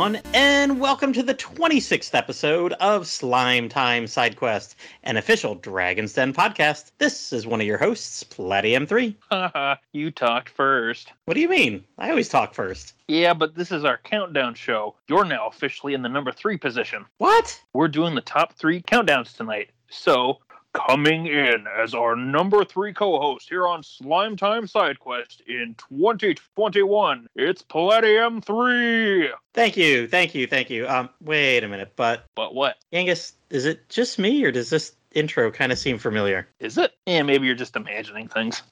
Everyone, and welcome to the 26th episode of Slime Time Side Quest, an official Dragon's Den podcast. This is one of your hosts, Platium3. Haha, you talked first. What do you mean? I always talk first. Yeah, but this is our countdown show. You're now officially in the number three position. What? We're doing the top three countdowns tonight. So, coming in as our number three co host here on Slime Time Side Quest in 2021, it's Palladium 3. Thank you, thank you, thank you. Um, wait a minute, but But what? Yangus, is it just me, or does this intro kind of seem familiar? Is it? Yeah, maybe you're just imagining things.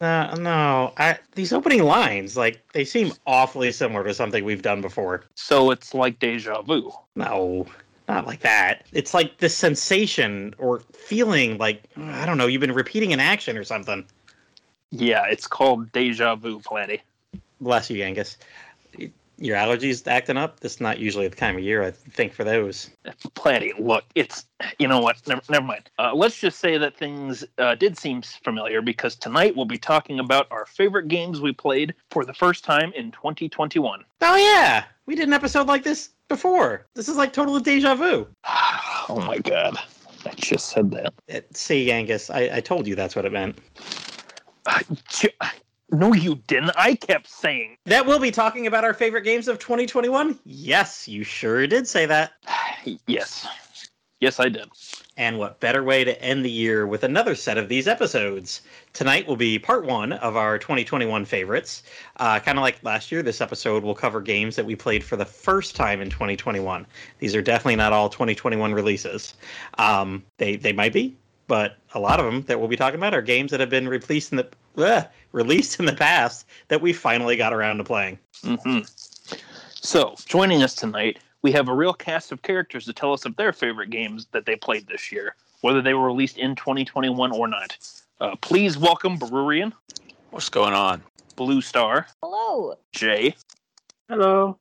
Uh, no, I, these opening lines, like, they seem awfully similar to something we've done before. So it's like deja vu. No, not like that. It's like this sensation or feeling like, I don't know, you've been repeating an action or something. Yeah, it's called deja vu, Platty. Bless you, Yangus. Your allergies acting up? This is not usually the time of year, I think, for those. Platty, look, it's you know what? Never, never mind. Uh, let's just say that things uh, did seem familiar because tonight we'll be talking about our favorite games we played for the first time in 2021. Oh, yeah. We did an episode like this before. This is like total deja vu. oh my god, I just said that. Uh, See, Yangus, I, I told you that's what it meant. No, you didn't. I kept saying. That we'll be talking about our favorite games of 2021? Yes, you sure did say that. yes, yes, I did. And what better way to end the year with another set of these episodes? Tonight will be part one of our 2021 favorites. Uh, kind of like last year, this episode will cover games that we played for the first time in 2021. These are definitely not all 2021 releases. Um, they they might be, but a lot of them that we'll be talking about are games that have been released in the released in the past that we finally got around to playing. hmm So, joining us tonight, we have a real cast of characters to tell us of their favorite games that they played this year, whether they were released in 2021 or not. Uh, please welcome Brurian, What's going on? Blue Star, Hello. Jay, Hello.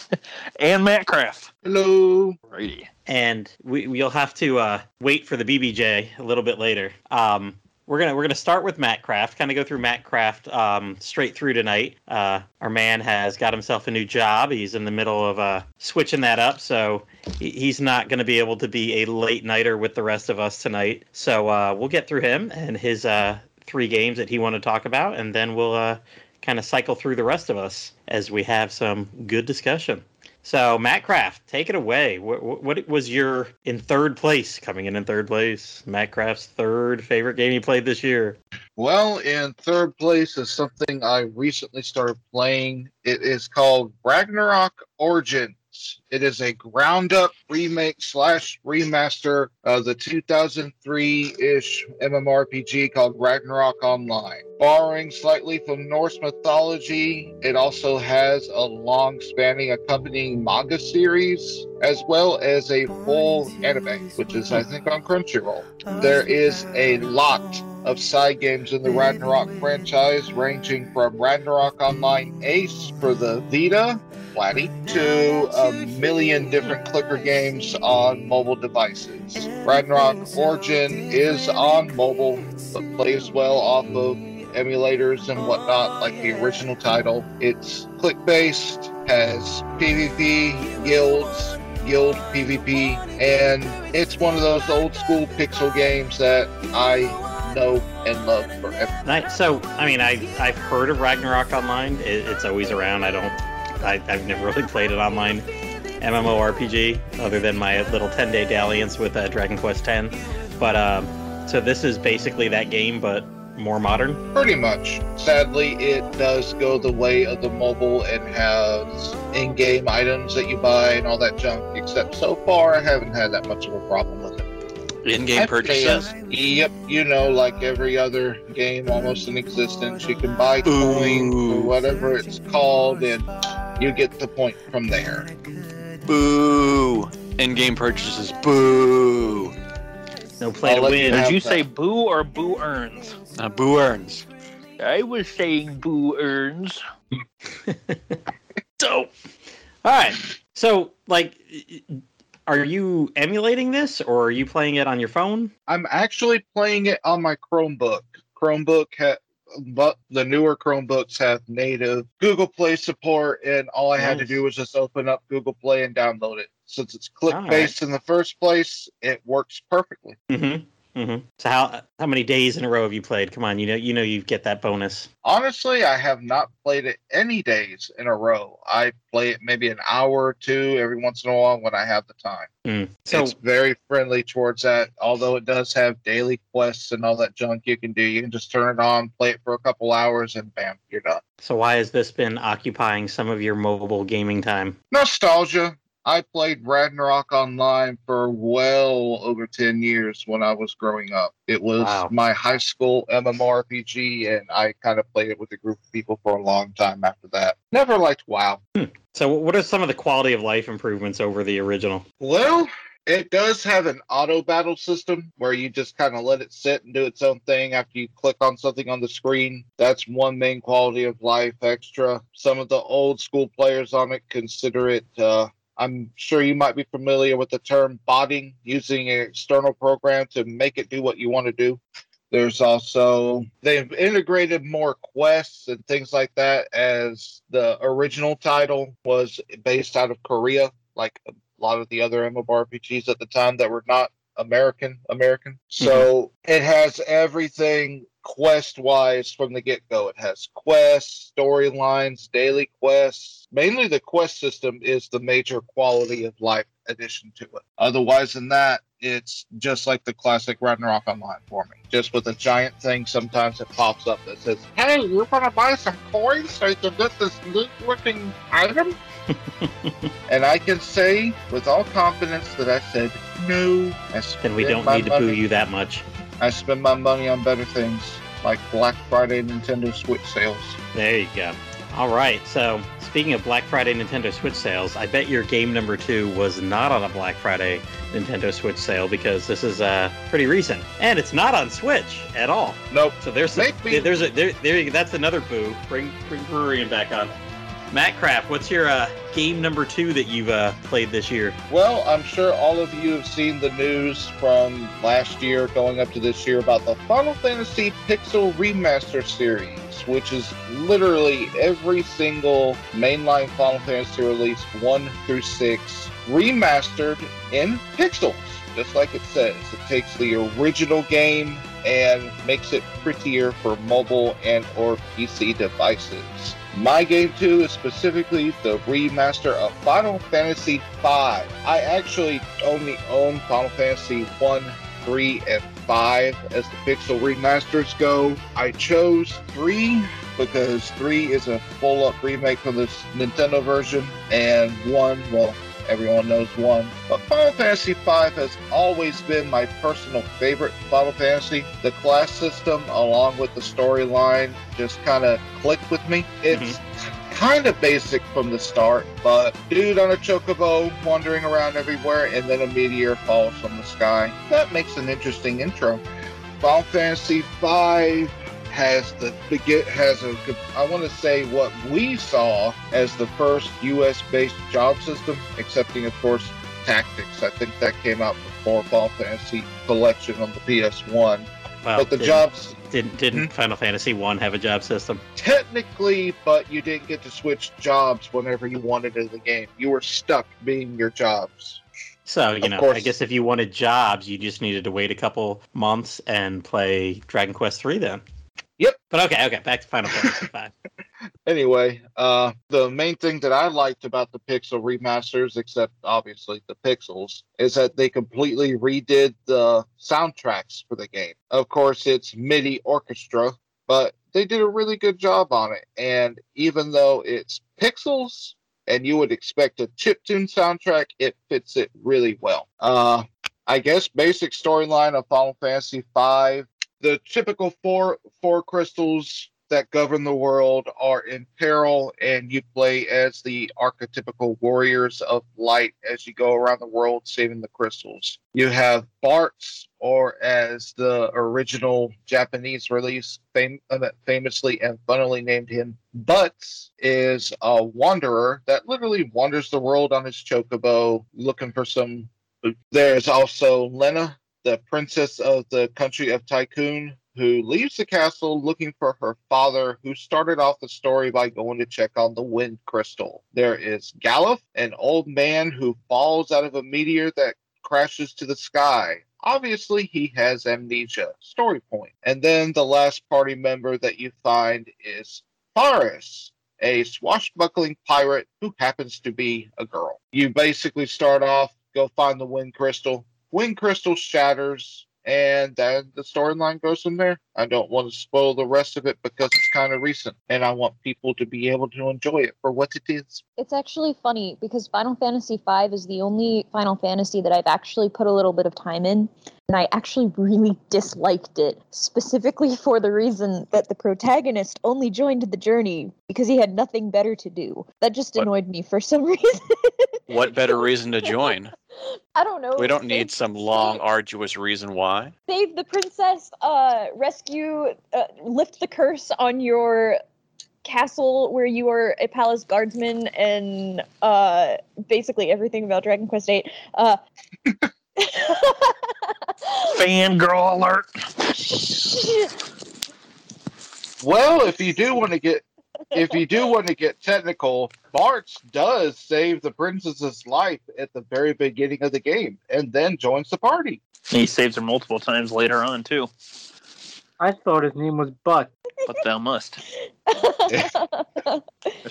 and Matt Kraft. Hello. Righty. and we we'll have to uh, wait for the BBJ a little bit later. Um, we're gonna we're gonna start with Matt Craft, kind of go through Matt Craft um, straight through tonight. Uh, our man has got himself a new job. He's in the middle of uh, switching that up, so he's not going to be able to be a late nighter with the rest of us tonight. So uh, we'll get through him and his uh, three games that he wanted to talk about, and then we'll uh, kind of cycle through the rest of us as we have some good discussion. So, Matt Kraft, take it away. What, what, was your in third place? Coming in in third place, Matt Kraft's third favorite game he played this year. Well, in third place is something I recently started playing. It is called Ragnarok Origins. It is a ground up remake slash remaster of the 2003 ish MMORPG called Ragnarok Online. Borrowing slightly from Norse mythology, it also has a long spanning accompanying manga series as well as a full anime, which is, I think, on Crunchyroll. There is a lot of side games in the Ragnarok franchise, ranging from Ragnarok Online Ace for the Vita, Platty, to a um, million different clicker games on mobile devices. Ragnarok Origin is on mobile, but plays well off of emulators and whatnot, like the original title. It's click based, has PvP, guilds, guild PvP, and it's one of those old school pixel games that I know and love forever. So, I mean, I I've heard of Ragnarok Online. It, it's always around. I don't. I, I've never really played it online. MMORPG, other than my little 10 day dalliance with uh, Dragon Quest X. But um, so this is basically that game, but more modern. Pretty much. Sadly, it does go the way of the mobile and has in-game items that you buy and all that junk. Except so far, I haven't had that much of a problem with it. In-game purchases. Yep, you know, like every other game almost in existence, you can buy coins or whatever it's called, and you get the point from there. Boo. In-game purchases. Boo. No play I'll to let you win. Did you that. say boo or boo earns? Uh, boo earns. I was saying boo earns. Dope. All right. So, like, are you emulating this, or are you playing it on your phone? I'm actually playing it on my Chromebook. Chromebook ha- but the newer Chromebooks have native Google Play support, and all I had to do was just open up Google Play and download it. Since it's click All right. based in the first place, it works perfectly. Mm-hmm. Mm-hmm. So how how many days in a row have you played? Come on, you know you know you get that bonus. Honestly, I have not played it any days in a row. I play it maybe an hour or two every once in a while when I have the time. Mm. So it's very friendly towards that. Although it does have daily quests and all that junk you can do, you can just turn it on, play it for a couple hours, and bam, you're done. so why has this been occupying some of your mobile gaming time? Nostalgia. I played Ragnarok online for well over 10 years when I was growing up. It was Wow. my high school MMORPG, and I kind of played it with a group of people for a long time after that. Never liked WoW. So what are some of the quality of life improvements over the original? Well, it does have an auto battle system where you just kind of let it sit and do its own thing after you click on something on the screen. That's one main quality of life extra. Some of the old school players on it consider it. Uh, I'm sure you might be familiar with the term botting, using an external program to make it do what you want to do. There's also they've integrated more quests and things like that as the original title was based out of Korea, like a lot of the other MMORPGs at the time that were not American American. So mm-hmm. it has everything quest wise from the get go. It has quests, storylines, daily quests. Mainly the quest system is the major quality of life addition to it. Otherwise than that, it's just like the classic Ragnarok Online for me. Just with a giant thing, sometimes it pops up that says, Hey, you wanna buy some coins so you can get this neat looking item? and I can say with all confidence that I said no. I Then we don't need to boo you that much. I spend my money on better things like Black Friday Nintendo Switch sales. There you go. All right. So speaking of Black Friday Nintendo Switch sales, I bet your game number two was not on a Black Friday Nintendo Switch sale because this is uh, pretty recent, and it's not on Switch at all. Nope. So there's some, there's a there, there you that's another boo. Bring bring Brewerian back on. Matt Craft, what's your uh, game number two that you've uh, played this year? Well, I'm sure all of you have seen the news from last year going up to this year about the Final Fantasy Pixel Remaster series, which is literally every single mainline Final Fantasy release, 1 through 6, remastered in pixels, just like it says. It takes the original game and makes it prettier for mobile and or PC devices. My game two is specifically the remaster of Final Fantasy V. I actually only own Final Fantasy 1, 3, and 5 as the pixel remasters go. I chose 3 because 3 is a full up remake from the Nintendo version, and 1, well, everyone knows 1. But Final Fantasy V has always been my personal favorite Final Fantasy. The class system, along with the storyline, just kind of clicked with me. It's mm-hmm. kind of basic from the start, but dude on a chocobo wandering around everywhere, and then a meteor falls from the sky. That makes an interesting intro. Final Fantasy V has the begin has a I want to say what we saw as the first U.S. based job system, excepting of course Tactics. I think that came out before Final Fantasy Collection on the PS1. Well, but the didn't, jobs didn't didn't hmm? Final Fantasy One have a job system? technically, but you didn't get to switch jobs whenever you wanted in the game. You were stuck being your jobs. So you Of know, I guess if you wanted jobs, you just needed to wait a couple months and play Dragon Quest Three then. Yep. But okay, okay, back to Final Fantasy Five. Anyway, uh, the main thing that I liked about the Pixel remasters, except obviously the pixels, is that they completely redid the soundtracks for the game. Of course, it's MIDI orchestra, but they did a really good job on it. And even though it's pixels and you would expect a chiptune soundtrack, it fits it really well. Uh, I guess basic storyline of Final Fantasy V. The typical four four crystals that govern the world are in peril, and you play as the archetypical warriors of light as you go around the world saving the crystals. You have Bartz, or as the original Japanese release fam- uh, famously and funnily named him, Butts, is a wanderer that literally wanders the world on his chocobo looking for some. There's also Lenna, the princess of the country of Tycoon, who leaves the castle looking for her father, who started off the story by going to check on the wind crystal. There is Galuf, an old man who falls out of a meteor that crashes to the sky. Obviously, he has amnesia. Story point. And then the last party member that you find is Faris, a swashbuckling pirate who happens to be a girl. You basically start off, go find the wind crystal. Wind crystal shatters, and then the storyline goes from there. I don't want to spoil the rest of it because it's kind of recent, and I want people to be able to enjoy it for what it is. It's actually funny because Final Fantasy V is the only Final Fantasy that I've actually put a little bit of time in, and I actually really disliked it, specifically for the reason that the protagonist only joined the journey because he had nothing better to do. That just What? annoyed me for some reason. What better reason to join? I don't know. We don't Save- need some long, arduous reason why. save the princess, uh, rescue, uh, lift the curse on your castle where you are a palace guardsman, and uh, basically everything about Dragon Quest VIII. Uh, Fangirl alert. Well, if you do want to get if you do want to get technical, March does save the princess's life at the very beginning of the game and then joins the party. He saves her multiple times later on too. I thought his name was Butt. But thou must.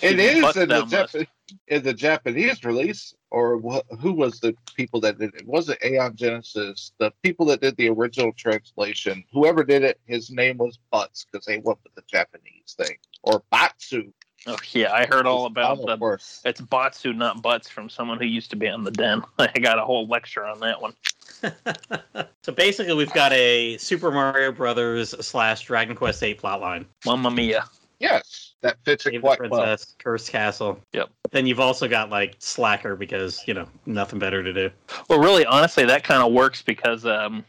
It is But in the. Jap- in the Japanese release, or wh- who was the people that did it? Was it Aeon Genesis? The people that did the original translation, whoever did it, his name was Butts because they went with the Japanese thing, or Batsu. Oh yeah, I heard all about almost the. worse. It's Batsu, not Butts, from someone who used to be on the Den. I got a whole lecture on that one. so basically, we've got a Super Mario Brothers slash Dragon Quest VIII plotline. Mamma mia. Yes, that fits it Save the quite well. Princess, Cursed Castle. Yep. Then you've also got like Slacker because you know nothing better to do. Well, really, honestly, that kind of works because um,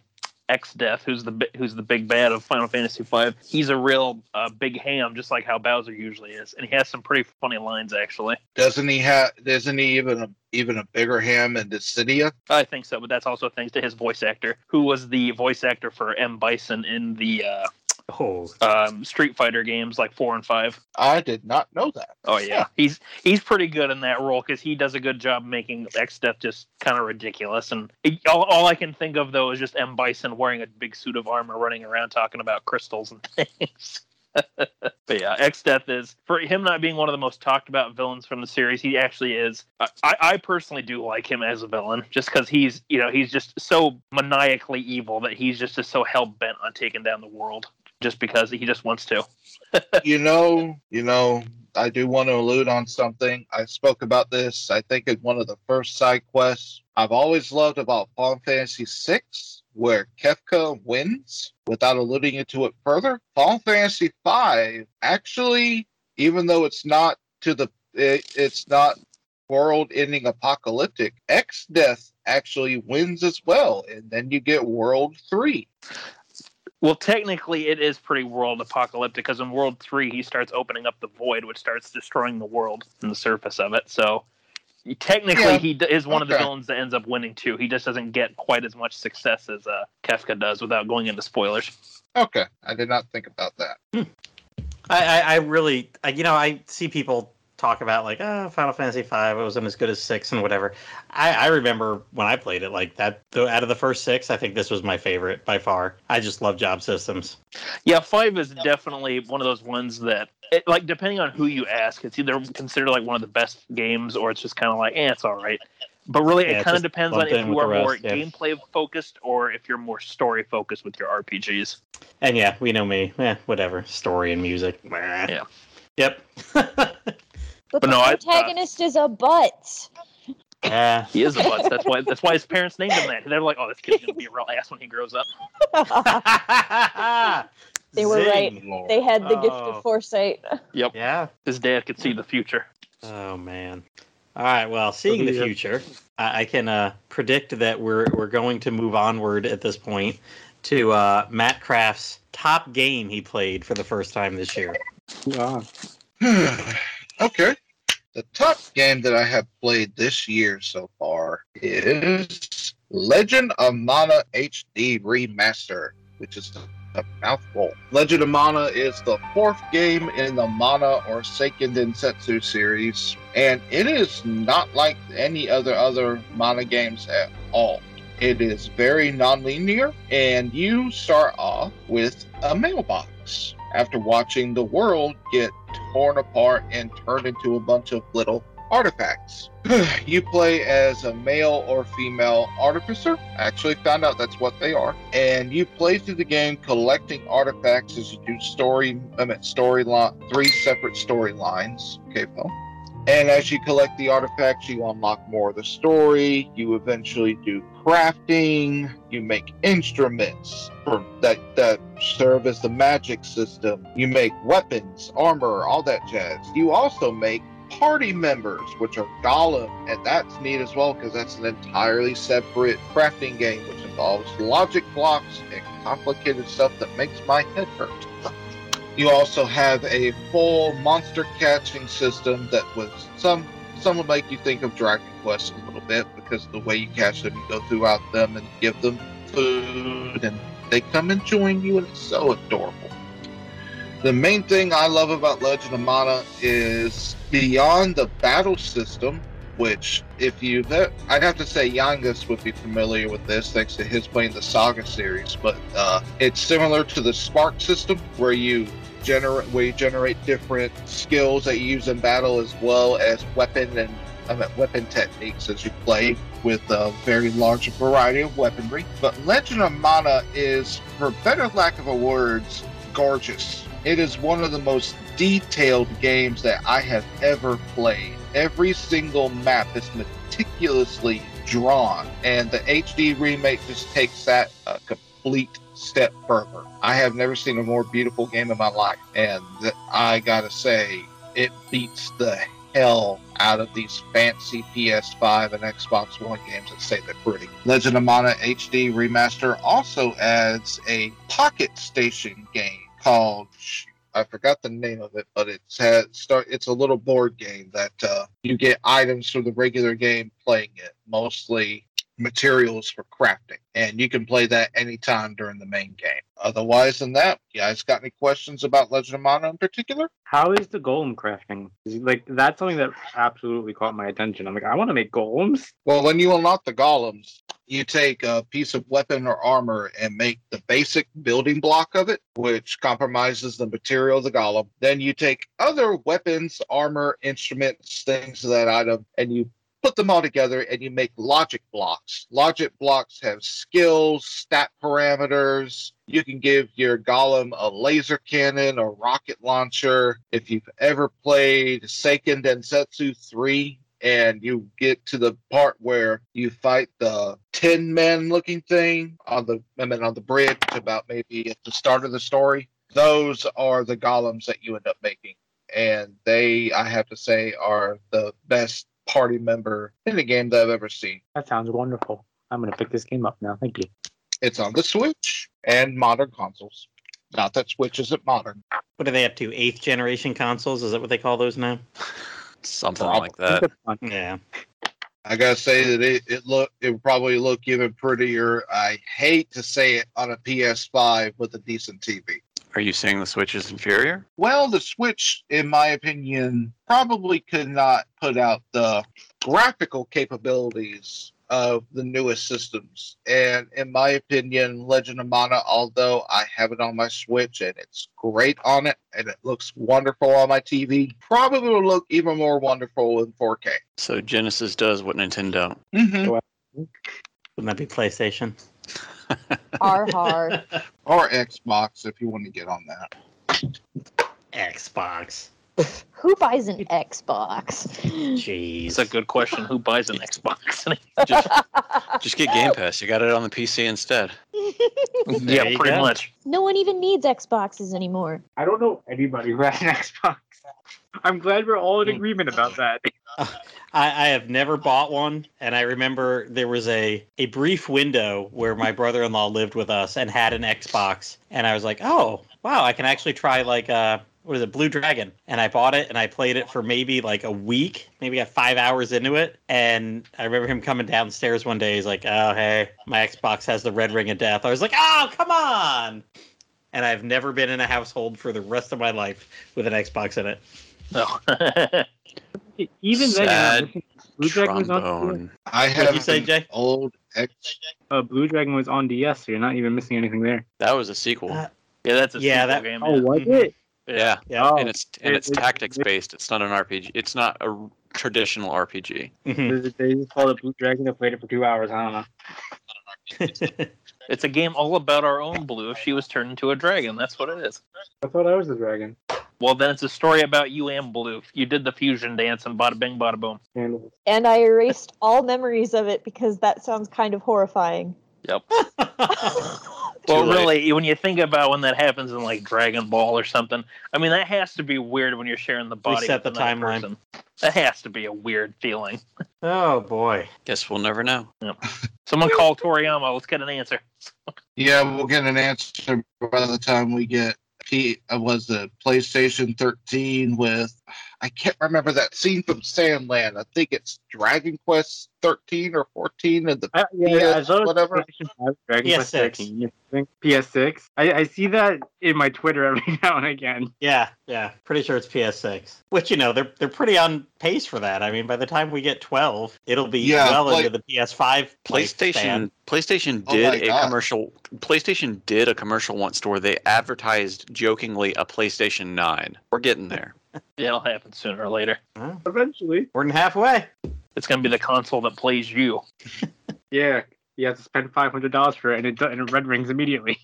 Exdeath, who's the who's the big bad of Final Fantasy V, he's a real uh, big ham, just like how Bowser usually is, and he has some pretty funny lines actually. Doesn't he have? Isn't he even a, even a bigger ham in Dissidia? I think so, but that's also thanks to his voice actor, who was the voice actor for M Bison in the uh, Oh, um, Street Fighter games like four and five. I did not know that. Oh yeah, he's he's pretty good in that role because he does a good job making Exdeath just kind of ridiculous. And it- all, all I can think of though is just M Bison wearing a big suit of armor, running around talking about crystals and things. but yeah, Exdeath is for him not being one of the most talked about villains from the series. He actually is. I, I personally do like him as a villain, just because he's you know he's just so maniacally evil that he's just, just so hell bent on taking down the world, just because he just wants to. you know, you know, I do want to allude on something. I spoke about this, I think, in one of the first side quests. I've always loved about Final Fantasy VI, where Kefka wins without alluding into it further. Final Fantasy V, actually, even though it's not to the, it, it's not world-ending apocalyptic. Exdeath actually wins as well, and then you get World Three. Well, technically, it is pretty world apocalyptic because in World Three, he starts opening up the void, which starts destroying the world and the surface of it. So, technically, Yeah, he d- is one of the villains that ends up winning too. He just doesn't get quite as much success as uh, Kefka does, without going into spoilers. Okay, I did not think about that. I, I, I really, I, you know, I see people talk about like, oh, Final Fantasy V it wasn't as good as six and whatever. I, I remember when I played it, like that. Though out of the first six, I think this was my favorite by far. I just love job systems. Yeah, five is definitely one of those ones that, it, like, depending on who you ask, it's either considered like one of the best games, or it's just kind of like, eh, it's all right. But really, Yeah, it kind of depends on if you are the more yeah. gameplay focused or if you're more story focused with your RPGs. And yeah, we know me. Eh, whatever. Story and music. Yeah. Yep. But, But the no, I- uh, protagonist is a butt. yeah. He is a butt. That's why. That's why his parents named him that. They're like, "Oh, this kid's gonna be a real ass when he grows up." They were right. Zing. they had the gift Oh. of foresight. Yep. Yeah. His dad could see the future. Oh man. All right. Well, seeing the future, I, I can uh, predict that we're we're going to move onward at this point to uh, Matt Craft's top game he played for the first time this year. Ah, okay. The top game that I have played this year so far is Legend of Mana HD Remaster, which is a mouthful. Legend of Mana is the fourth game in the Mana or Seiken Densetsu series, and it is not like any other other Mana games at all. It is very non-linear, and you start off with a mailbox after watching the world get torn apart and turned into a bunch of little artifacts. you play as a male or female artificer. I actually found out that's what they are. And you play through the game collecting artifacts as you do story, I storyline, three separate storylines. Okay, well. And as you collect the artifacts, you unlock more of the story. You eventually do crafting. You make instruments for that that serve as the magic system. You make weapons, armor, all that jazz. You also make party members, which are Golem, and that's neat as well because that's an entirely separate crafting game which involves logic blocks and complicated stuff that makes my head hurt. You also have a full monster catching system that was some some would make you think of Dragon Quest a little bit because the way you catch them, you go throughout them and give them food, and they come and join you, and it's so adorable. The main thing I love about Legend of Mana is beyond the battle system, which, if you, I'd have to say Yangus would be familiar with this thanks to his playing the Saga series, but uh, it's similar to the Spark system where you generate where you generate different skills that you use in battle as well as weapon and I mean, weapon techniques as you play with a very large variety of weaponry. But Legend of Mana is, for better lack of a words, gorgeous. It is one of the most detailed games that I have ever played. Every single map is meticulously drawn, and the HD remake just takes that a complete step further. I have never seen a more beautiful game in my life, and I gotta say, it beats the hell out of these fancy PS5 and Xbox One games that say they're pretty. Legend of Mana HD Remaster also adds a Pocket Station game called I forgot the name of it, but it's had start. It's a little board game that uh, you get items from the regular game playing it, mostly materials for crafting, and you can play that anytime during the main game. Otherwise than that, you guys got any questions about Legend of Mana in particular? How is the golem crafting? Like that's something that absolutely caught my attention. I'm like, I want to make golems. Well, when you unlock the golems, you take a piece of weapon or armor and make the basic building block of it, which compromises the material of the golem. Then you take other weapons, armor, instruments, things of that item, and you put them all together and you make logic blocks. Logic blocks have skills, stat parameters. You can give your golem a laser cannon or rocket launcher. If you've ever played Seiken Densetsu 3, and you get to the part where you fight the tin man looking thing on the I mean on the bridge about maybe at the start of the story. Those are the golems that you end up making. And they I have to say are the best party member in a game that I've ever seen. That sounds wonderful. I'm gonna pick this game up now. Thank you. It's on the Switch and modern consoles. Not that Switch isn't modern. What are they up to? Eighth generation consoles? Is that what they call those now? Something Probably. like that. Yeah. I gotta say that it, it look it would probably look even prettier. I hate to say it on a PS5 with a decent TV. Are you saying the Switch is inferior? Well, the Switch, in my opinion, probably could not put out the graphical capabilities of the newest systems. And in my opinion, Legend of Mana, although I have it on my Switch and it's great on it and it looks wonderful on my TV, probably will look even more wonderful in 4K. So Genesis does what Nintendo. Mm-hmm. Wouldn't that be PlayStation? Har har. Or Xbox if you want to get on that. Xbox. Who buys an Xbox? Jeez. It's a good question. Who buys an Xbox? Just, just get Game Pass. You got it on the PC instead. yeah, pretty go. much. no one even needs Xboxes anymore. I don't know anybody who has an Xbox. I'm glad we're all in agreement about that. I, I have never bought one, and I remember there was a, a brief window where my brother in law lived with us and had an Xbox, and I was like, oh wow, I can actually try like uh what is it, Blue Dragon, and I bought it and I played it for maybe like a week, maybe got five hours into it, and I remember him coming downstairs one day. He's like, oh hey, my Xbox has the red ring of death. I was like, oh come on. and I've never been in a household for the rest of my life with an Xbox in it. No. Even then, you're Sad missing- Blue Dragon was on I What'd have you say, an Jay? old X. Uh, Blue Dragon was on DS, so you're not even missing anything there. That was a sequel. Uh, yeah, that's a Yeah, sequel that- game. Oh, was Mhm. it? Yeah. Yeah. Oh, and it's and it's it- tactics it- based. It's not an RPG. It's not a traditional RPG. Mhm. They they just called it Blue Dragon. I played it for two hours. I don't know. It's a game all about our own blue. If She was turned into a dragon. That's what it is. I thought I was a dragon. Well, then it's a story about you and blue. You did the fusion dance and bada bing, bada boom. And And I erased all memories of it because that sounds kind of horrifying. Yep. Too Well, late. really, when you think about when that happens in like Dragon Ball or something, I mean, that has to be weird when you're sharing the body Reset with the timeline. person. That has to be a weird feeling. oh boy. Guess we'll never know. Someone call Toriyama. Let's get an answer. Yeah, we'll get an answer by the time we get P. uh, Was the PlayStation 13 with? I can't remember that scene from Sandland. I think it's Dragon Quest 13 or 14 and the I, yeah, yeah, PS thought it was whatever. PlayStation 5, Dragon Quest PS6. 13. I PS6. I, I see that in my Twitter every now and again. Yeah, yeah. Pretty sure it's PS6. Which you know they're they're pretty on pace for that. I mean, by the time we get 12, it'll be Yeah, well like- into the PS5 PlayStation lifespan. PlayStation Oh did my a God. commercial. PlayStation did a commercial once where they advertised jokingly a PlayStation 9. We're getting there. Yeah, it'll happen sooner or later. Eventually. More than halfway. It's going to be the console that plays you. Yeah. You have to spend $500 for it, and it, and it red rings immediately.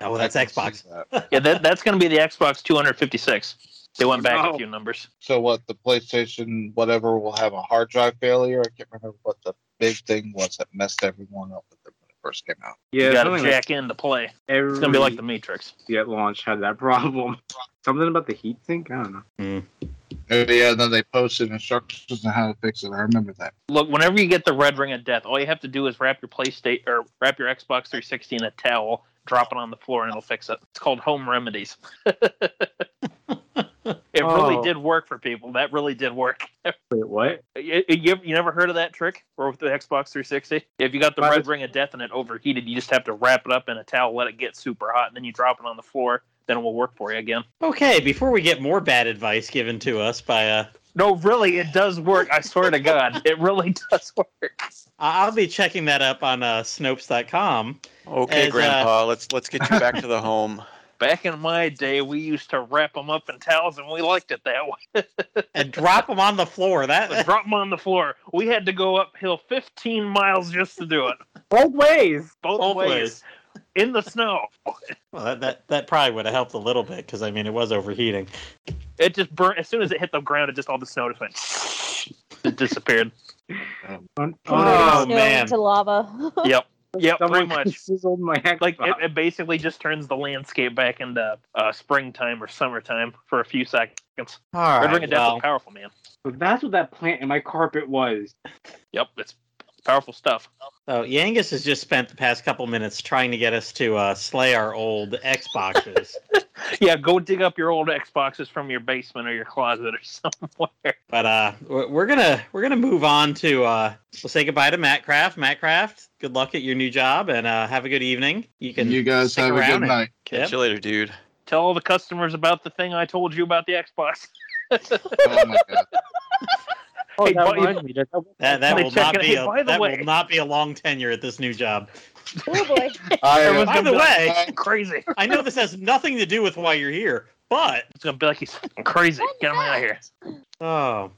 Oh, well, that's Xbox. that. Yeah, that, that's going to be the Xbox 256. They went back No. a oh. few numbers. So what? The PlayStation whatever will have a hard drive failure. I can't remember what the big thing was that messed everyone up with it when it first came out. Yeah, you got to something like jack in to play. every It's going to be like the Matrix. at launch had that problem. Something about the heat sink? I don't know. Uh, Yeah, and then they posted instructions on how to fix it. I remember that. Look, whenever you get the red ring of death, all you have to do is wrap your PlayStation or wrap your Xbox 360 in a towel, drop it on the floor, and it'll fix it. It's called home remedies. it really Oh. did work for people. That really did work. Wait, what? You, you, you never heard of that trick? Or with the Xbox 360? If you got the Well, red it's- ring of death and it overheated, you just have to wrap it up in a towel, let it get super hot, and then you drop it on the floor. Then it will work for you again. Okay, before we get more bad advice given to us by uh No, really, it does work. I swear to God, it really does work. I'll be checking that up on uh, Snopes.com. Okay, As, uh, Grandpa, let's let's get you back to the home. Back in my day, we used to wrap them up in towels, and we liked it that way. and drop them on the floor. That Drop them on the floor. We had to go uphill 15 miles just to do it, Both ways. both, both ways, ways. in the snow. Well, that, that that probably would have helped a little bit because I mean it was overheating. It just burnt as soon as it hit the ground. It just all the snow just went. It disappeared. On, um, Oh, on, man. into lava. Yep. Yep. someone Pretty much. sizzled my Xbox. Like it, it basically just turns the landscape back into uh, springtime or summertime for a few seconds. All Red Ring right, of Death is powerful, man. So that's what that plant in my carpet was. Yep, it's powerful stuff. so Yangus has just spent the past couple minutes trying to get us to uh, slay our old Xboxes, Yeah, go dig up your old Xboxes from your basement or your closet or somewhere. but uh, we're we're gonna we're gonna move on to uh, we'll say goodbye to Matt Craft. Matt Craft, good luck at your new job and uh, have a good evening. You can you guys stick have a good and- night. Catch Yep. you later, dude. Tell all the customers about the thing I told you about the Xbox. Oh my god. Oh, Hey, that but- reminds me. That, That that will not be Hey, a by that way- will not be a long tenure at this new job. oh boy. I, By the be like, way, crazy. I know this has nothing to do with why you're here, but It's gonna be like he's fucking crazy. Get him out of here. oh,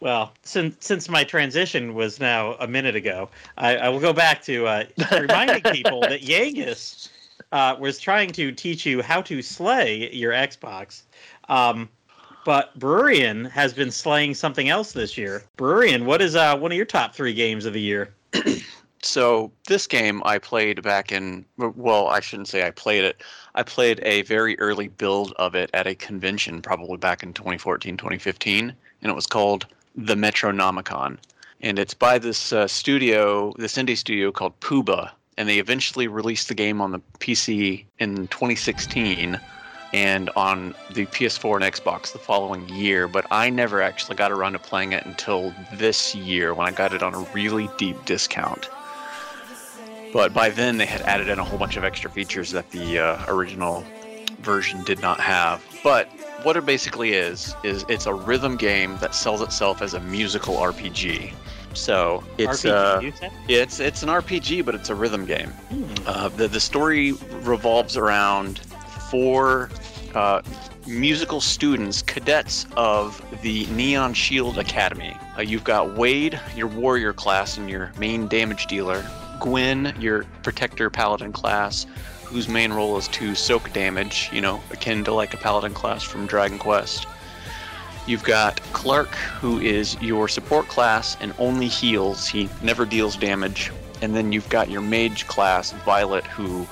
well, since since my transition was now a minute ago, I, I will go back to uh, reminding people that Yangus uh, was trying to teach you how to slay your Xbox. Um, but Brurian has been slaying something else this year. Brurian, what is uh, one of your top three games of the year? So this game I played back in well, I shouldn't say I played it. I played a very early build of it at a convention probably back in 2014, 2015, and it was called The Metronomicon. And it's by this uh, studio, this indie studio called Puuba, and they eventually released the game on the PC in 2016 and on the PS4 and Xbox the following year, but I never actually got around to playing it until this year when I got it on a really deep discount. But by then, they had added in a whole bunch of extra features that the uh, original version did not have. But what it basically is is it's a rhythm game that sells itself as a musical RPG. So it's RPG, uh, it's it's an RPG, but it's a rhythm game. Hmm. Uh, the the story revolves around four uh, musical students, cadets of the Neon Shield Academy. Uh, you've got Wade, your warrior class, and your main damage dealer. Gwen, your protector paladin class, whose main role is to soak damage, you know, akin to like a paladin class from Dragon Quest. You've got Clark, who is your support class and only heals. He never deals damage. And then you've got your mage class, Violet, who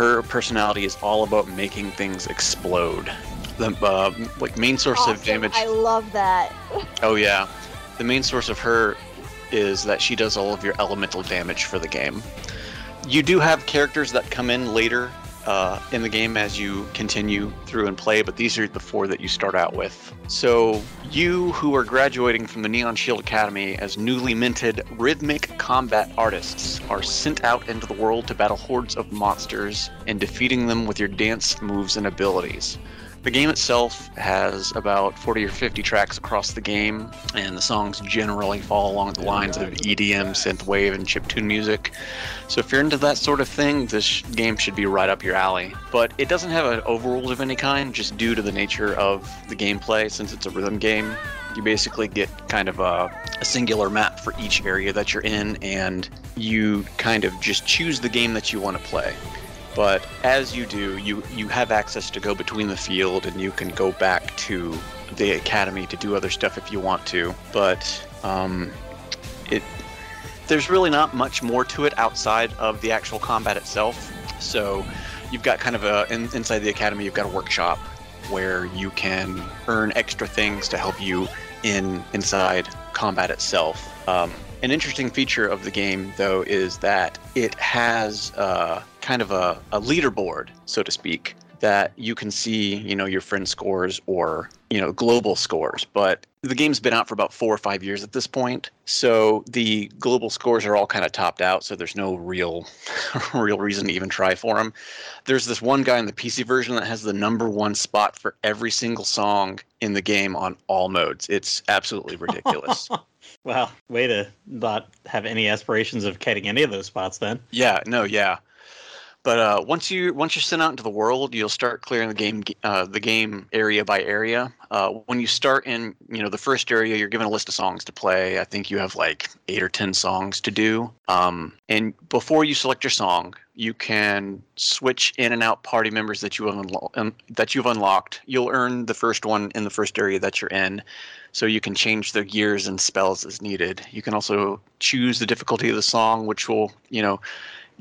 her personality is all about making things explode. The uh, like main source of damage. I love that. Oh yeah, the main source of her is that she does all of your elemental damage for the game. You do have characters that come in later uh, in the game as you continue through and play, but these are the four that you start out with. So you who are graduating from the Neon Shield Academy as newly minted rhythmic combat artists are sent out into the world to battle hordes of monsters and defeating them with your dance moves and abilities. The game itself has about 40 or 50 tracks across the game, and the songs generally fall along the lines of EDM, synthwave, and chiptune music. So if you're into that sort of thing, this game should be right up your alley. But it doesn't have an overworld of any kind, just due to the nature of the gameplay, since it's a rhythm game. You basically get kind of a, a singular map for each area that you're in, and you kind of just choose the game that you want to play. But as you do, you you have access to go between the field, and you can go back to the academy to do other stuff if you want to. But um, it there's really not much more to it outside of the actual combat itself. So you've got kind of a in, inside the academy, you've got a workshop where you can earn extra things to help you in inside combat itself. Um, an interesting feature of the game, though, is that it has uh, kind of a, a leaderboard, so to speak, that you can see, you know, your friend scores or, you know, global scores. But the game's been out for about four or five years at this point, so the global scores are all kind of topped out. So there's no real, real reason to even try for them. There's this one guy in the PC version that has the number one spot for every single song in the game on all modes. It's absolutely ridiculous. Well, way to not have any aspirations of getting any of those spots then. Yeah, no, yeah. But uh, once you once you're sent out into the world, you'll start clearing the game uh, the game area by area. Uh, when you start in you know the first area, you're given a list of songs to play. I think you have like eight or ten songs to do. Um, and before you select your song, you can switch in and out party members that you have unlo- um, that you've unlocked. You'll earn the first one in the first area that you're in, so you can change the gears and spells as needed. You can also choose the difficulty of the song, which will you know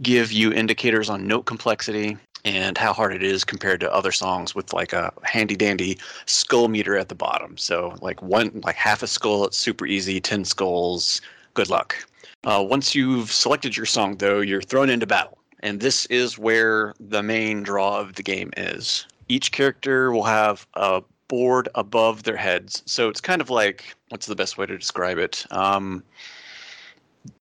give you indicators on note complexity and how hard it is compared to other songs with like a handy dandy skull meter at the bottom. So like one like half a skull, it's super easy. Ten skulls, good luck. Uh, once you've selected your song, though, you're thrown into battle, and this is where the main draw of the game is. Each character will have a board above their heads, so it's kind of like what's the best way to describe it? Um,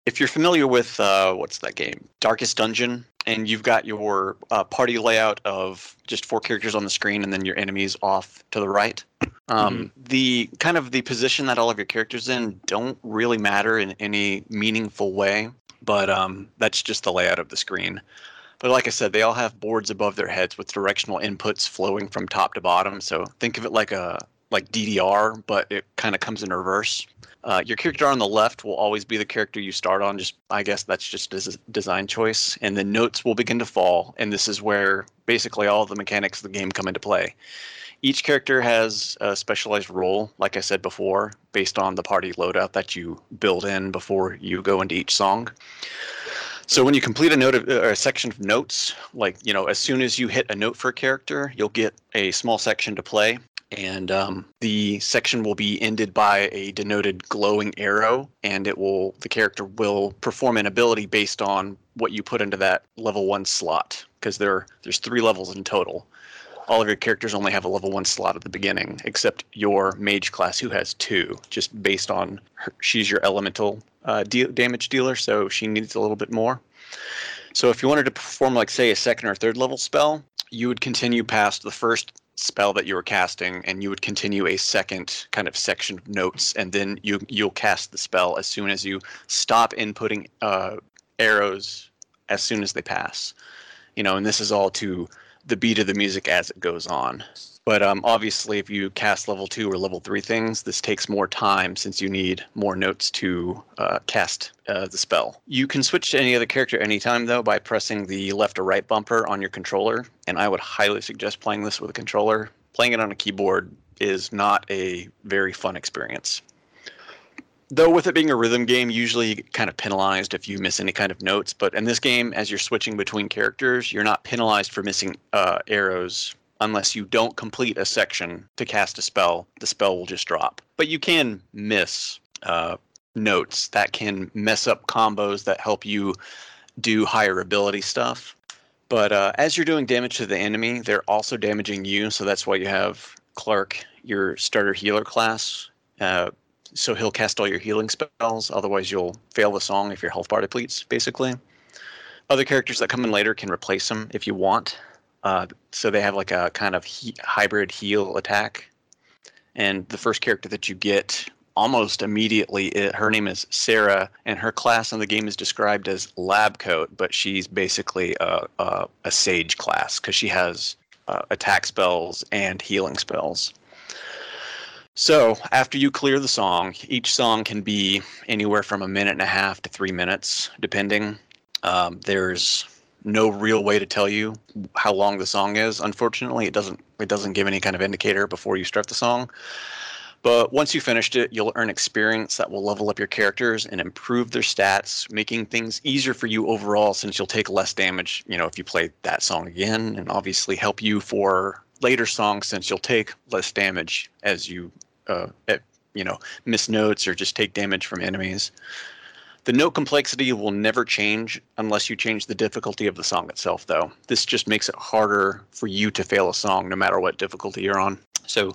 if you're familiar with uh, what's that game, Darkest Dungeon, and you've got your uh, party layout of just four characters on the screen, and then your enemies off to the right. Um, The kind of the position that all of your characters in don't really matter in any meaningful way, but um, that's just the layout of the screen. But like I said, they all have boards above their heads with directional inputs flowing from top to bottom. So think of it like a like DDR, but it kind of comes in reverse. Uh, your character on the left will always be the character you start on. Just I guess that's just a design choice, and the notes will begin to fall, and this is where basically all the mechanics of the game come into play. Each character has a specialized role, like I said before, based on the party loadout that you build in before you go into each song. So when you complete a note of, or a section of notes, like you know, as soon as you hit a note for a character, you'll get a small section to play, and um, the section will be ended by a denoted glowing arrow, and it will the character will perform an ability based on what you put into that level one slot, because there there's three levels in total. All of your characters only have a level one slot at the beginning, except your mage class, who has two, just based on her, she's your elemental uh, damage dealer, so she needs a little bit more. So if you wanted to perform, like, say, a second or third level spell, you would continue past the first spell that you were casting, and you would continue a second kind of section of notes, and then you you'll cast the spell as soon as you stop inputting uh, arrows as soon as they pass. You know, and this is all to the beat of the music as it goes on. But um, obviously, if you cast level two or level three things, this takes more time since you need more notes to uh, cast uh, the spell. You can switch to any other character anytime, though, by pressing the left or right bumper on your controller. And I would highly suggest playing this with a controller. Playing it on a keyboard is not a very fun experience. Though with it being a rhythm game, usually you get kind of penalized if you miss any kind of notes. But in this game, as you're switching between characters, you're not penalized for missing uh, arrows unless you don't complete a section to cast a spell. The spell will just drop. But you can miss uh, notes that can mess up combos that help you do higher ability stuff. But uh, as you're doing damage to the enemy, they're also damaging you. So that's why you have Clark, your starter healer class. Uh, so he'll cast all your healing spells. Otherwise, you'll fail the song if your health bar depletes, basically. Other characters that come in later can replace him if you want. Uh, so they have like a kind of he- hybrid heal attack. And the first character that you get almost immediately, it, her name is Sarah, and her class in the game is described as lab coat, but she's basically a, a, a sage class because she has uh, attack spells and healing spells. So after you clear the song, each song can be anywhere from a minute and a half to three minutes, depending. Um, there's no real way to tell you how long the song is. Unfortunately, it doesn't it doesn't give any kind of indicator before you start the song. But once you finished it, you'll earn experience that will level up your characters and improve their stats, making things easier for you overall since you'll take less damage, you know, if you play that song again, and obviously help you for later songs since you'll take less damage as you uh, you know, miss notes or just take damage from enemies. The note complexity will never change unless you change the difficulty of the song itself, though. This just makes it harder for you to fail a song no matter what difficulty you're on. So,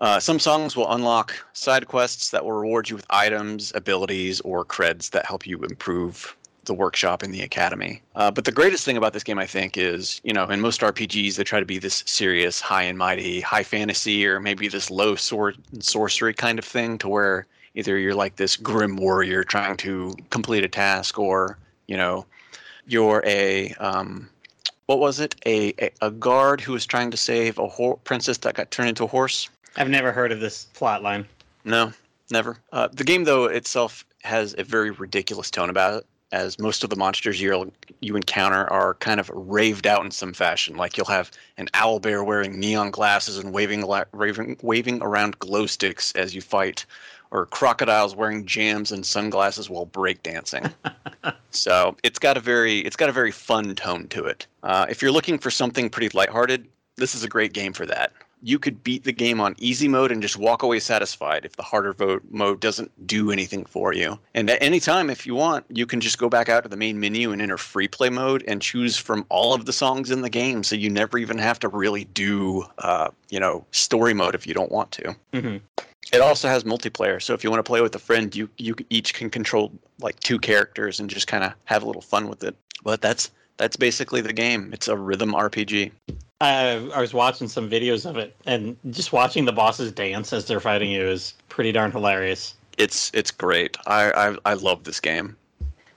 uh, some songs will unlock side quests that will reward you with items, abilities, or creds that help you improve the workshop in the academy. Uh, but the greatest thing about this game, I think, is you know, in most RPGs, they try to be this serious, high and mighty, high fantasy, or maybe this low sword and sorcery kind of thing, to where either you're like this grim warrior trying to complete a task, or you know, you're a um, what was it? A, a, a guard who was trying to save a ho- princess that got turned into a horse. I've never heard of this plot line. No, never. Uh, the game, though, itself has a very ridiculous tone about it, as most of the monsters you you encounter are kind of raved out in some fashion. Like you'll have an owl bear wearing neon glasses and waving waving, waving around glow sticks as you fight, or crocodiles wearing jams and sunglasses while breakdancing. so it's got a very it's got a very fun tone to it. Uh, if you're looking for something pretty lighthearted, this is a great game for that you could beat the game on easy mode and just walk away satisfied if the harder vote mode doesn't do anything for you. And at any time, if you want, you can just go back out to the main menu and enter free play mode and choose from all of the songs in the game. So you never even have to really do, uh, you know, story mode if you don't want to. Mm-hmm. It also has multiplayer, so if you want to play with a friend, you you each can control like two characters and just kind of have a little fun with it. But that's that's basically the game. It's a rhythm RPG. I, I was watching some videos of it, and just watching the bosses dance as they're fighting you is pretty darn hilarious. It's it's great. I I, I love this game.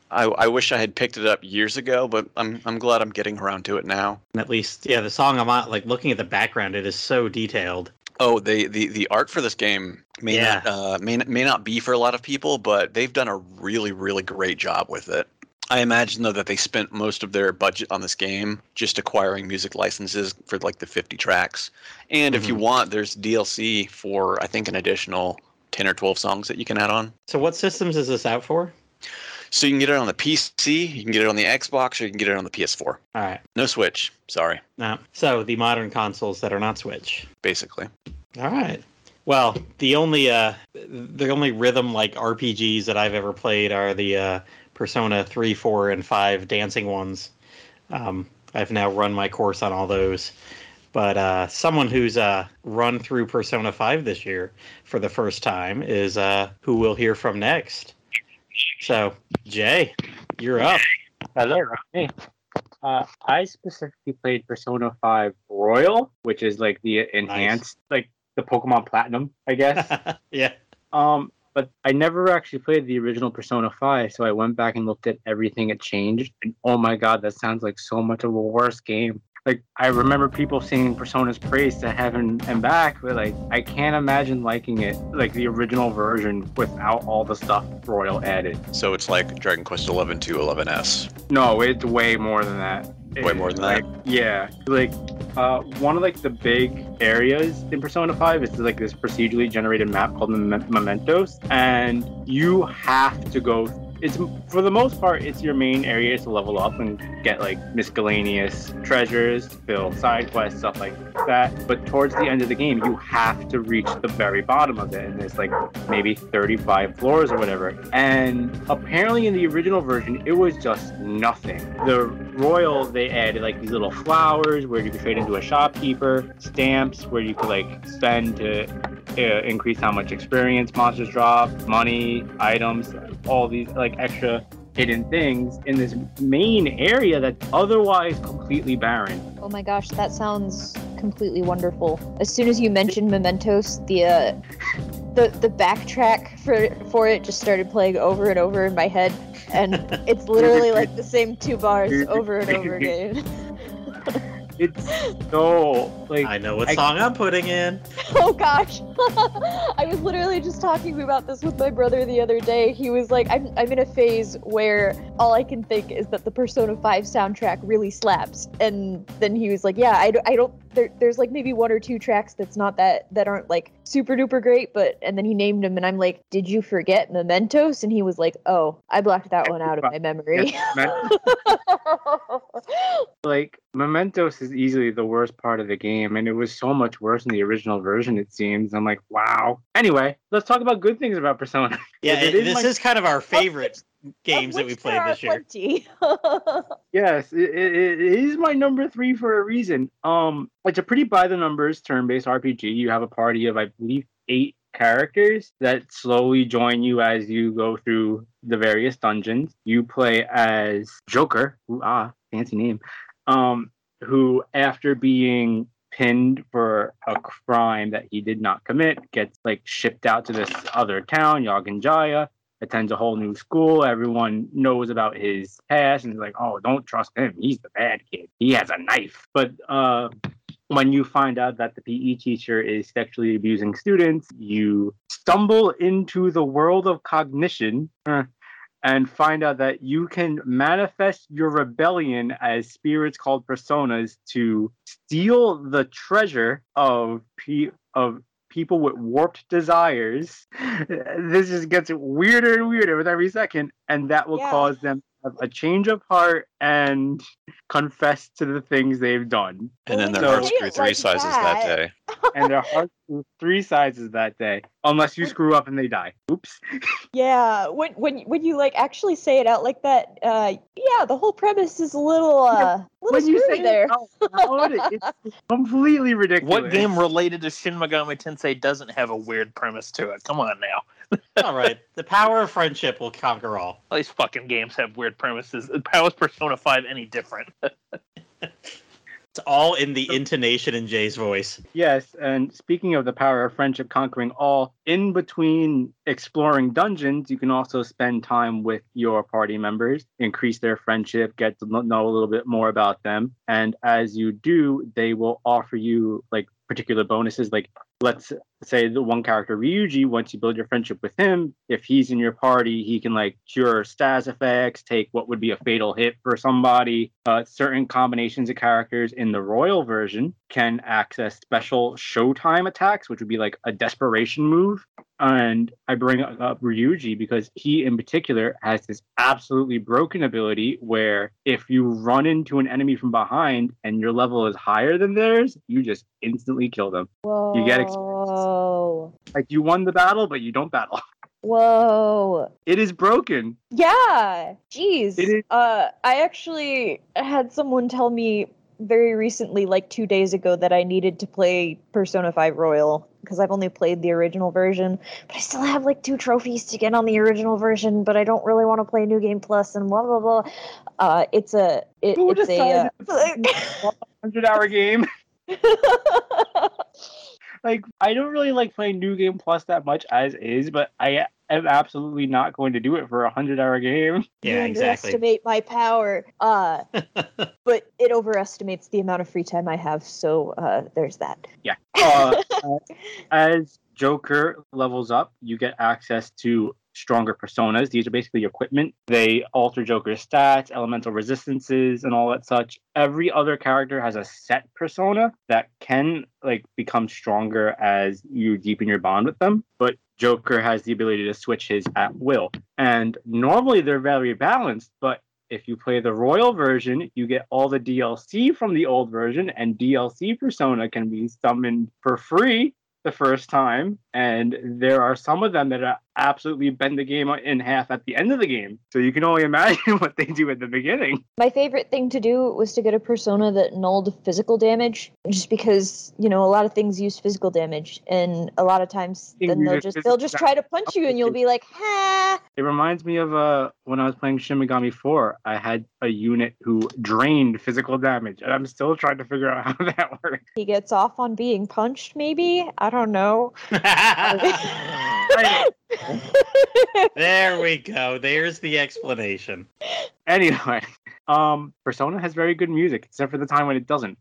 I, I wish I had picked it up years ago, but I'm I'm glad I'm getting around to it now. At least, yeah, the song I'm on, like looking at the background, it is so detailed. Oh, the the, the art for this game may Yeah. not uh, may may not be for a lot of people, but they've done a really really great job with it. I imagine though that they spent most of their budget on this game just acquiring music licenses for like the 50 tracks. And if you want, there's DLC for I think an additional 10 or 12 songs that you can add on. So, what systems is this out for? So you can get it on the PC, you can get it on the Xbox, or you can get it on the PS4. All right. No Switch. Sorry, No. so the modern consoles that are not Switch. basically. All right. Well, the only uh, the only rhythm like RPGs that I've ever played are the uh, Persona three, four, and five dancing ones. Um, I've now run my course on all those. But uh, someone who's uh, run through Persona five this year for the first time is uh, who we'll hear from next. So, Jay, you're up. Hello, me. Uh, I specifically played Persona 5 Royal, which is like the enhanced, like the Pokemon Platinum, I guess. yeah. um, but I never actually played the original Persona 5, so I went back and looked at everything it changed. And oh my god, that sounds like so much of a worse game. Like I remember people singing Persona's praise to heaven and back, but like I can't imagine liking it like the original version without all the stuff Royal added. So it's like Dragon Quest 11 to 11S. No, it's way more than that. Way more than like, Yeah, like uh, one of like the big areas in Persona 5 is like this procedurally generated map called Mem- Mementos, and you have to go. It's for the most part, it's your main area to level up and get like miscellaneous treasures, fill side quests, stuff like that. But towards the end of the game, you have to reach the very bottom of it, and there's like maybe 35 floors or whatever. And apparently, in the original version, it was just nothing. The Royal, they added like these little flowers where you could trade into a shopkeeper, stamps where you could like spend to uh, increase how much experience monsters drop, money, items, all these like extra hidden things in this main area that's otherwise completely barren. Oh my gosh, that sounds completely wonderful. As soon as you mentioned Mementos, the uh, the the backtrack for for it just started playing over and over in my head, and it's literally like the same two bars over and over again. It's so like I know what I- song I'm putting in. Oh gosh. I was literally just talking about this with my brother the other day. He was like, I'm, I'm in a phase where all I can think is that the Persona 5 soundtrack really slaps. And then he was like, Yeah, I, don't- I don't, there, there's like maybe one or two tracks that's not that, that aren't like super duper great. But, and then he named them, and I'm like, Did you forget Mementos? And he was like, Oh, I blocked that one out of my memory. like Mementos is easily the worst part of the game, and it was so much worse in the original version. It seems. I'm like, wow. Anyway, let's talk about good things about Persona. Yeah, It is this is kind of our favorite games Of that we played this year. Yes, it, it, it is my number three for a reason. Um, it's a pretty by the numbers turn-based RPG. You have a party of, I believe, eight characters that slowly join you as you go through the various dungeons. You play as Joker, who ah, fancy name, um, who after being pinned for a crime that he did not commit gets like shipped out to this other town, Yongen-Jaya attends a whole new school. Everyone knows about his past and is like, oh, don't trust him. He's the bad kid. He has a knife. But uh, when you find out that the PE teacher is sexually abusing students, you stumble into the world of cognition. uh, and find out that you can manifest your rebellion as spirits called personas to steal the treasure of pe- of people with warped desires. This just gets weirder and weirder with every second, and that will Yeah. cause them have a change of heart and confess to the things they've done. And then their So- hearts grew three like sizes that that. day. And their hearts grew three sizes that day, unless you screw up and they die. Oops. Yeah, when when when you like actually say it out like that, uh, yeah, the whole premise is a little uh, little when you say there. it out it's completely ridiculous. What game related to Shin Megami Tensei doesn't have a weird premise to it? Come on now. all right, the power of friendship will conquer all. All these fucking games have weird premises. How is Persona 5 any different? It's all in the intonation in Jay's voice. Yes, and speaking of the power of friendship conquering all, in between exploring dungeons, you can also spend time with your party members, increase their friendship, get to know a little bit more about them. And as you do, they will offer you like particular bonuses. Like, let's say the one character, Ryuji, once you build your friendship with him, if he's in your party, he can like cure stas effects, take what would be a fatal hit for somebody. Uh, certain combinations of characters in the royal version can access special showtime attacks, which would be like a desperation move. And I bring up Ryuji because he, in particular, has this absolutely broken ability where if you run into an enemy from behind and your level is higher than theirs, you just instantly kill them. Whoa. You get Whoa. Like you won the battle, but you don't battle. Whoa. It is broken. Yeah. Jeez. It is- Uh, I actually had someone tell me very recently, like two days ago, that I needed to play Persona 5 Royal because I've only played the original version, but I still have like two trophies to get on the original version, but I don't really want to play New Game Plus and blah blah blah. Uh, it's a it, it's a uh, Hundred hour game. Like I don't really like playing New Game Plus that much as is, but I am absolutely not going to do it for a hundred hour game. Yeah, you exactly. underestimate my power. Uh, but it overestimates the amount of free time I have. So uh, there's that. Yeah. Uh, uh, as Joker levels up, you get access to stronger personas. These are basically equipment. They alter Joker's stats, elemental resistances, and all that such. Every other character has a set persona that can like become stronger as you deepen your bond with them. But Joker has the ability to switch his at will. And normally they're very balanced, but if you play the royal version, you get all the DLC from the old version, and DLC persona can be summoned for free the first time. And there are some of them that are absolutely bend the game in half at the end of the game. So you can only imagine what they do at the beginning. My favorite thing to do was to get a persona that nulled physical damage, just because you know a lot of things use physical damage, and a lot of times then they'll just they'll just try to punch you, and you'll be like, ha. It reminds me of uh, when I was playing Shin Megami 4, I had a unit who drained physical damage, and I'm still trying to figure out how that works. He gets off on being punched, maybe. I don't know. there we go. There's the explanation. Anyway, um, Persona has very good music, except for the time when it doesn't.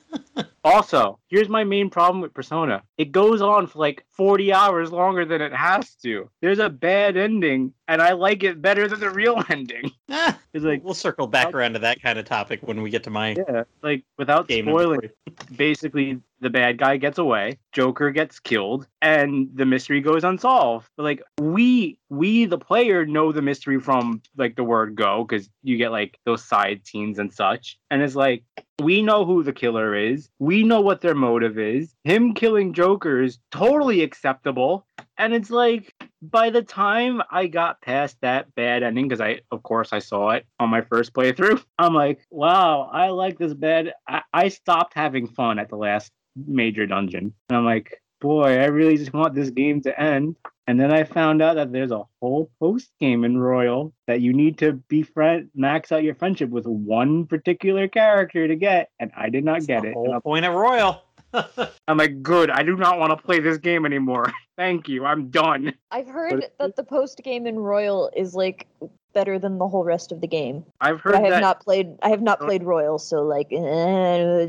also, here's my main problem with Persona. It goes on for like 40 hours longer than it has to. There's a bad ending, and I like it better than the real ending. Ah, It's like, we'll circle back around to that kind of topic when we get to my yeah, like without spoiling, basically the bad guy gets away, Joker gets killed, and the mystery goes unsolved. But like we we the player know the mystery from like the word go because you get like those side scenes and such. And it's like we know who the killer is. We know what their motive is. Him killing Joker is totally acceptable. And it's like by the time I got past that bad ending, because I, of course, I saw it on my first playthrough, I'm like, wow, I like this bad. I, I stopped having fun at the last major dungeon. And I'm like, boy, I really just want this game to end. And then I found out that there's a whole post game in Royal that you need to befriend, max out your friendship with one particular character to get. And I did not get the it. whole And I'm- point of Royal. I'm like, good. I do not want to play this game anymore. Thank you. I'm done. I've heard that the post game in Royal is like better than the whole rest of the game. I've But heard I have that. not played. I have not played Royal, so like, eh,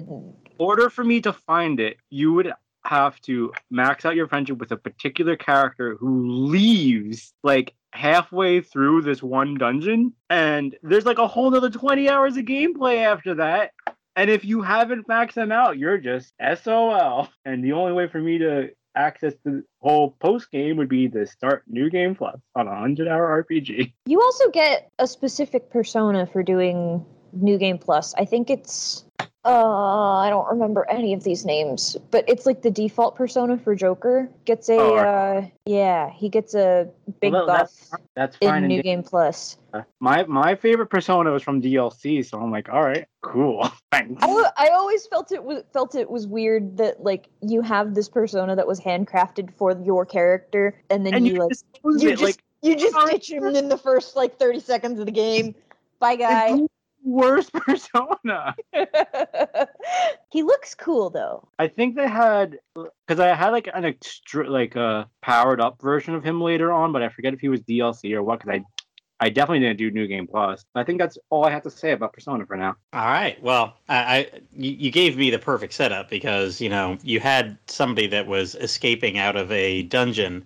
order for me to find it, you would have to max out your friendship with a particular character who leaves like halfway through this one dungeon, and there's like a whole nother 20 hours of gameplay after that. And if you haven't maxed them out, you're just SOL. And the only way for me to access the whole post game would be to start New Game Plus on a 100 hour RPG. you also get a specific persona for doing New Game Plus. I think it's. Uh, I don't remember any of these names, but it's like the default persona for Joker gets a. Oh, uh, yeah, he gets a big Well, buff that's, that's fine. in New Game Plus. My my favorite persona was from DLC, so I'm like, all right, cool, thanks. I, I always felt it was felt it was weird that like you have this persona that was handcrafted for your character, and then and you, you like you just like you just ditch him in the first like thirty seconds of the game. Bye, guy. The worst persona. he looks cool though. I think they had because I had like an extra like a powered up version of him later on, but I forget if he was DLC or what. Because I I definitely didn't do New Game Plus. I think that's all I have to say about Persona for now. All right. Well, I, I you, you gave me the perfect setup because you know you had somebody that was escaping out of a dungeon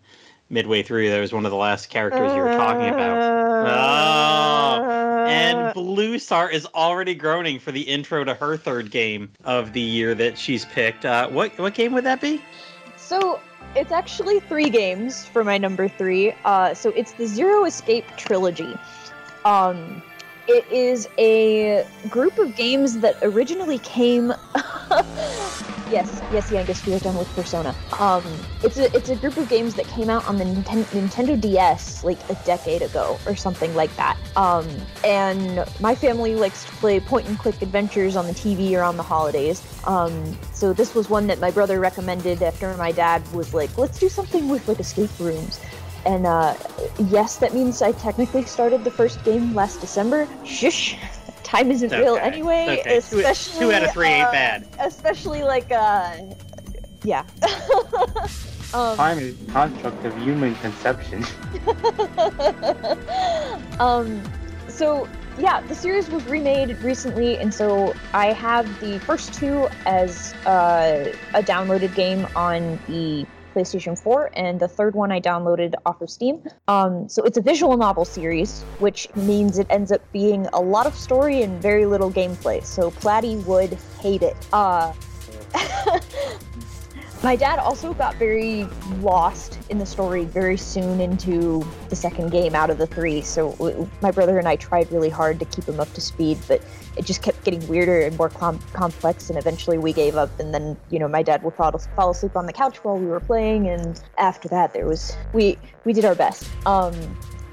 midway through. That was one of the last characters you were talking about. Uh, oh, And Blue Star is already groaning for the intro to her third game of the year that she's picked. Uh, what what game would that be? So it's actually three games for my number three. Uh, so it's the Zero Escape trilogy. Um, it is a group of games that originally came Yes, yes, Yangus, we are done with Persona. Um, it's a it's a group of games that came out on the Ninten- Nintendo DS like a decade ago or something like that. Um, and my family likes to play point and click adventures on the TV around the holidays. Um, so this was one that my brother recommended after my dad was like, let's do something with like escape rooms. And uh, yes, that means I technically started the first game last December. Shush. Time isn't real anyway. okay. Two- Especially two out of three ain't uh, bad. Especially like uh, yeah. um, Time is a construct of human conception. um, so yeah, the series was remade recently, and so I have the first two as uh, a downloaded game on the PlayStation 4, and the third one I downloaded off of Steam. Um, so it's a visual novel series, which means it ends up being a lot of story and very little gameplay. So Platy would hate it. Uh, my dad also got very lost in the story very soon into the second game out of the three. So my brother and I tried really hard to keep him up to speed, but it just kept getting weirder and more com- complex. And eventually we gave up. And then, you know, my dad would fall, fall asleep on the couch while we were playing. And after that, there was we we did our best. Um,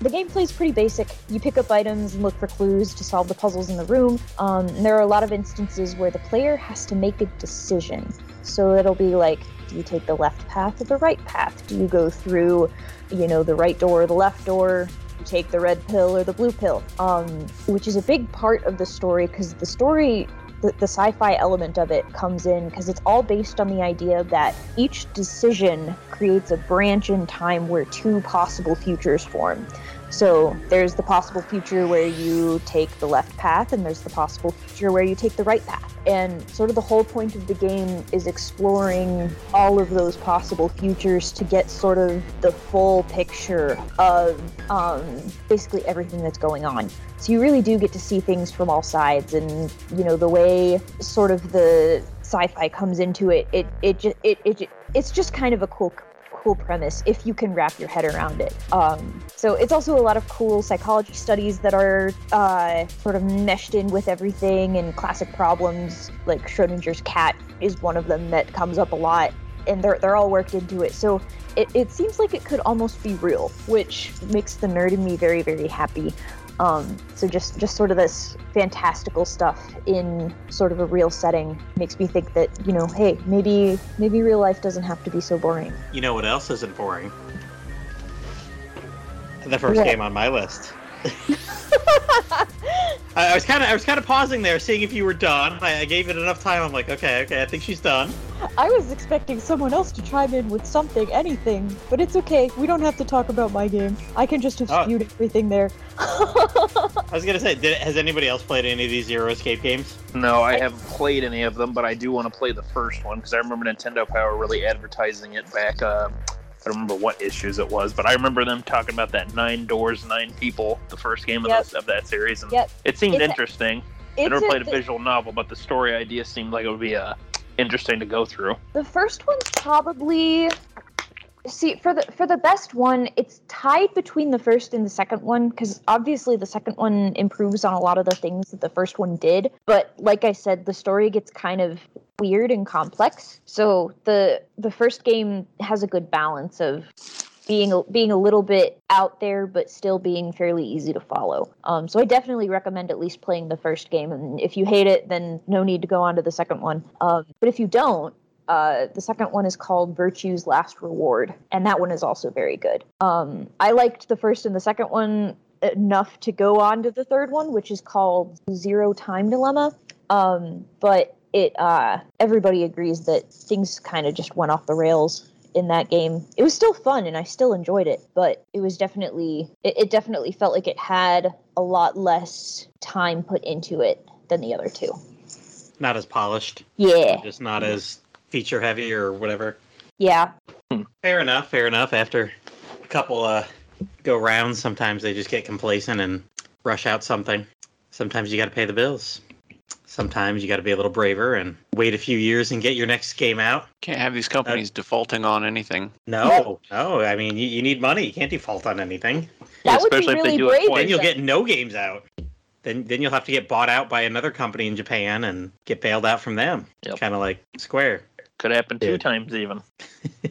the gameplay is pretty basic. You pick up items and look for clues to solve the puzzles in the room. Um, there are a lot of instances where the player has to make a decision. So it'll be like, do you take the left path or the right path? Do you go through, you know, the right door or the left door? You take the red pill or the blue pill? Um, which is a big part of the story because the story the, the sci-fi element of it comes in because it's all based on the idea that each decision creates a branch in time where two possible futures form so there's the possible future where you take the left path and there's the possible future where you take the right path. And sort of the whole point of the game is exploring all of those possible futures to get sort of the full picture of um, basically everything that's going on. So you really do get to see things from all sides and you know the way sort of the sci-fi comes into it it it just it, it it's just kind of a cool cool premise if you can wrap your head around it. Um, so it's also a lot of cool psychology studies that are uh, sort of meshed in with everything and classic problems like schrodinger's cat is one of them that comes up a lot and they're, they're all worked into it. So it, it seems like it could almost be real which makes the nerd in me very very happy um, so just just sort of this fantastical stuff in sort of a real setting makes me think that you know, hey, maybe maybe real life doesn't have to be so boring. You know what else isn't boring? The first game on my list. I, I was kind of I was kind of pausing there, seeing if you were done. I, I gave it enough time. I'm like, okay, okay, I think she's done. I was expecting someone else to chime in with something, anything, but it's okay. We don't have to talk about my game. I can just dispute everything there. I was gonna say, did, has anybody else played any of these Zero Escape games? No, I haven't played any of them, but I do want to play the first one because I remember Nintendo Power really advertising it back. Uh, I don't remember what issues it was, but I remember them talking about that nine doors, nine people, the first game of, Yep. this, of that series, and Yep. it seemed It's a- interesting. I never a- played a visual novel, but the story idea seemed like it would be uh, interesting to go through. The first one's probably see for the for the best one. It's tied between the first and the second one because obviously the second one improves on a lot of the things that the first one did. But like I said, the story gets kind of weird and complex. So the the first game has a good balance of being a, being a little bit out there but still being fairly easy to follow. Um, so I definitely recommend at least playing the first game, and if you hate it, then no need to go on to the second one. Um, but if you don't, uh, the second one is called Virtue's Last Reward, and that one is also very good. Um, I liked the first and the second one enough to go on to the third one, which is called Zero Time Dilemma. Um, but it uh, everybody agrees that things kind of just went off the rails in that game. It was still fun and I still enjoyed it, but it was definitely it, it definitely felt like it had a lot less time put into it than the other two. Not as polished, Yeah. just not as feature heavy or whatever. Yeah. Fair enough, fair enough. After a couple uh go rounds, sometimes they just get complacent and rush out something. Sometimes you got to pay the bills. Sometimes you got to be a little braver and wait a few years and get your next game out. Can't have these companies defaulting on anything. No, no. I mean, you, you need money. You can't default on anything. That would be especially if they really do it brave. twice. Then you'll get no games out. Then then you'll have to get bought out by another company in Japan and get bailed out from them. Yep. Kind of like Square. Could happen two Did. times even.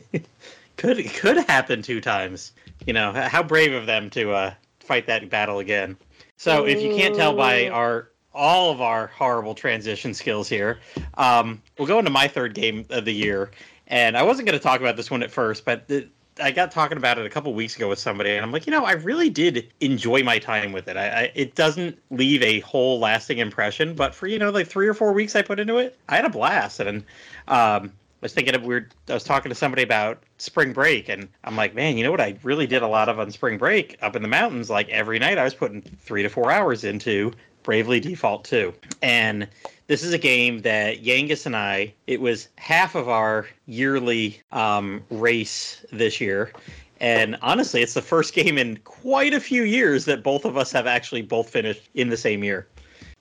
could could happen two times. You know how brave of them to uh, fight that battle again. So if you can't tell by our all of our horrible transition skills here, um, we'll go into my third game of the year. And I wasn't going to talk about this one at first, but the, I got talking about it a couple weeks ago with somebody, and I'm like, you know, I really did enjoy my time with it. I, I it doesn't leave a whole lasting impression, but for you know like three or four weeks I put into it, I had a blast. And um, I was thinking of weird. I was talking to somebody about spring break, and I'm like, man, you know what? I really did a lot of on spring break up in the mountains. Like every night, I was putting three to four hours into Bravely Default 2. And this is a game that Yangus and I, it was half of our yearly um, race this year. And honestly, it's the first game in quite a few years that both of us have actually both finished in the same year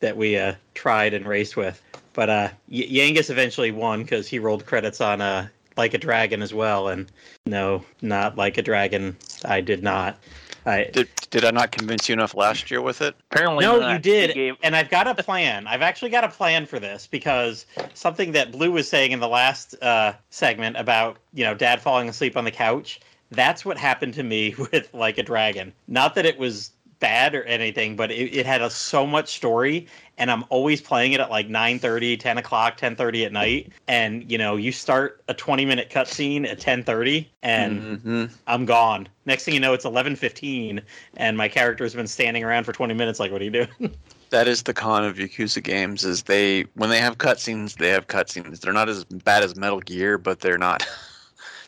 that we uh, tried and raced with. But uh, y- Yangus eventually won because he rolled credits on uh, Like a Dragon as well. And no, not Like a Dragon. I did not. I, Did, did I not convince you enough last year with it? Apparently, no, not. you did, He gave- and I've got a plan. I've actually got a plan for this because something that Blue was saying in the last uh, segment about you know Dad falling asleep on the couch. That's what happened to me with Like a Dragon. Not that it was bad or anything, but it, it had a, so much story, and I'm always playing it at like 9:30, 10 o'clock, 10:30 at night. And you know, you start a 20 minute cutscene at 10:30, and Mhm. I'm gone. Next thing you know, it's 11:15, and my character's been standing around for 20 minutes. Like, what are you doing? That is the con of Yakuza games. Is they when they have cutscenes, they have cutscenes. They're not as bad as Metal Gear, but they're not.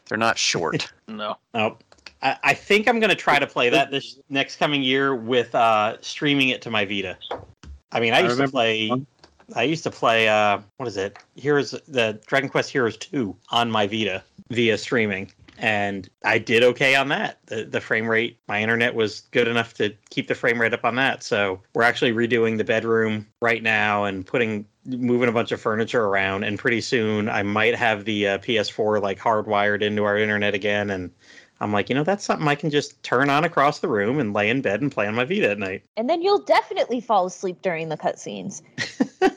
They're not short. no. Oh, I, I think I'm going to try to play that this next coming year with uh, streaming it to my Vita. I mean, I I used to play. I used to play. Uh, what is it? Heroes, the Dragon Quest Heroes Two on my Vita via streaming, and I did okay on that. The the frame rate, my internet was good enough to keep the frame rate up on that. So we're actually redoing the bedroom right now and putting moving a bunch of furniture around and pretty soon i might have the uh, ps4 like hardwired into our internet again and i'm like you know that's something i can just turn on across the room and lay in bed and play on my vita at night And then you'll definitely fall asleep during the cutscenes.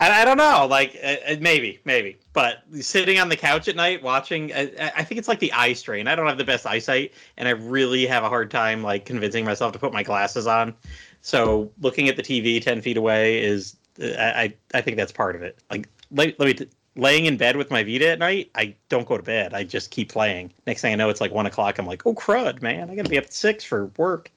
I, I don't know, like uh, uh, maybe, maybe, but sitting on the couch at night watching, I, I think it's like the eye strain. I don't have the best eyesight, and I really have a hard time like convincing myself to put my glasses on. So looking at the TV ten feet away is, uh, I I, I think that's part of it. Like let, let me. T- Laying in bed with my Vita at night, I don't go to bed. I just keep playing. Next thing I know, it's like one o'clock. I'm like, oh crud, man! I gotta be up at six for work,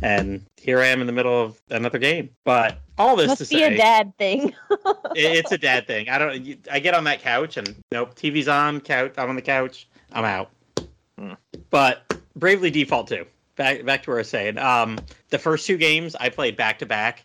and here I am in the middle of another game. But all this to Must be say, a dad thing. it- it's a dad thing. I don't. I get on that couch and nope, TV's on. Couch. I'm on the couch. I'm out. Hmm. But Bravely Default 2. Back back to where I was saying. Um, the first two games I played back to back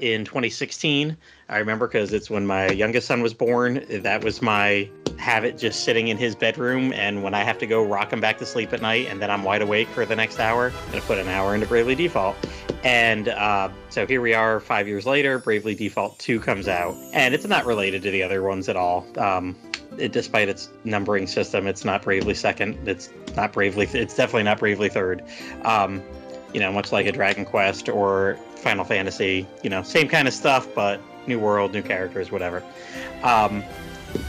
in 2016. I remember because it's when my youngest son was born. That was my habit, just sitting in his bedroom, and when I have to go rock him back to sleep at night, and then I'm wide awake for the next hour, I'm gonna put an hour into Bravely Default. And uh, so here we are, five years later. Bravely Default 2 comes out, and it's not related to the other ones at all. Um, it, despite its numbering system, it's not Bravely Second. It's not Bravely. It's definitely not Bravely Third. Um, you know, much like a Dragon Quest or Final Fantasy. You know, same kind of stuff, but new world, new characters, whatever. Um,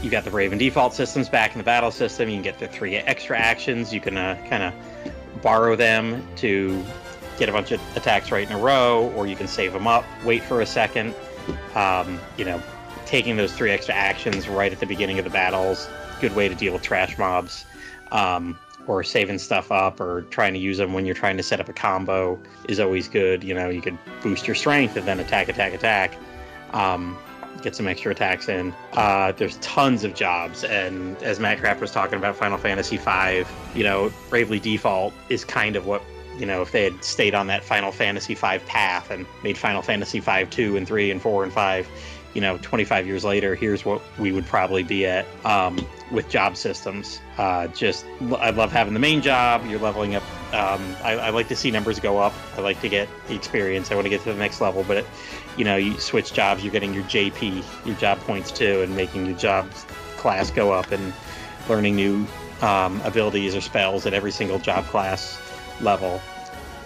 you got the Raven default systems back in the battle system. You can get the three extra actions. You can uh, kind of borrow them to get a bunch of attacks right in a row, or you can save them up, wait for a second. Um, you know, taking those three extra actions right at the beginning of the battles, good way to deal with trash mobs. Um, or saving stuff up or trying to use them when you're trying to set up a combo is always good. You know, you could boost your strength and then attack, attack, attack. Um, get some extra attacks in. Uh, there's tons of jobs, and as Matt Craft was talking about Final Fantasy V, you know, Bravely Default is kind of what you know if they had stayed on that Final Fantasy V path and made Final Fantasy V two and three and four and five. You know, 25 years later, here's what we would probably be at um, with job systems. Uh, just, I love having the main job. You're leveling up. Um, I, I like to see numbers go up. I like to get the experience. I want to get to the next level, but it, you know, you switch jobs, you're getting your JP, your job points too, and making your job class go up and learning new um, abilities or spells at every single job class level.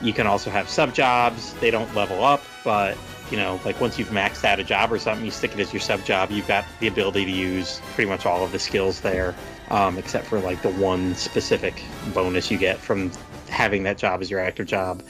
You can also have sub jobs. They don't level up, but you know, like once you've maxed out a job or something, you stick it as your sub job. You've got the ability to use pretty much all of the skills there, um, except for like the one specific bonus you get from having that job as your active job.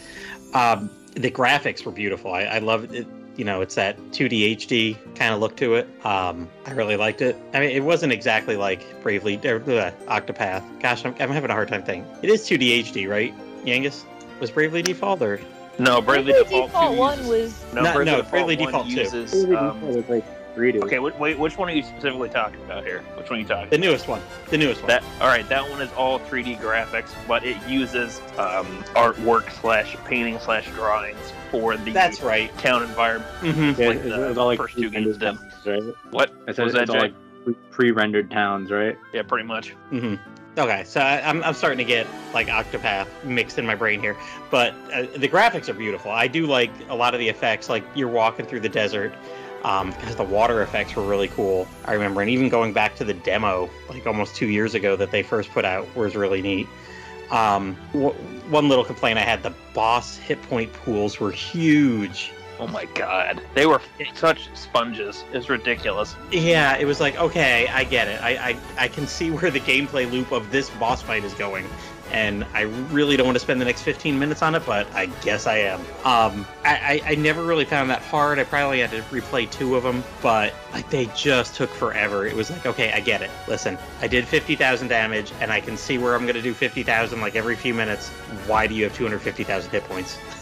Um, the graphics were beautiful. I, I love it. You know, it's that 2D HD kind of look to it. Um, I really liked it. I mean, it wasn't exactly like Bravely or uh, Octopath. Gosh, I'm, I'm having a hard time thinking. It is 2D HD, right, Yangus? Was Bravely Default or No, Bravely Bravely Default, Default 2 one uses- was no, No, Bravely no, Default Bravely 1 Default 2. uses. Um, like three to okay, wait, wait, which one are you specifically talking about here? Which one are you talking? the newest one? The newest one. That all right? That one is all 3D graphics, but it uses um, artwork slash painting slash drawings for the That's right. town environment. Mm-hmm. Yeah, like it's, the it's all like first two games did. right? What I said was it's that, all like pre-rendered towns, right? Yeah, pretty much. hmm Okay, so I, I'm, I'm starting to get like Octopath mixed in my brain here, but uh, the graphics are beautiful. I do like a lot of the effects, like you're walking through the desert, um, because the water effects were really cool. I remember, and even going back to the demo, like almost two years ago that they first put out, was really neat. Um, w- one little complaint I had: the boss hit point pools were huge. Oh my god, they were such sponges. It's ridiculous. Yeah, it was like, okay, I get it. I, I, I can see where the gameplay loop of this boss fight is going. And I really don't want to spend the next 15 minutes on it, but I guess I am. Um, I, I, I never really found that hard. I probably had to replay two of them, but like they just took forever. It was like, okay, I get it. Listen, I did 50,000 damage, and I can see where I'm going to do 50,000 like every few minutes. Why do you have 250,000 hit points?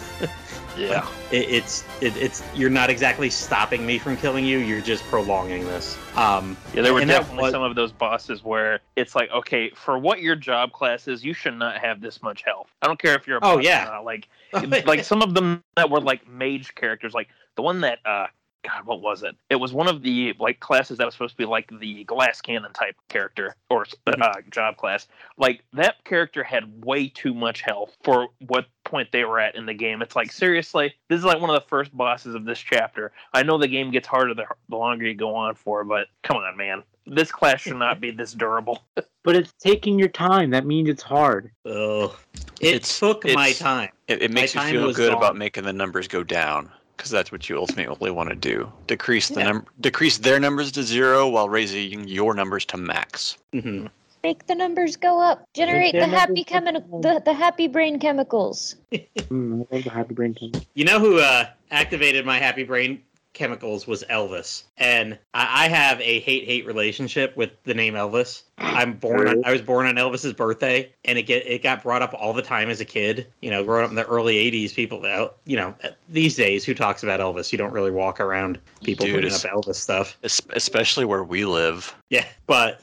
Yeah. it, it's it, it's you're not exactly stopping me from killing you. You're just prolonging this. Um, Yeah, there were definitely was- some of those bosses where it's like, okay, for what your job class is, you should not have this much health. I don't care if you're a Oh, yeah. or not. Like, like some of them that were like mage characters, like the one that uh God, what was it? It was one of the like classes that was supposed to be like the glass cannon type character or Mm-hmm. uh, job class. Like that character had way too much health for what point they were at in the game. It's like seriously, this is like one of the first bosses of this chapter. I know the game gets harder the, the longer you go on for, but come on, man, this class should not be this durable. But it's taking your time. That means it's hard. Ugh. It It's- took my time. It, it makes you My time feel good gone. about making the numbers go down because that's what you ultimately want to do. Decrease the Yeah. num- decrease their numbers to zero while raising your numbers to max. hmm Make the numbers go up. Generate the happy numbers go chemi- the, the happy brain chemicals. Mm, I love the happy brain thing. You know who uh, activated my happy brain chemicals was Elvis, and I, I have a hate hate relationship with the name Elvis. I'm born. On, I was born on Elvis's birthday, and it get it got brought up all the time as a kid. You know, growing up in the early '80s, people, uh, you know, these days, who talks about Elvis? You don't really walk around people Dude, bringing up it's- Elvis stuff. Especially where we live. Yeah, but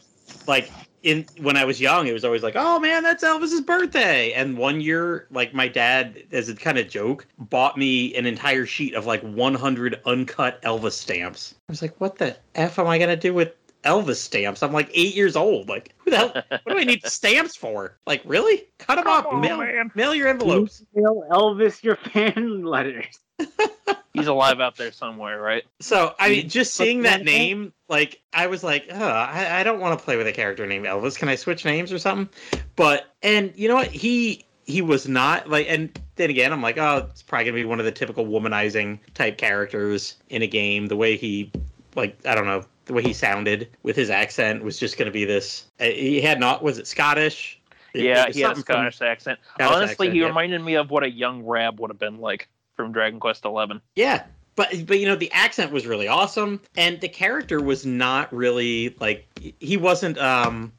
like in when I was young, it was always like, "Oh man, that's Elvis's birthday." And one year, like my dad, as a kind of joke, bought me an entire sheet of like 100 uncut Elvis stamps. I was like, "What the f am I gonna do with Elvis stamps?" I'm like eight years old. Like, who the hell? What do I need stamps for? Like, really? Cut them Come up. on, mail, man. mail your envelopes. Mail Elvis your fan letters. He's alive out there somewhere, right? So I mean, just seeing that name, like I was like, oh, I, I don't want to play with a character named Elvis. Can I switch names or something? But and you know what? He he was not like, and then again, I'm like, oh, it's probably gonna be one of the typical womanizing type characters in a game. The way he, like, I don't know, the way he sounded with his accent was just gonna be this. uh, He had not was it Scottish? Yeah, it he had a something from- Scottish accent. Scottish Honestly, accent, he yeah. reminded me of what a young Rab would have been like from Dragon Quest Eleven. Yeah. But but you know the accent was really awesome and the character was not really like he wasn't um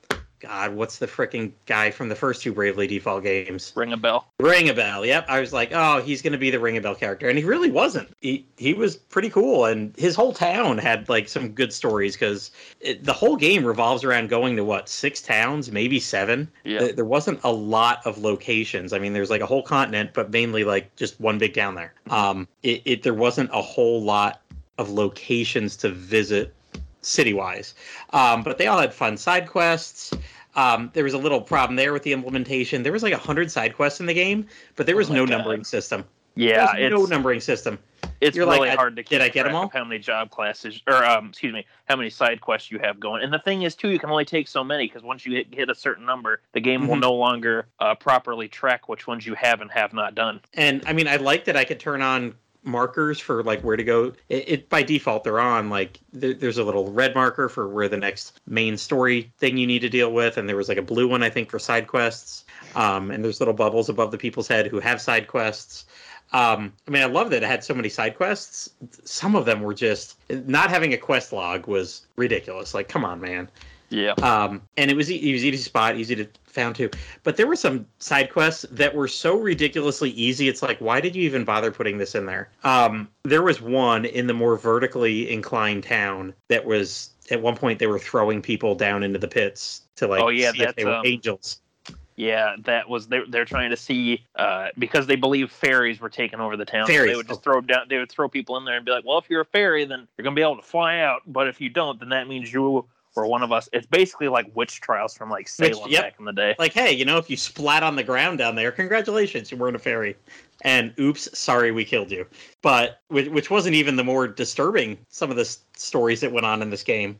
God, what's the freaking guy from the first two Bravely Default games? Ringabel. Ring a Bell. Yep. I was like, oh, he's going to be the Ringabel character. And he really wasn't. He, he was pretty cool. And his whole town had like some good stories because the whole game revolves around going to what, six towns, maybe seven? Yeah. There- There wasn't a lot of locations. I mean, there's like a whole continent, but mainly like just one big town there. Um, it, it there wasn't a whole lot of locations to visit city wise. Um, but they all had fun side quests. Um, there was a little problem there with the implementation. There was like a hundred side quests in the game, but there was Oh no God. numbering system. Yeah, There no numbering system. it's you're really I- hard to keep did I get 'em track all? of how many job classes or um excuse me how many side quests you have going. And the thing is too, you can only take so many because once you hit, hit a certain number, the game will Mhm. no longer uh, properly track which ones you have and have not done. And I mean, I like that I could turn on markers for like where to go. It, it by default they're on like there, there's a little red marker for where the next main story thing you need to deal with, and there was like a blue one I think for side quests. Um, and there's little bubbles above the people's head who have side quests. Um, I mean, I love that it had so many side quests. Some of them were just not having a quest log was ridiculous. Like, come on, man. Yeah. Um, and it was it was easy to spot, easy to found too. But there were some side quests that were so ridiculously easy. It's like, why did you even bother putting this in there? Um, there was one in the more vertically inclined town that was at one point they were throwing people down into the pits to like Oh, yeah, see if they were that's, um, angels. Yeah, that was they're they're trying to see uh, because they believe fairies were taking over the town. so they would just oh. throw down. They would throw people in there and be like, "Well, if you're a fairy, then you're gonna be able to fly out. But if you don't, then that means you were one of us." It's basically like witch trials from like Salem yep. back in the day. Like, hey, you know, if you splat on the ground down there, congratulations, you weren't a fairy. And oops, sorry, we killed you. But which, which wasn't even the more disturbing some of the stories that went on in this game.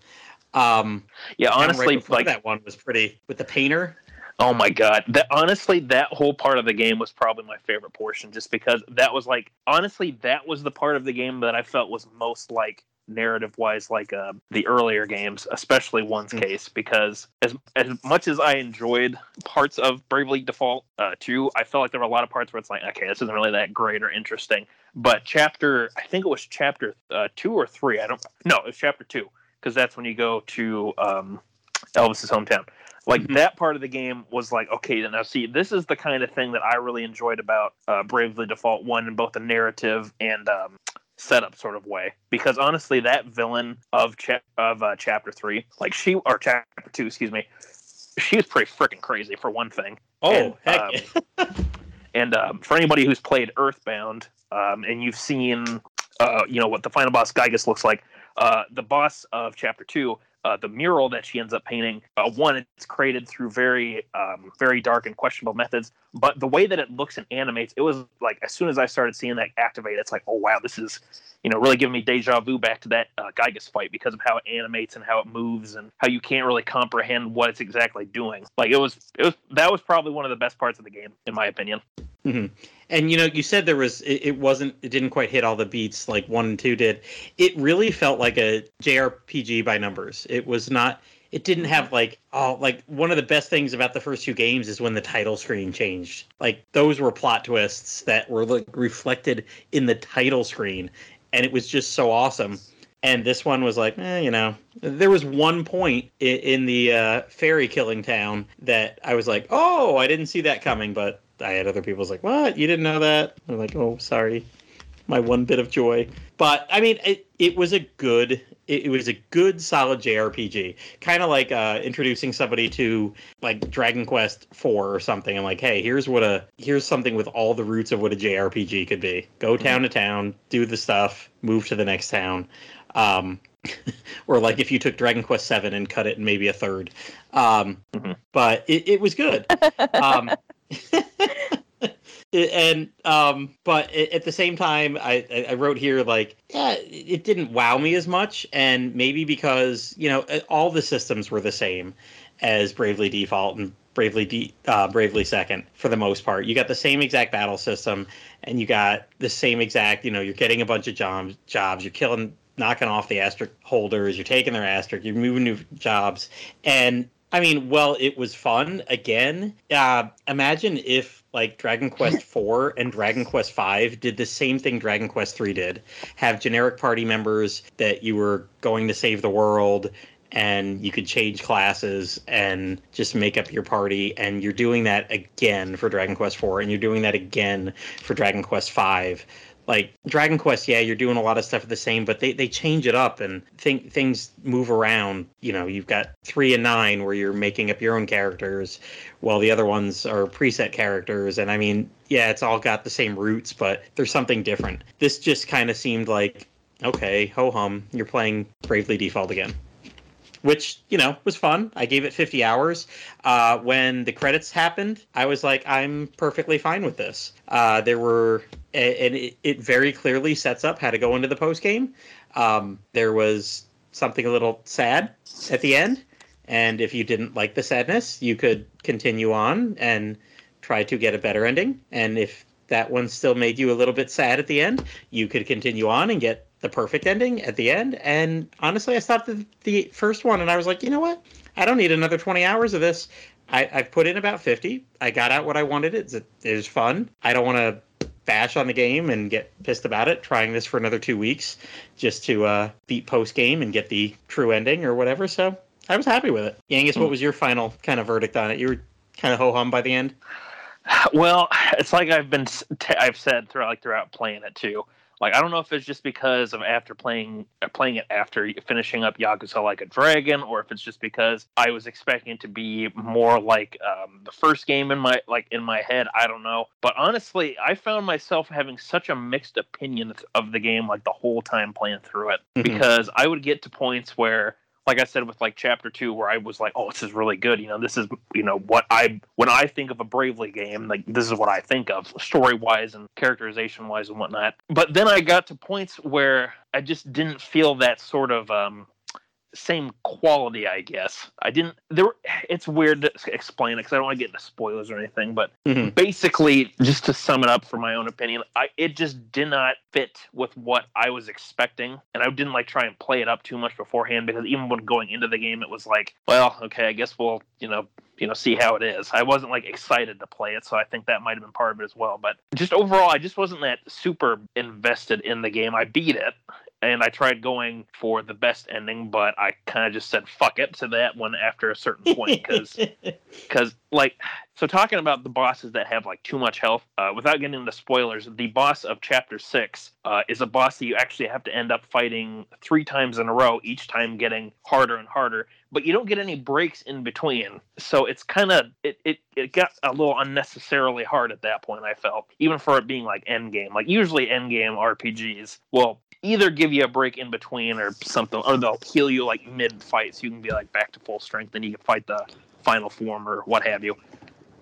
Um, Yeah, and right honestly, like that one was pretty with the painter. Oh my god! That honestly, that whole part of the game was probably my favorite portion, just because that was like honestly, that was the part of the game that I felt was most like narrative wise like uh, the earlier games especially one's Mm. case because as as much as i enjoyed parts of bravely default uh 2 i felt like there were a lot of parts where it's like okay this isn't really that great or interesting but chapter i think it was chapter uh, 2 or 3 i don't no it was chapter 2 because that's when you go to um elvis's hometown like Mhm. that part of the game was like okay now see this is the kind of thing that i really enjoyed about uh, bravely default 1 in both the narrative and um, setup sort of way because honestly that villain of cha- of uh, chapter 3 like she or chapter 2 excuse me she was pretty freaking crazy for one thing Oh, And, heck. and um, for anybody who's played Earthbound, um, and you've seen, uh, you know, what the final boss Giygas looks like, uh, the boss of Chapter Two, uh, the mural that she ends up painting, uh, one, it's created through very, um, very dark and questionable methods. But the way that it looks and animates, it was like as soon as I started seeing that activate, it's like, oh wow, this is, you know, really giving me deja vu back to that uh, Giygas fight because of how it animates and how it moves and how you can't really comprehend what it's exactly doing. Like it was, it was that was probably one of the best parts of the game, in my opinion. And you know, you said there was it, it wasn't it didn't quite hit all the beats like one and two did. It really felt like a JRPG by numbers. It was not it didn't have like oh like one of the best things about the first two games is when the title screen changed. Like those were plot twists that were like reflected in the title screen and it was just so awesome. And this one was like, eh, you know, there was one point in, in the uh, fairy killing town that I was like, oh, I didn't see that coming, but I had other people's like, what? You didn't know that? I'm like, oh, sorry, my one bit of joy. But I mean, it it was a good, it, it was a good, solid JRPG. Kind of like uh, introducing somebody to like Dragon Quest Four or something. I'm like, hey, here's what a here's something with all the roots of what a JRPG could be. Go town to town, do the stuff, move to the next town. Um, or like if you took Dragon Quest Seven and cut it in maybe a third. Um, Mhm. But it, it was good. Um, and um, but at the same time, I I wrote here like yeah, it didn't wow me as much, and maybe because you know all the systems were the same as Bravely Default and Bravely De- uh, Bravely Second for the most part. You got the same exact battle system, and you got the same exact. You know, you're getting a bunch of jobs. Jobs. You're killing, knocking off the asterisk holders. You're taking their asterisk. You're moving new jobs, and I mean, well, it was fun again. Uh, imagine if like Dragon Quest Four and Dragon Quest Five did the same thing Dragon Quest Three did. Have generic party members that you were going to save the world and you could change classes and just make up your party and you're doing that again for Dragon Quest 4 and you're doing that again for Dragon Quest 5 like Dragon Quest yeah you're doing a lot of stuff the same but they, they change it up and think things move around. You know you've got 3 and 9 where you're making up your own characters while the other ones are preset characters. And I mean yeah it's all got the same roots but there's something different. This just kind of seemed like okay ho hum you're playing Bravely Default again which you know was fun. I gave it 50 hours. Uh, when the credits happened, I was like, I'm perfectly fine with this. Uh, there were, and it, it very clearly sets up how to go into the post game. Um, there was something a little sad at the end, and if you didn't like the sadness, you could continue on and try to get a better ending. And if that one still made you a little bit sad at the end. You could continue on and get the perfect ending at the end. And honestly, I stopped at the first one and I was like, you know what? I don't need another 20 hours of this. I, I've put in about 50. I got out what I wanted. It's, it was fun. I don't want to bash on the game and get pissed about it trying this for another two weeks just to uh, beat post game and get the true ending or whatever. So I was happy with it. Yangus, what was your final kind of verdict on it? You were kind of ho hum by the end. Well, it's like I've been t- I've said throughout like throughout playing it too. Like I don't know if it's just because of after playing uh, playing it after finishing up Yakuza Like a Dragon, or if it's just because I was expecting it to be more like um, the first game in my like in my head. I don't know, but honestly, I found myself having such a mixed opinion of the game like the whole time playing through it Mhm. because I would get to points where like I said with like chapter two, where I was like, "Oh, this is really good." You know, this is you know what I when I think of a Bravely game, like this is what I think of story wise and characterization wise and whatnot. But then I got to points where I just didn't feel that sort of um, same quality. I guess I didn't. There, it's weird to explain it because I don't want to get into spoilers or anything. But Mhm. basically, just to sum it up for my own opinion, I it just did not fit with what I was expecting, and I didn't like try and play it up too much beforehand because even when going into the game, it was like, well, okay, I guess we'll you know you know see how it is. I wasn't like excited to play it, so I think that might have been part of it as well. But just overall, I just wasn't that super invested in the game. I beat it. And I tried going for the best ending, but I kind of just said fuck it to that one after a certain point because because like so talking about the bosses that have like too much health uh, without getting into spoilers the boss of chapter six uh, is a boss that you actually have to end up fighting three times in a row each time getting harder and harder but you don't get any breaks in between. So it's kind of it, it it got a little unnecessarily hard at that point i felt even for it being like end game like usually end game rpgs will either give you a break in between or something or they'll heal you like mid fight so you can be like back to full strength and you can fight the final form or what have you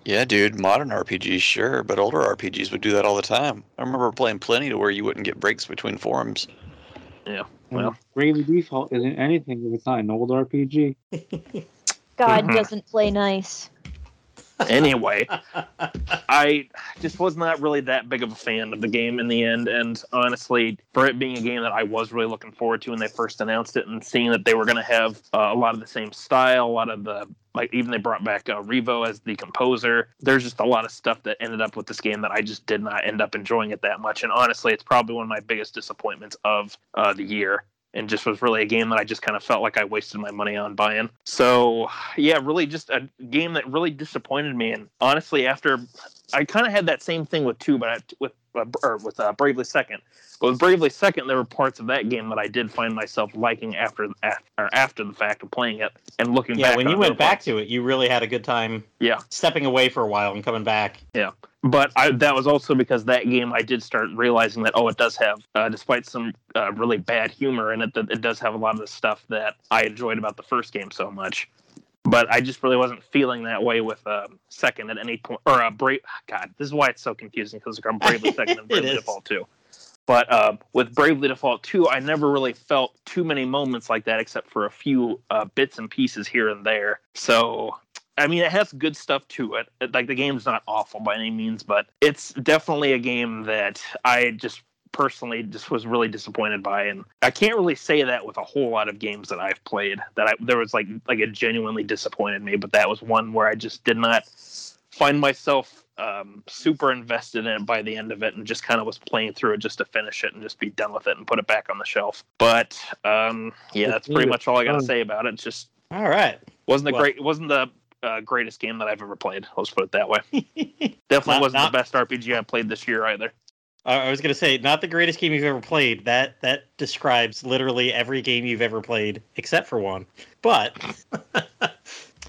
Yeah, dude, modern RPGs, sure, but older RPGs would do that all the time. I remember playing plenty to where you wouldn't get breaks between forums. Yeah, well. Bravely Default isn't anything if it's not an old RPG. God Mhm. doesn't play nice. Anyway, I just was not really that big of a fan of the game in the end. And honestly, for it being a game that I was really looking forward to when they first announced it, and seeing that they were going to have uh, a lot of the same style, a lot of the like, even they brought back uh, Revo as the composer. There's just a lot of stuff that ended up with this game that I just did not end up enjoying it that much. And honestly, it's probably one of my biggest disappointments of uh, the year. And just was really a game that I just kind of felt like I wasted my money on buying. So yeah, really just a game that really disappointed me. And honestly, after I kind of had that same thing with two, but I, with uh, or with uh, Bravely Second. But with Bravely Second, there were parts of that game that I did find myself liking after after, or after the fact of playing it and looking yeah, back. when you went there back to it, you really had a good time. Yeah. stepping away for a while and coming back. But I, that was also because that game I did start realizing that oh, it does have, uh, despite some uh, really bad humor in it, that it does have a lot of the stuff that I enjoyed about the first game so much. But I just really wasn't feeling that way with uh, second at any point, or uh, brave. God, this is why it's so confusing because I'm Bravely Second and Bravely. Default Two. But uh, with Bravely Default 2, I never really felt too many moments like that except for a few uh, bits and pieces here and there. So, I mean, it has good stuff to it. It- Like, the game's not awful by any means, but it's definitely a game that I just personally just was really disappointed by and I can't really say that with a whole lot of games that I've played that I there was like like it genuinely disappointed me but that was one where I just did not find myself um, super invested in it by the end of it and just kind of was playing through it just to finish it and just be done with it and put it back on the shelf. But um, yeah, that's pretty much all I got to say about it. It's just All right. wasn't the well- great, wasn't the uh, greatest game that I've ever played. Let's put it that way. Definitely Not- wasn't not- the best RPG I played this year either. I I was gonna say, not the greatest game you've ever played. That that describes literally every game you've ever played, except for one. But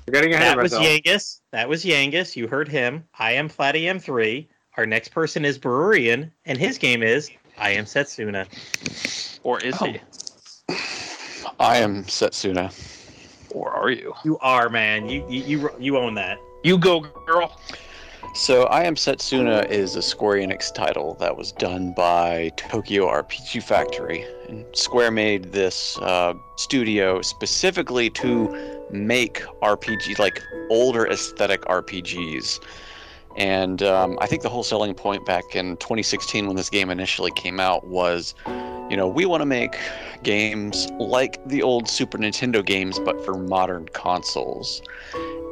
We're getting ahead that of was ourselves. Yangus. That was Yangus. You heard him. I am Flatty M3. Our next person is Brurian, and his game is I am Setsuna. Or is Oh. he? I am Setsuna. Or are you? You are man. You you you, you own that. You go, girl. So, I Am Setsuna is a Square Enix title that was done by Tokyo RPG Factory. And Square made this uh, studio specifically to make RPG, like older aesthetic RPGs. And um, I think the whole selling point back in 2016 when this game initially came out was, you know, we want to make games like the old Super Nintendo games, but for modern consoles.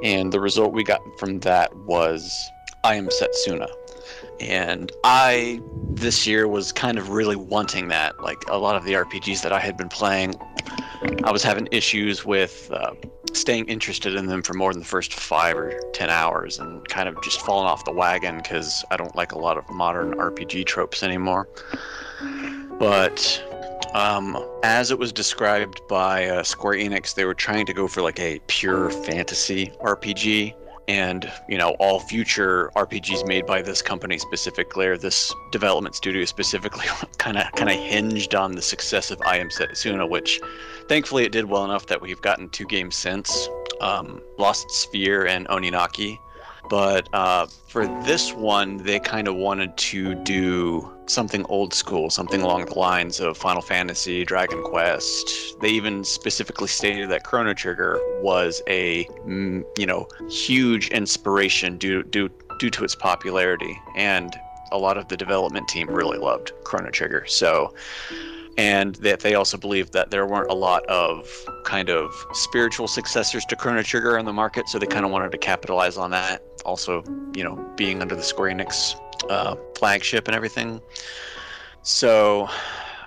And the result we got from that was I Am Setsuna. And I, this year, was kind of really wanting that. Like a lot of the RPGs that I had been playing, I was having issues with uh, staying interested in them for more than the first five or ten hours and kind of just falling off the wagon because I don't like a lot of modern RPG tropes anymore. But um, as it was described by uh, Square Enix, they were trying to go for like a pure fantasy RPG. And you know, all future RPGs made by this company specifically, or this development studio specifically, kind of kind of hinged on the success of I Am Setsuna, which thankfully it did well enough that we've gotten two games since, um, Lost Sphear and Oninaki. But uh, for this one, they kind of wanted to do something old school, something along the lines of Final Fantasy, Dragon Quest. They even specifically stated that Chrono Trigger was a, mm, you know, huge inspiration due due due to its popularity, and a lot of the development team really loved Chrono Trigger. So and that they also believed that there weren't a lot of kind of spiritual successors to Chrono Trigger on the market, so they kind of wanted to capitalize on that. Also, you know, being under the Square Enix uh, flagship and everything. So,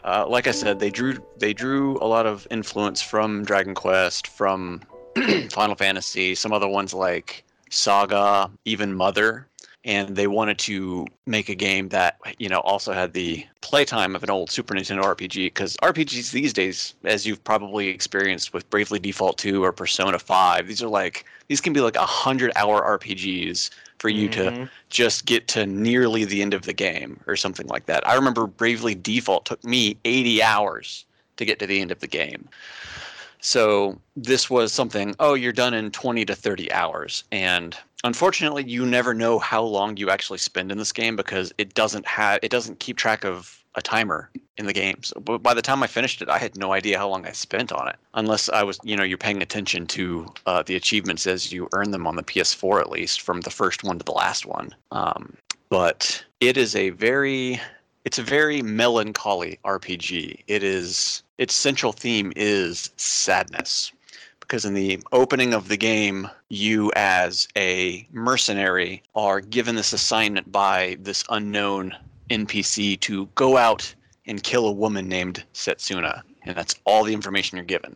uh, like I said, they drew they drew a lot of influence from Dragon Quest, from Final Fantasy, some other ones like Saga, even Mother, and they wanted to make a game that you know also had the playtime of an old Super Nintendo RPG because RPGs these days, as you've probably experienced with Bravely Default 2 or Persona 5, these are like these can be like a hundred hour RPGs for you Mhm. to just get to nearly the end of the game or something like that. I remember Bravely Default took me 80 hours to get to the end of the game. So this was something, oh, you're done in 20 to 30 hours. And unfortunately, you never know how long you actually spend in this game because it doesn't have it doesn't keep track of a timer in the game. So but by the time I finished it, I had no idea how long I spent on it, unless I was, you know, you're paying attention to uh, the achievements as you earn them on the PS4 at least, from the first one to the last one. Um, but it is a very it's a very melancholy RPG. It is its central theme is sadness. Because in the opening of the game, you as a mercenary are given this assignment by this unknown NPC to go out and kill a woman named Setsuna. And that's all the information you're given.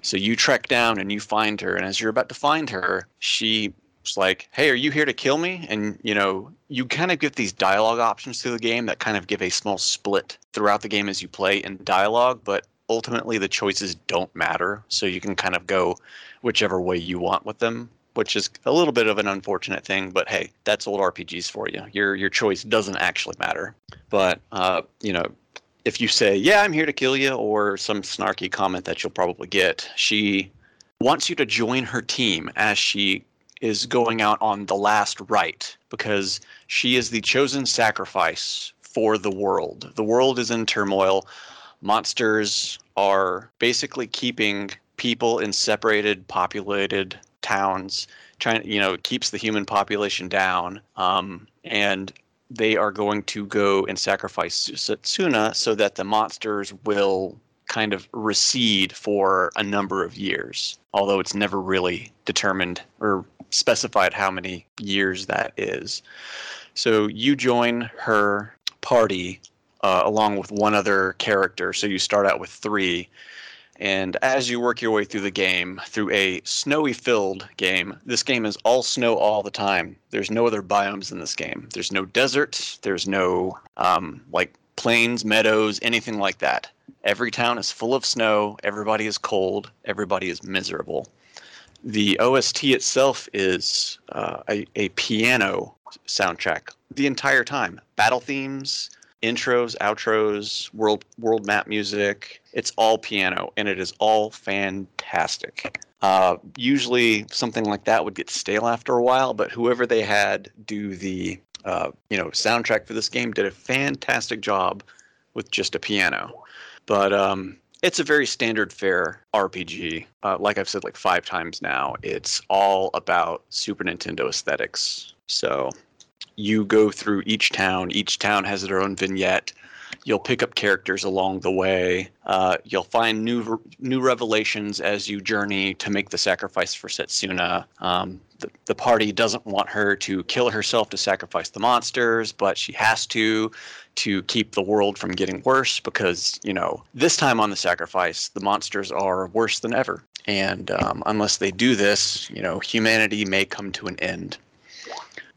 So you trek down and you find her, and as you're about to find her, she's like, "Hey, are you here to kill me?" And you know, you kind of get these dialogue options through the game that kind of give a small split throughout the game as you play in dialogue, but ultimately the choices don't matter, so you can kind of go whichever way you want with them, which is a little bit of an unfortunate thing, but hey, that's old RPGs for you. Your your choice doesn't actually matter. But uh, you know, if you say, "Yeah, I'm here to kill you," or some snarky comment that you'll probably get, she wants you to join her team as she is going out on the last right because she is the chosen sacrifice for the world. The world is in turmoil. Monsters are basically keeping people in separated, populated towns, trying, you know, it keeps the human population down. Um, and they are going to go and sacrifice Setsuna so that the monsters will kind of recede for a number of years, although it's never really determined or specified how many years that is. So you join her party uh, along with one other character. So you start out with three. And as you work your way through the game, through a snowy filled game, this game is all snow all the time. There's no other biomes in this game. There's no desert, there's no um, like plains, meadows, anything like that. Every town is full of snow, everybody is cold, everybody is miserable. The OST itself is uh, a, a piano soundtrack the entire time. Battle themes, intros, outros, world world map music. It's all piano, and it is all fantastic. Uh, usually, something like that would get stale after a while, but whoever they had do the uh, you know soundtrack for this game did a fantastic job with just a piano. But um, it's a very standard fare RPG. Uh, like I've said like five times now, it's all about Super Nintendo aesthetics. So you go through each town. Each town has their own vignette. You'll pick up characters along the way. Uh, you'll find new new revelations as you journey to make the sacrifice for Setsuna. Um, the, the party doesn't want her to kill herself to sacrifice the monsters, but she has to to keep the world from getting worse because you know this time on the sacrifice the monsters are worse than ever and um, unless they do this you know humanity may come to an end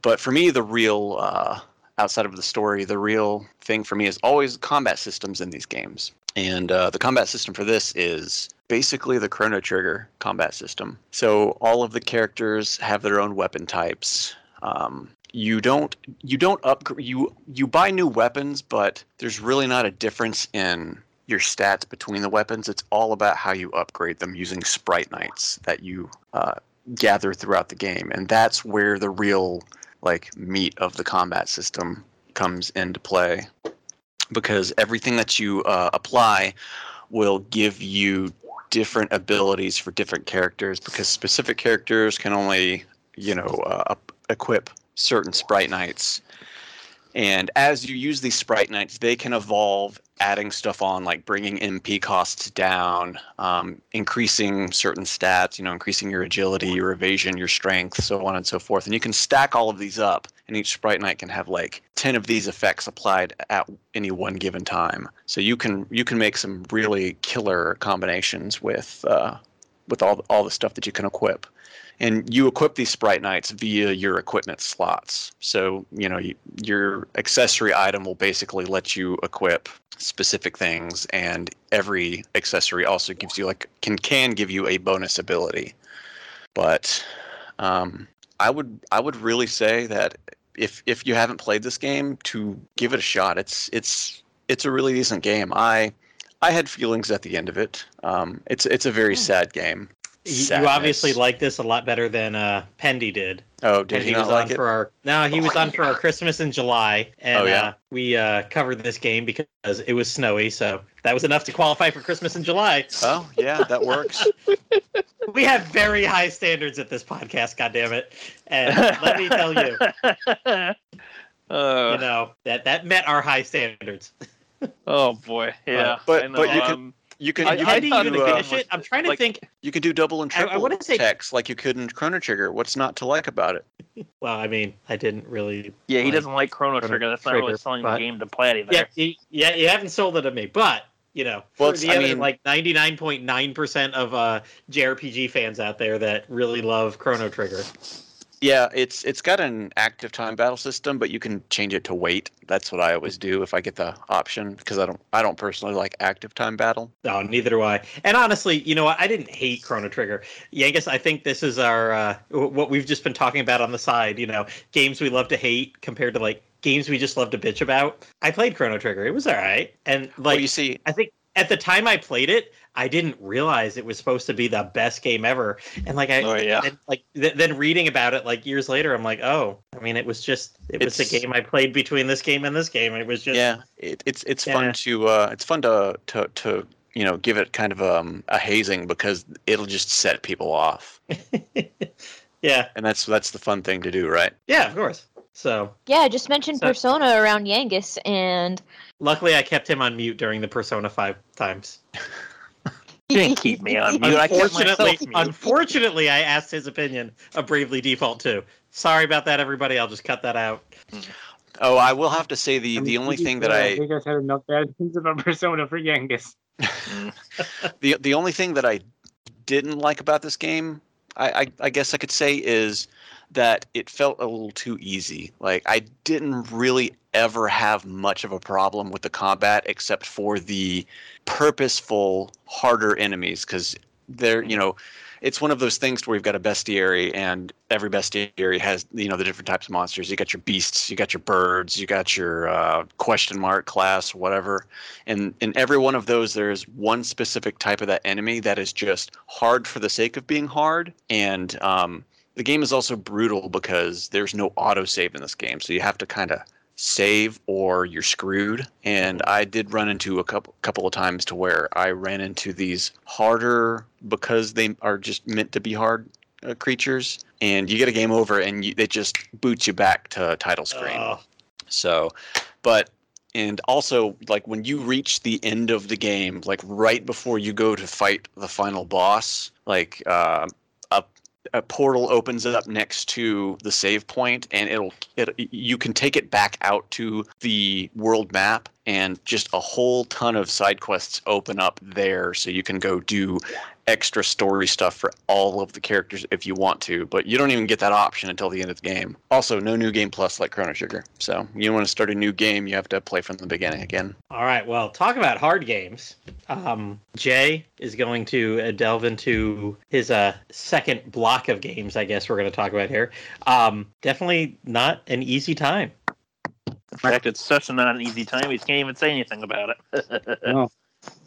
but for me the real uh, outside of the story the real thing for me is always combat systems in these games. And uh, the combat system for this is basically the chrono trigger combat system. So all of the characters have their own weapon types. Um, you don't you don't upgrade you you buy new weapons but there's really not a difference in your stats between the weapons. It's all about how you upgrade them using Spritnites that you uh, gather throughout the game. And that's where the real like meat of the combat system comes into play because everything that you uh, apply will give you different abilities for different characters because specific characters can only you know uh, equip certain Spritnites. And as you use these Spritnites, they can evolve, adding stuff on, like bringing MP costs down, um, increasing certain stats, you know, increasing your agility, your evasion, your strength, so on and so forth. And you can stack all of these up, and each Spritnite can have like 10 of these effects applied at any one given time. So you can you can make some really killer combinations with uh, with all all the stuff that you can equip and you equip these Spritnites via your equipment slots. So you know you, your accessory item will basically let you equip specific things, and every accessory also gives you like can can give you a bonus ability. But um, I would I would really say that if if you haven't played this game, to give it a shot. It's it's it's a really decent game. I I had feelings at the end of it. Um, it's it's a very hmm. sad game. You, you obviously like this a lot better than uh, Pendy did. Oh, did Pendy he not was like on it? for our no, he was on for our Christmas in July, and Oh, yeah? uh, we uh, covered this game because it was snowy, so that was enough to qualify for Christmas in July. Oh, yeah, that works. We have very high standards at this podcast, God damn it! And let me tell you, Uh, you know that that met our high standards. oh boy, yeah. But- I know, but you can- um, You can I- you I can Pendy, thought you do gonna the uh, finish it? I'm trying to like- think. you can do double and I- I triple wanna say- text like you could in Chrono Trigger. What's not to like about it? Well, I mean, I didn't really. yeah, he doesn't like Chrono Chrono Trigger. That's not really Trigger, selling but- the game to Platy Yeah, there. you, yeah, you haven't sold it to me, but you know, Well, for it's- the I other mean- like ninety nine point nine percent of uh, JRPG fans out there that really love Chrono Trigger. Yeah, it's it's got an active time battle system, but you can change it to wait. That's what I always do if I get the option because I don't I don't personally like active time battle. No, neither do I. And honestly, you know what? I didn't hate Chrono Trigger. Yangus, I think this is our uh, what we've just been talking about on the side. You know, games we love to hate compared to like games we just love to bitch about. I played Chrono Trigger. It was all right, and Well, like you see, I think at the time I played it, I didn't realize it was supposed to be the best game ever. And like I, Oh, yeah. and, like th- then reading about it like years later, I'm like, oh, I mean, it was just it was It's- the game I played between this game and this game. It was just yeah, it, it's it's Yeah. fun to uh, it's fun to to to you know give it kind of um, a hazing because it'll just set people off, yeah, and that's that's the fun thing to do, right? yeah, of course. So Yeah, I just mentioned So- Persona around Yangus, and luckily, I kept him on mute during the Persona Five times. You didn't keep me on mute. I kept Unfortunately, myself mute. unfortunately, I asked his opinion of Bravely Default too. Sorry about that, everybody. I'll just cut that out. Hmm. Oh, I will have to say the I mean, the only thing that I I think I said enough bad things about Persona for Yangus. Hmm. the the only thing that I didn't like about this game, I, I I guess I could say is that it felt a little too easy. Like I didn't really ever have much of a problem with the combat except for the purposeful harder enemies because they're you know it's one of those things where you've got a bestiary and every bestiary has you know the different types of monsters. You got your beasts you got your birds you got your uh, question mark class whatever. And in every one of those there's one specific type of that enemy that is just hard for the sake of being hard. And um, the game is also brutal because there's no autosave in this game so you have to kind of save or you're screwed and i did run into a couple couple of times to where i ran into these harder because they are just meant to be hard uh, creatures, and you get a game over, and you, it just boots you back to title screen. Oh, So, but and also like when you reach the end of the game, like right before you go to fight the final boss, like uh, a portal opens up next to the save point, and it'll it you can take it back out to the world map, and just a whole ton of side quests open up there, so you can go do extra story stuff for all of the characters if you want to, but you don't even get that option until the end of the game. Also, no new game plus like Chrono Trigger. So you want to start a new game, you have to play from the beginning again. all right. Well, talk about hard games. Um, Jay is going to uh, delve into his uh, second block of games. I guess we're going to talk about here. Um, definitely not an easy time. In fact, it's such not an easy time. He can't even say anything about it. No,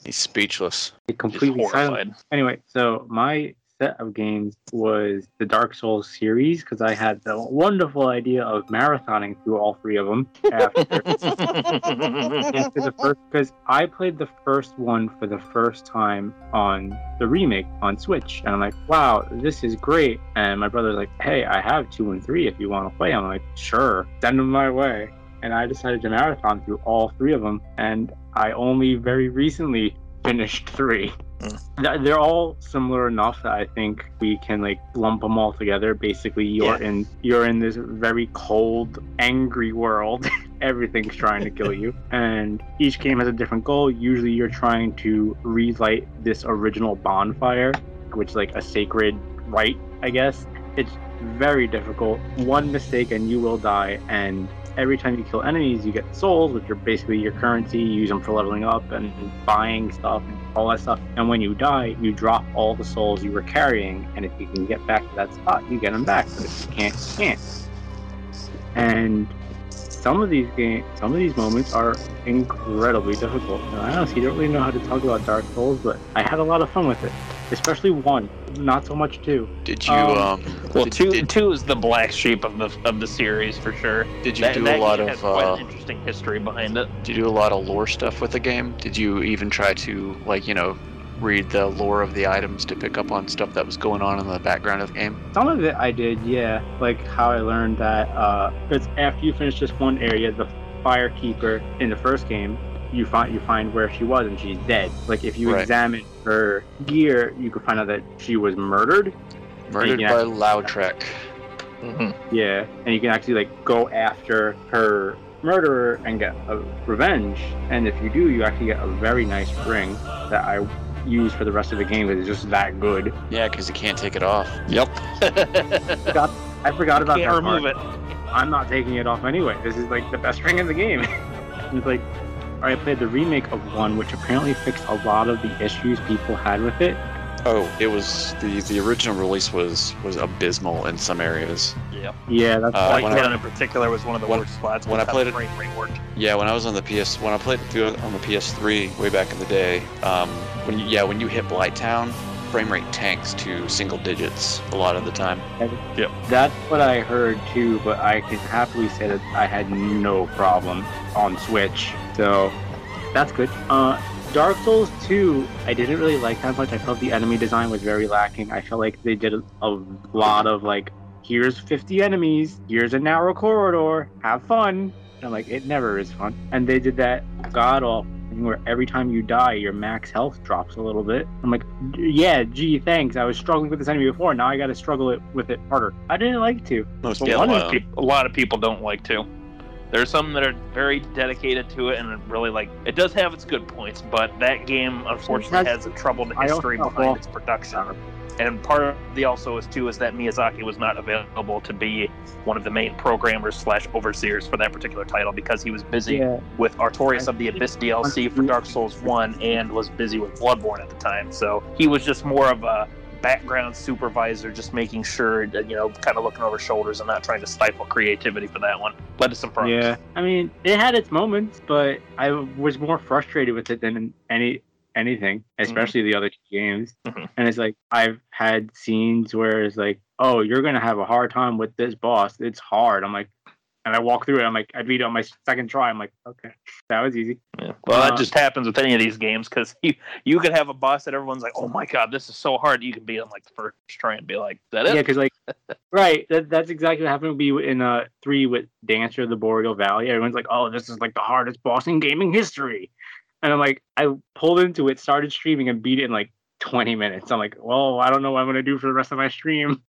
He's speechless. it He's completely silent. horrified. Anyway, so my set of games was the Dark Souls series because I had the wonderful idea of marathoning through all three of them after into the first because I played the first one for the first time on the remake on Switch, and I'm like, wow, this is great. And my brother's like, hey, I have two and three if you want to play. I'm like, sure, send them my way. And I decided to marathon through all three of them, and I only very recently finished three. Hmm. Th- They're all similar enough that I think we can like lump them all together. Basically, you're Yeah. in you're in this very cold, angry world. Everything's trying to kill you, and each game has a different goal. Usually, you're trying to relight this original bonfire, which is like a sacred rite, I guess. It's very difficult. One mistake and you will die, and every time you kill enemies, you get souls, which are basically your currency. You use them for leveling up and buying stuff and all that stuff. And when you die, you drop all the souls you were carrying. And if you can get back to that spot, you get them back. But if you can't, you can't. And some of these games, some of these moments are incredibly difficult. And I honestly don't really know how to talk about Dark Souls, but I had a lot of fun with it. Especially one, not so much two. Did you Um, um, Well, did, two did, two is the black sheep of the of the series for sure. did you That, do that a lot game of has quite uh, an interesting history behind it. did you do a lot of lore stuff with the game? Did you even try to like you know read the lore of the items to pick up on stuff that was going on in the background of the game? Some of it I did, yeah. Like how I learned that uh it's after you finish this one area, the firekeeper in the first game, you find you find where she was and she's dead. Like if you Right. examine her gear, you could find out that she was murdered. Murdered yeah. by Lautrec. Mhm. Yeah. And you can actually like go after her murderer and get a revenge. And if you do, you actually get a very nice ring that I use for the rest of the game because it's just that good. Yeah, because you can't take it off. Yep. I forgot about Can't that remove part. it. I'm not taking it off anyway. This is like the best ring in the game. it's like, I played the remake of one, which apparently fixed a lot of the issues people had with it. Oh, it was the the original release was was abysmal in some areas. Yep. Yeah, that's Uh, Like when that I- in particular was one of the when- worst spots. when I played it- frame. Yeah, when I was on the PS, when I played it through on the PS3 way back in the day, um, when you, yeah, when you hit Blighttown, frame rate tanks to single digits a lot of the time. that's what I heard too. But I can happily say that I had no problem on Switch, so that's good. Uh, Dark Souls 2, I didn't really like that much. I felt the enemy design was very lacking. I felt like they did a, a lot of like, here's 50 enemies, here's a narrow corridor, have fun. And I'm like, it never is fun. And they did that god awful thing where every time you die, your max health drops a little bit. I'm like, yeah, gee, thanks. I was struggling with this enemy before. Now I got to struggle it with it harder. I didn't like to. Most Yeah, a lot, of uh, a lot of people don't like to. There's some that are very dedicated to it and it really like it does have its good points, but that game unfortunately has a troubled history behind its production. And part of the also is too is that Miyazaki was not available to be one of the main programmers slash overseers for that particular title because he was busy Yeah, with Artorias of the Abyss DLC for Dark Souls 1 and was busy with Bloodborne at the time. So he was just more of a background supervisor, just making sure that, you know, kind of looking over shoulders and not trying to stifle creativity for that one. Led to some problems. Yeah, I mean, it had its moments, but I was more frustrated with it than any anything, especially the other two games. Mhm. And it's like I've had scenes where it's like, "Oh, you're gonna have a hard time with this boss. It's hard." I'm like, and I walk through it. I'm like, I beat it on my second try. I'm like, okay, that was easy. Yeah. Well, that Uh, just happens with any of these games because you you could have a boss that everyone's like, "Oh my god, this is so hard." You can beat on like the first try and be like, "Is "That it?" Yeah, because like, right, that, that's exactly what happened to me in uh three with Dancer of the Boreal Valley. Everyone's like, "Oh, this is like the hardest boss in gaming history," and I'm like, I pulled into it, started streaming, and beat it in like 20 minutes. I'm like, well, I don't know what I'm gonna do for the rest of my stream.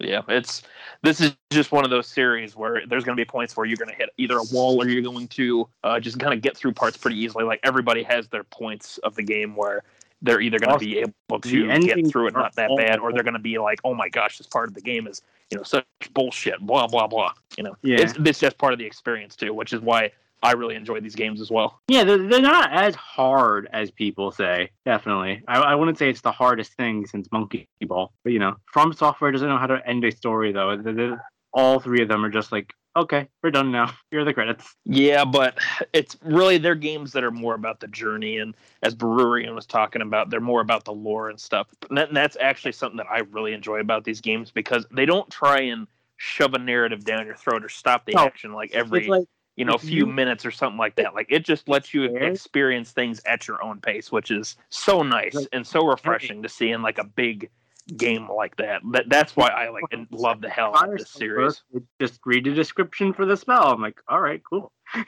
Yeah, it's this is just one of those series where there's going to be points where you're going to hit either a wall or you're going to uh, just kind of get through parts pretty easily. Like everybody has their points of the game where they're either going to be able to get through it not that bad, or they're going to be like, oh my gosh, this part of the game is you know such bullshit, blah blah blah. You know, Yeah. it's it's just part of the experience too, which is why I really enjoy these games as well. Yeah, they're, they're not as hard as people say. Definitely, I, I wouldn't say it's the hardest thing since Monkey Ball, but you know, From Software doesn't know how to end a story though. They're- they're- all three of them are just like, okay, we're done now. Here are the credits. Yeah, but it's really they're games that are more about the journey, and as Brewerian was talking about, they're more about the lore and stuff. And that- and that's actually something that I really enjoy about these games because they don't try and shove a narrative down your throat or stop the No, action like every it's like you know a few minutes or something like that. Like it just lets you experience things at your own pace, which is so nice and so refreshing to see in like a big game like that. That that's why I like and love the hell out of this series. Just read the description for the spell. I'm like, all right, cool. and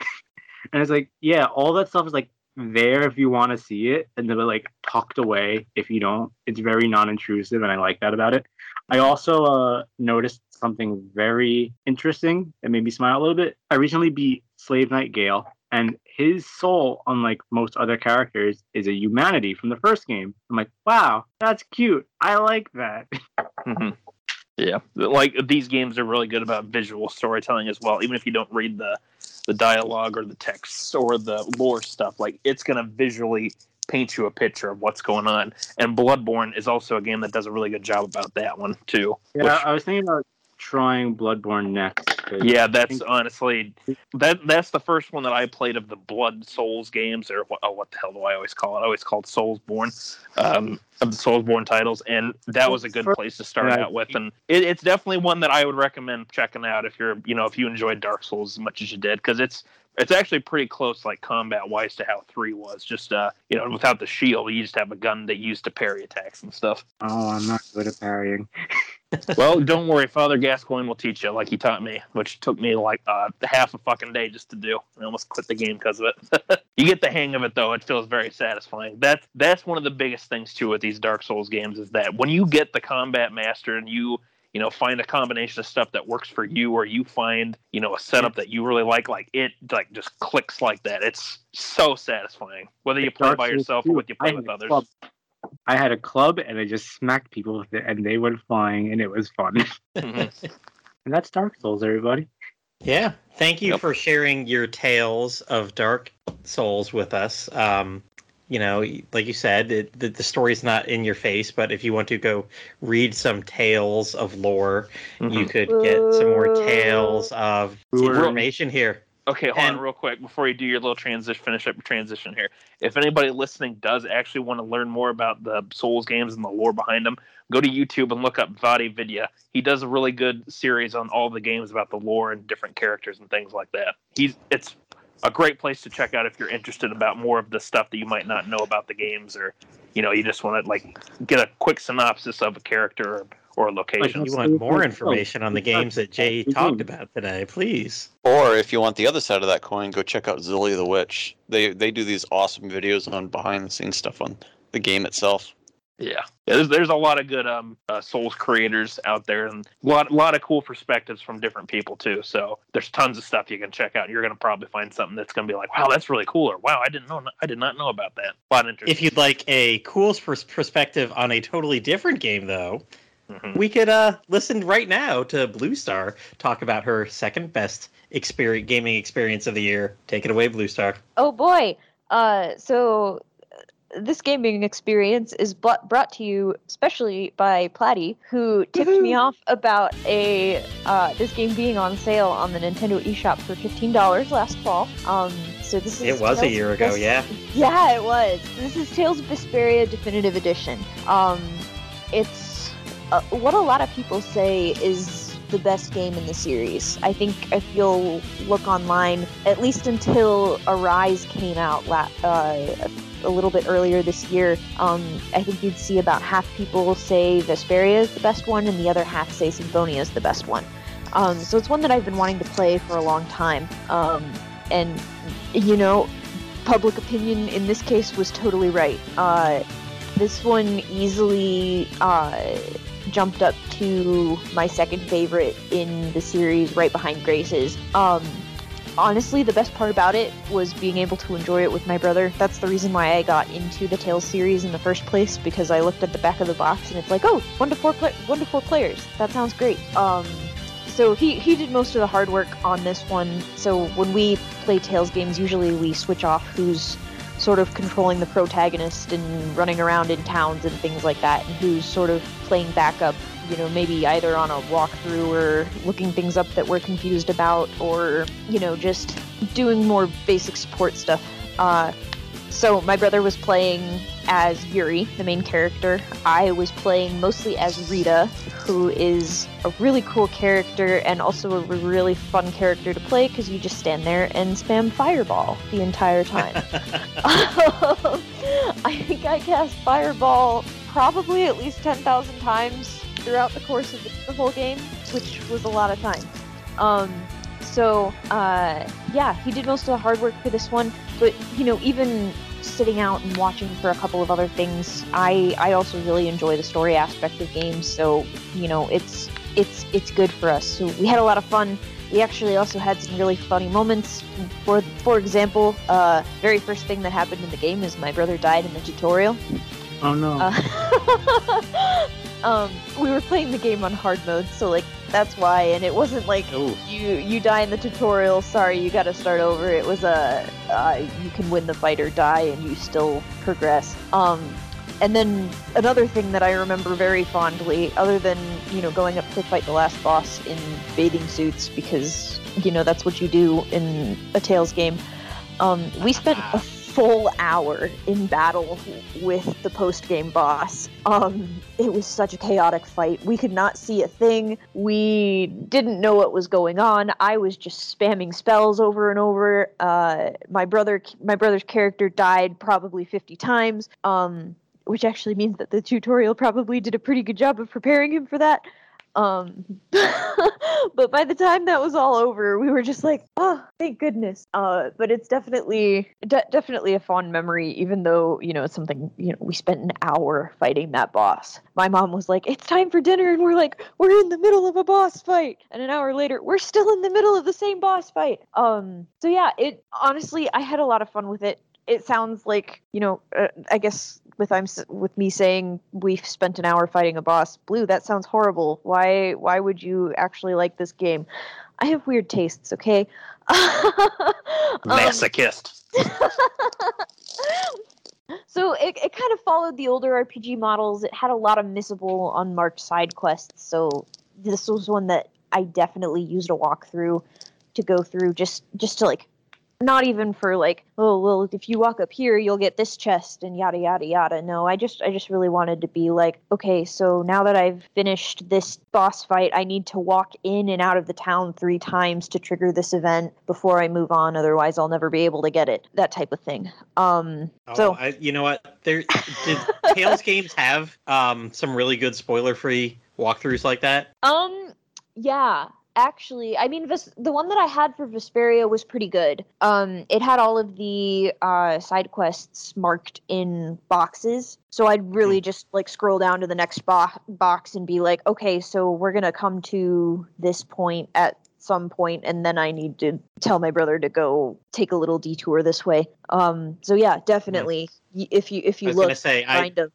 it's like, yeah, all that stuff is like there if you want to see it, and then like tucked away if you don't. It's very non-intrusive, and I like that about it. I also uh, noticed something very interesting that made me smile a little bit. I recently beat Slave Knight Gael, and his soul, unlike most other characters, is a humanity from the first game. I'm like, wow, that's cute. I like that. hmm Yeah, like these games are really good about visual storytelling as well. Even if you don't read the the dialogue or the text or the lore stuff, like it's gonna visually paint you a picture of what's going on. And Bloodborne is also a game that does a really good job about that one too. Yeah, Which- I was thinking about trying Bloodborne next. Yeah, that's think- honestly that that's the first one that I played of the Blood Souls games, or what, oh, what the hell do I always call it? I always called Soulsborne, um, of the Soulsborne titles, and that was a good place to start Yeah. out with. And it, it's definitely one that I would recommend checking out if you're, you know, if you enjoyed Dark Souls as much as you did, because it's it's actually pretty close, like combat wise, to how three was. Just uh, you know, without the shield, you just have a gun that you use to parry attacks and stuff. Oh, I'm not good at parrying. Well, don't worry. Father Gascoigne will teach you, like he taught me, which took me like uh, half a fucking day just to do. I almost quit the game because of it. you get the hang of it, though. It feels very satisfying. That's that's one of the biggest things too with these Dark Souls games is that when you get the combat master and you you know find a combination of stuff that works for you, or you find you know a setup that you really like, like it like just clicks like that. It's so satisfying. Whether you play by yourself or whether you play with others. Club. I had a club and I just smacked people with it and they went flying and it was fun. Mhm. and that's Dark Souls, everybody. Yeah. Thank you Yep. for sharing your tales of Dark Souls with us. Um, you know, like you said, it, the, the story's not in your face, but if you want to go read some tales of lore, you Mhm. could get some more tales of information here. Okay, hold And- on real quick before you do your little transition, finish up your transition here. If anybody listening does actually want to learn more about the Souls games and the lore behind them, go to YouTube and look up VaatiVidya. He does a really good series on all the games about the lore and different characters and things like that. He's it's a great place to check out if you're interested about more of the stuff that you might not know about the games, or you know you just want to like get a quick synopsis of a character or, or a location. You want more information on the games that Jay talked about today, please. Or if you want the other side of that coin, go check out Zullie the Witch. They they do these awesome videos on behind the scenes stuff on the game itself. Yeah, yeah. There's there's a lot of good um uh, Souls creators out there, and a lot lot of cool perspectives from different people too. So there's tons of stuff you can check out. You're gonna probably find something that's gonna be like, wow, that's really cool, or wow, I didn't know, I did not know about that. A lot of interesting. If you'd like a cool pers- perspective on a totally different game, though, Mhm. we could uh, listen right now to Blue Star talk about her second best experience, gaming experience of the year. Take it away, Blue Star. Oh boy. Uh, so uh, this gaming experience is bl- brought to you especially by Platty, who tipped me off about a uh, this game being on sale on the Nintendo eShop for fifteen dollars last fall. Um, so this is It was a year ago, Ves- yeah. Yeah, it was. This is Tales of Vesperia Definitive Edition. Um, it's uh, what a lot of people say is the best game in the series. I think if you'll look online, at least until Arise came out la- uh, a little bit earlier this year, um, I think you'd see about half people say Vesperia is the best one, and the other half say Symphonia is the best one. Um, so it's one that I've been wanting to play for a long time. Um, and, you know, public opinion in this case was totally right. Uh, this one easily uh, jumped up to my second favorite in the series, right behind Graces. Um, honestly, the best part about it was being able to enjoy it with my brother. That's the reason why I got into the Tales series in the first place because I looked at the back of the box and it's like, oh, one to four, pla- one to four players. That sounds great. Um, so he, he did most of the hard work on this one. So when we play Tales games, usually we switch off who's sort of controlling the protagonist and running around in towns and things like that, and who's sort of playing backup, you know, maybe either on a walkthrough or looking things up that we're confused about, or, you know, just doing more basic support stuff. Uh, so my brother was playing as Yuri, the main character. I was playing mostly as Rita, who is a really cool character and also a really fun character to play because you just stand there and spam Fireball the entire time. I think I cast Fireball probably at least 10,000 times throughout the course of the, the whole game, which was a lot of time. Um, so, uh, yeah, he did most of the hard work for this one, but, you know, even sitting out and watching for a couple of other things, I, I also really enjoy the story aspect of games, so, you know, it's, it's, it's good for us. So we had a lot of fun. We actually also had some really funny moments. For, for example, uh, very first thing that happened in the game is my brother died in the tutorial. Oh no. Uh, um, we were playing the game on hard mode, so like that's why. And it wasn't like Ooh. you you die in the tutorial. Sorry, you got to start over. It was a uh, you can win the fight or die, and you still progress. Um, and then another thing that I remember very fondly, other than you know going up to fight the last boss in bathing suits, because you know that's what you do in a Tales game. Um, we spent a full hour in battle with the post game boss. Um, it was such a chaotic fight. We could not see a thing. We didn't know what was going on. I was just spamming spells over and over. Uh, my brother, my brother's character died probably 50 times. Um, which actually means that the tutorial probably did a pretty good job of preparing him for that. Um, but by the time that was all over, we were just like, oh, thank goodness. Uh, but it's definitely, de- definitely a fond memory, even though, you know, it's something, you know, we spent an hour fighting that boss. My mom was like, it's time for dinner. And we're like, we're in the middle of a boss fight. And an hour later, we're still in the middle of the same boss fight. Um, so yeah, it honestly, I had a lot of fun with it. It sounds like, you know, uh, I guess with I'm with me saying we've spent an hour fighting a boss. Blue, that sounds horrible. Why why would you actually like this game? I have weird tastes, okay? Um, Masochist. so it, it kind of followed the older RPG models. It had a lot of missable, unmarked side quests. So this was one that I definitely used a walkthrough to go through just just to like not even for like oh well if you walk up here you'll get this chest and yada yada yada. No i just i just really wanted to be like okay so now that i've finished this boss fight i need to walk in and out of the town three times to trigger this event before i move on. Otherwise i'll never be able to get it. That type of thing. Um Oh, so I, you know what? There did Tales games have um, some really good spoiler-free walkthroughs like that. Um, yeah, actually, I mean, the one that I had for Vesperia was pretty good. Um, it had all of the uh, side quests marked in boxes, so I'd really just like scroll down to the next bo- box and be like, okay, so we're gonna come to this point at some point and then I need to tell my brother to go take a little detour this way. Um so yeah, definitely. Y if you if you look say I, of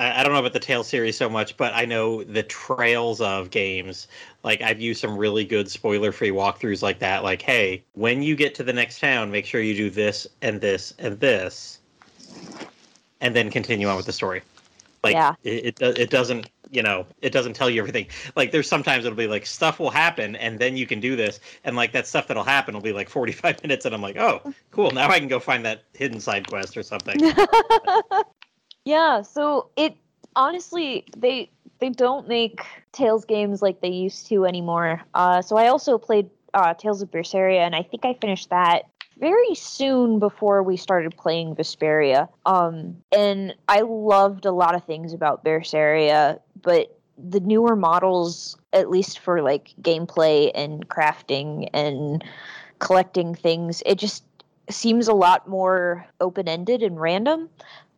I don't know about the Tail series so much, but I know the trails of games. Like I've used some really good spoiler-free walkthroughs like that. Like, hey, when you get to the next town, make sure you do this and this and this, and then continue on with the story. Like, Yeah. it, it it doesn't you know it doesn't tell you everything. Like there's sometimes it'll be like stuff will happen and then you can do this, and like that stuff that'll happen will be like 45 minutes, and I'm like, oh, cool, now I can go find that hidden side quest or something. yeah, so it honestly they they don't make Tales games like they used to anymore. Uh, so I also played uh, Tales of Berseria, and I think I finished that very soon before we started playing Vesperia. Um, and I loved a lot of things about Berseria, but the newer models, at least for like gameplay and crafting and collecting things, it just seems a lot more open ended and random.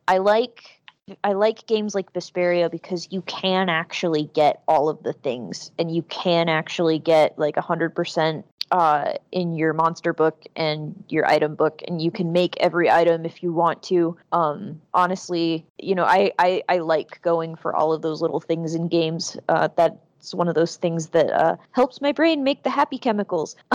I like I like games like Vesperia because you can actually get all of the things and you can actually get like 100% uh, in your monster book and your item book and you can make every item if you want to. Um, honestly you know I, I i like going for all of those little things in games. Uh, that's one of those things that uh, helps my brain make the happy chemicals.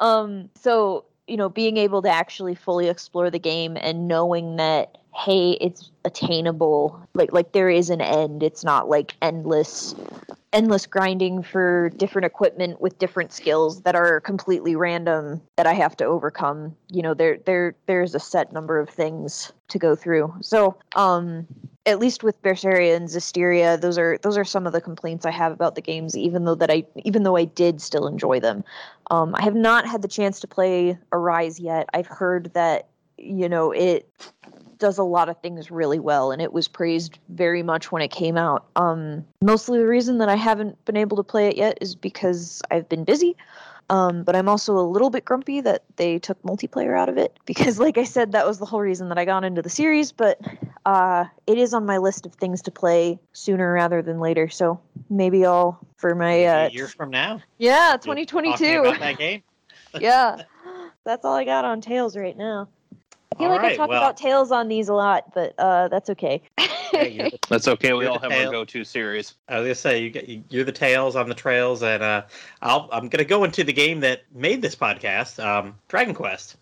Um, so you know being able to actually fully explore the game and knowing that hey it's attainable like like there is an end it's not like endless endless grinding for different equipment with different skills that are completely random that I have to overcome. You know, there there there's a set number of things to go through. So, um at least with Berseria and Zestiria, those are those are some of the complaints I have about the games, even though that I even though I did still enjoy them. Um, I have not had the chance to play Arise yet. I've heard that you know it does a lot of things really well and it was praised very much when it came out um, mostly the reason that i haven't been able to play it yet is because i've been busy um, but i'm also a little bit grumpy that they took multiplayer out of it because like i said that was the whole reason that i got into the series but uh, it is on my list of things to play sooner rather than later so maybe i'll for my uh, a year from now. yeah 2022 about that game. yeah that's all i got on Tales right now feel All like i talk well- about Tales on these a lot but uh, that's okay Yeah, That's okay. We You're all have tail. our go-to series. I was gonna say you get you're the tails on the trails, and uh, I'll I'm gonna go into the game that made this podcast, um, Dragon Quest.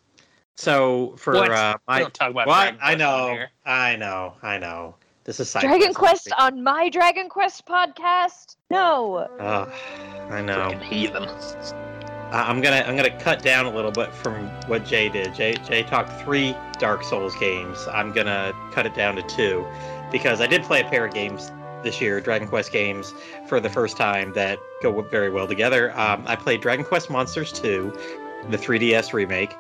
So for What? uh, my don't talk about what I know. I know, I know. This is side Dragon Quest quest. on my Dragon Quest podcast? No. Ugh, I know. Freaking heathen. I'm gonna I'm gonna cut down a little bit from what Jay did. Jay Jay talked three Dark Souls games. I'm gonna cut it down to two because I did play a pair of games this year, Dragon Quest games, for the first time that go very well together. Um, I played Dragon Quest Monsters 2, the 3DS remake,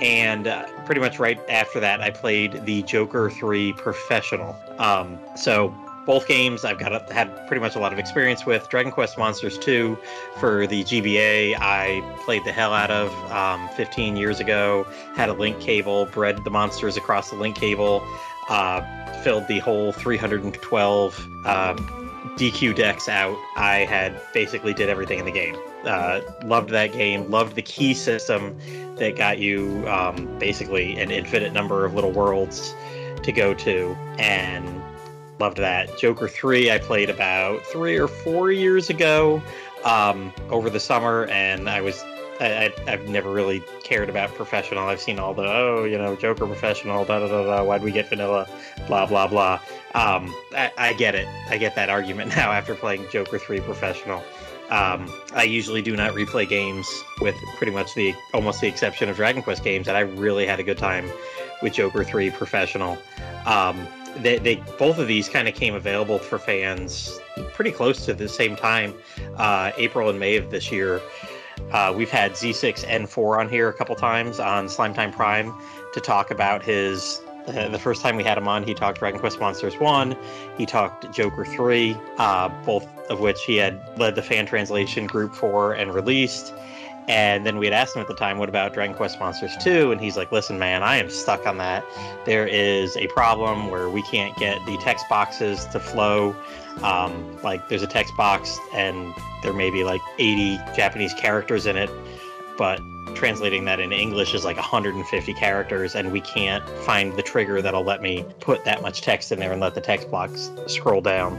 and uh, pretty much right after that, I played the Joker 3 Professional. Um, so both games I've got had pretty much a lot of experience with. Dragon Quest Monsters 2 for the GBA, I played the hell out of um, 15 years ago. Had a link cable, bred the monsters across the link cable, uh, filled the whole 312 um, DQ decks out. I had basically did everything in the game. Uh, loved that game. Loved the key system that got you um, basically an infinite number of little worlds to go to, and loved that. Joker 3 I played about three or four years ago um, over the summer, and I was I, I, I've never really cared about professional. I've seen all the oh you know Joker professional da da da da. Why'd we get vanilla? Blah blah blah. Um, I, I get it. I get that argument now after playing Joker 3 professional. Um, I usually do not replay games with pretty much the almost the exception of Dragon Quest games, and I really had a good time with Joker 3 professional. Um, they, they both of these kind of came available for fans pretty close to the same time, uh, April and May of this year. Uh, we've had Z6 N4 on here a couple times on Slime Time Prime to talk about his. The first time we had him on, he talked Dragon Quest Monsters 1, he talked Joker 3, uh, both of which he had led the fan translation group for and released. And then we had asked him at the time, what about Dragon Quest Monsters 2? And he's like, listen, man, I am stuck on that. There is a problem where we can't get the text boxes to flow. Um, like, there's a text box, and there may be like 80 Japanese characters in it, but translating that into English is like 150 characters, and we can't find the trigger that'll let me put that much text in there and let the text box scroll down.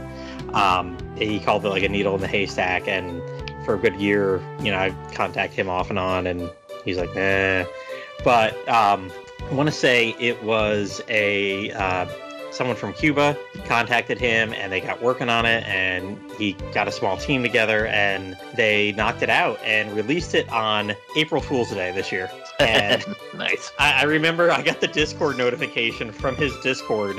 Um, he called it like a needle in the haystack, and for a good year, you know, I contact him off and on, and he's like, nah. But um, I want to say it was a uh, someone from Cuba contacted him, and they got working on it, and he got a small team together, and they knocked it out and released it on April Fool's Day this year. And nice. I, I remember I got the Discord notification from his Discord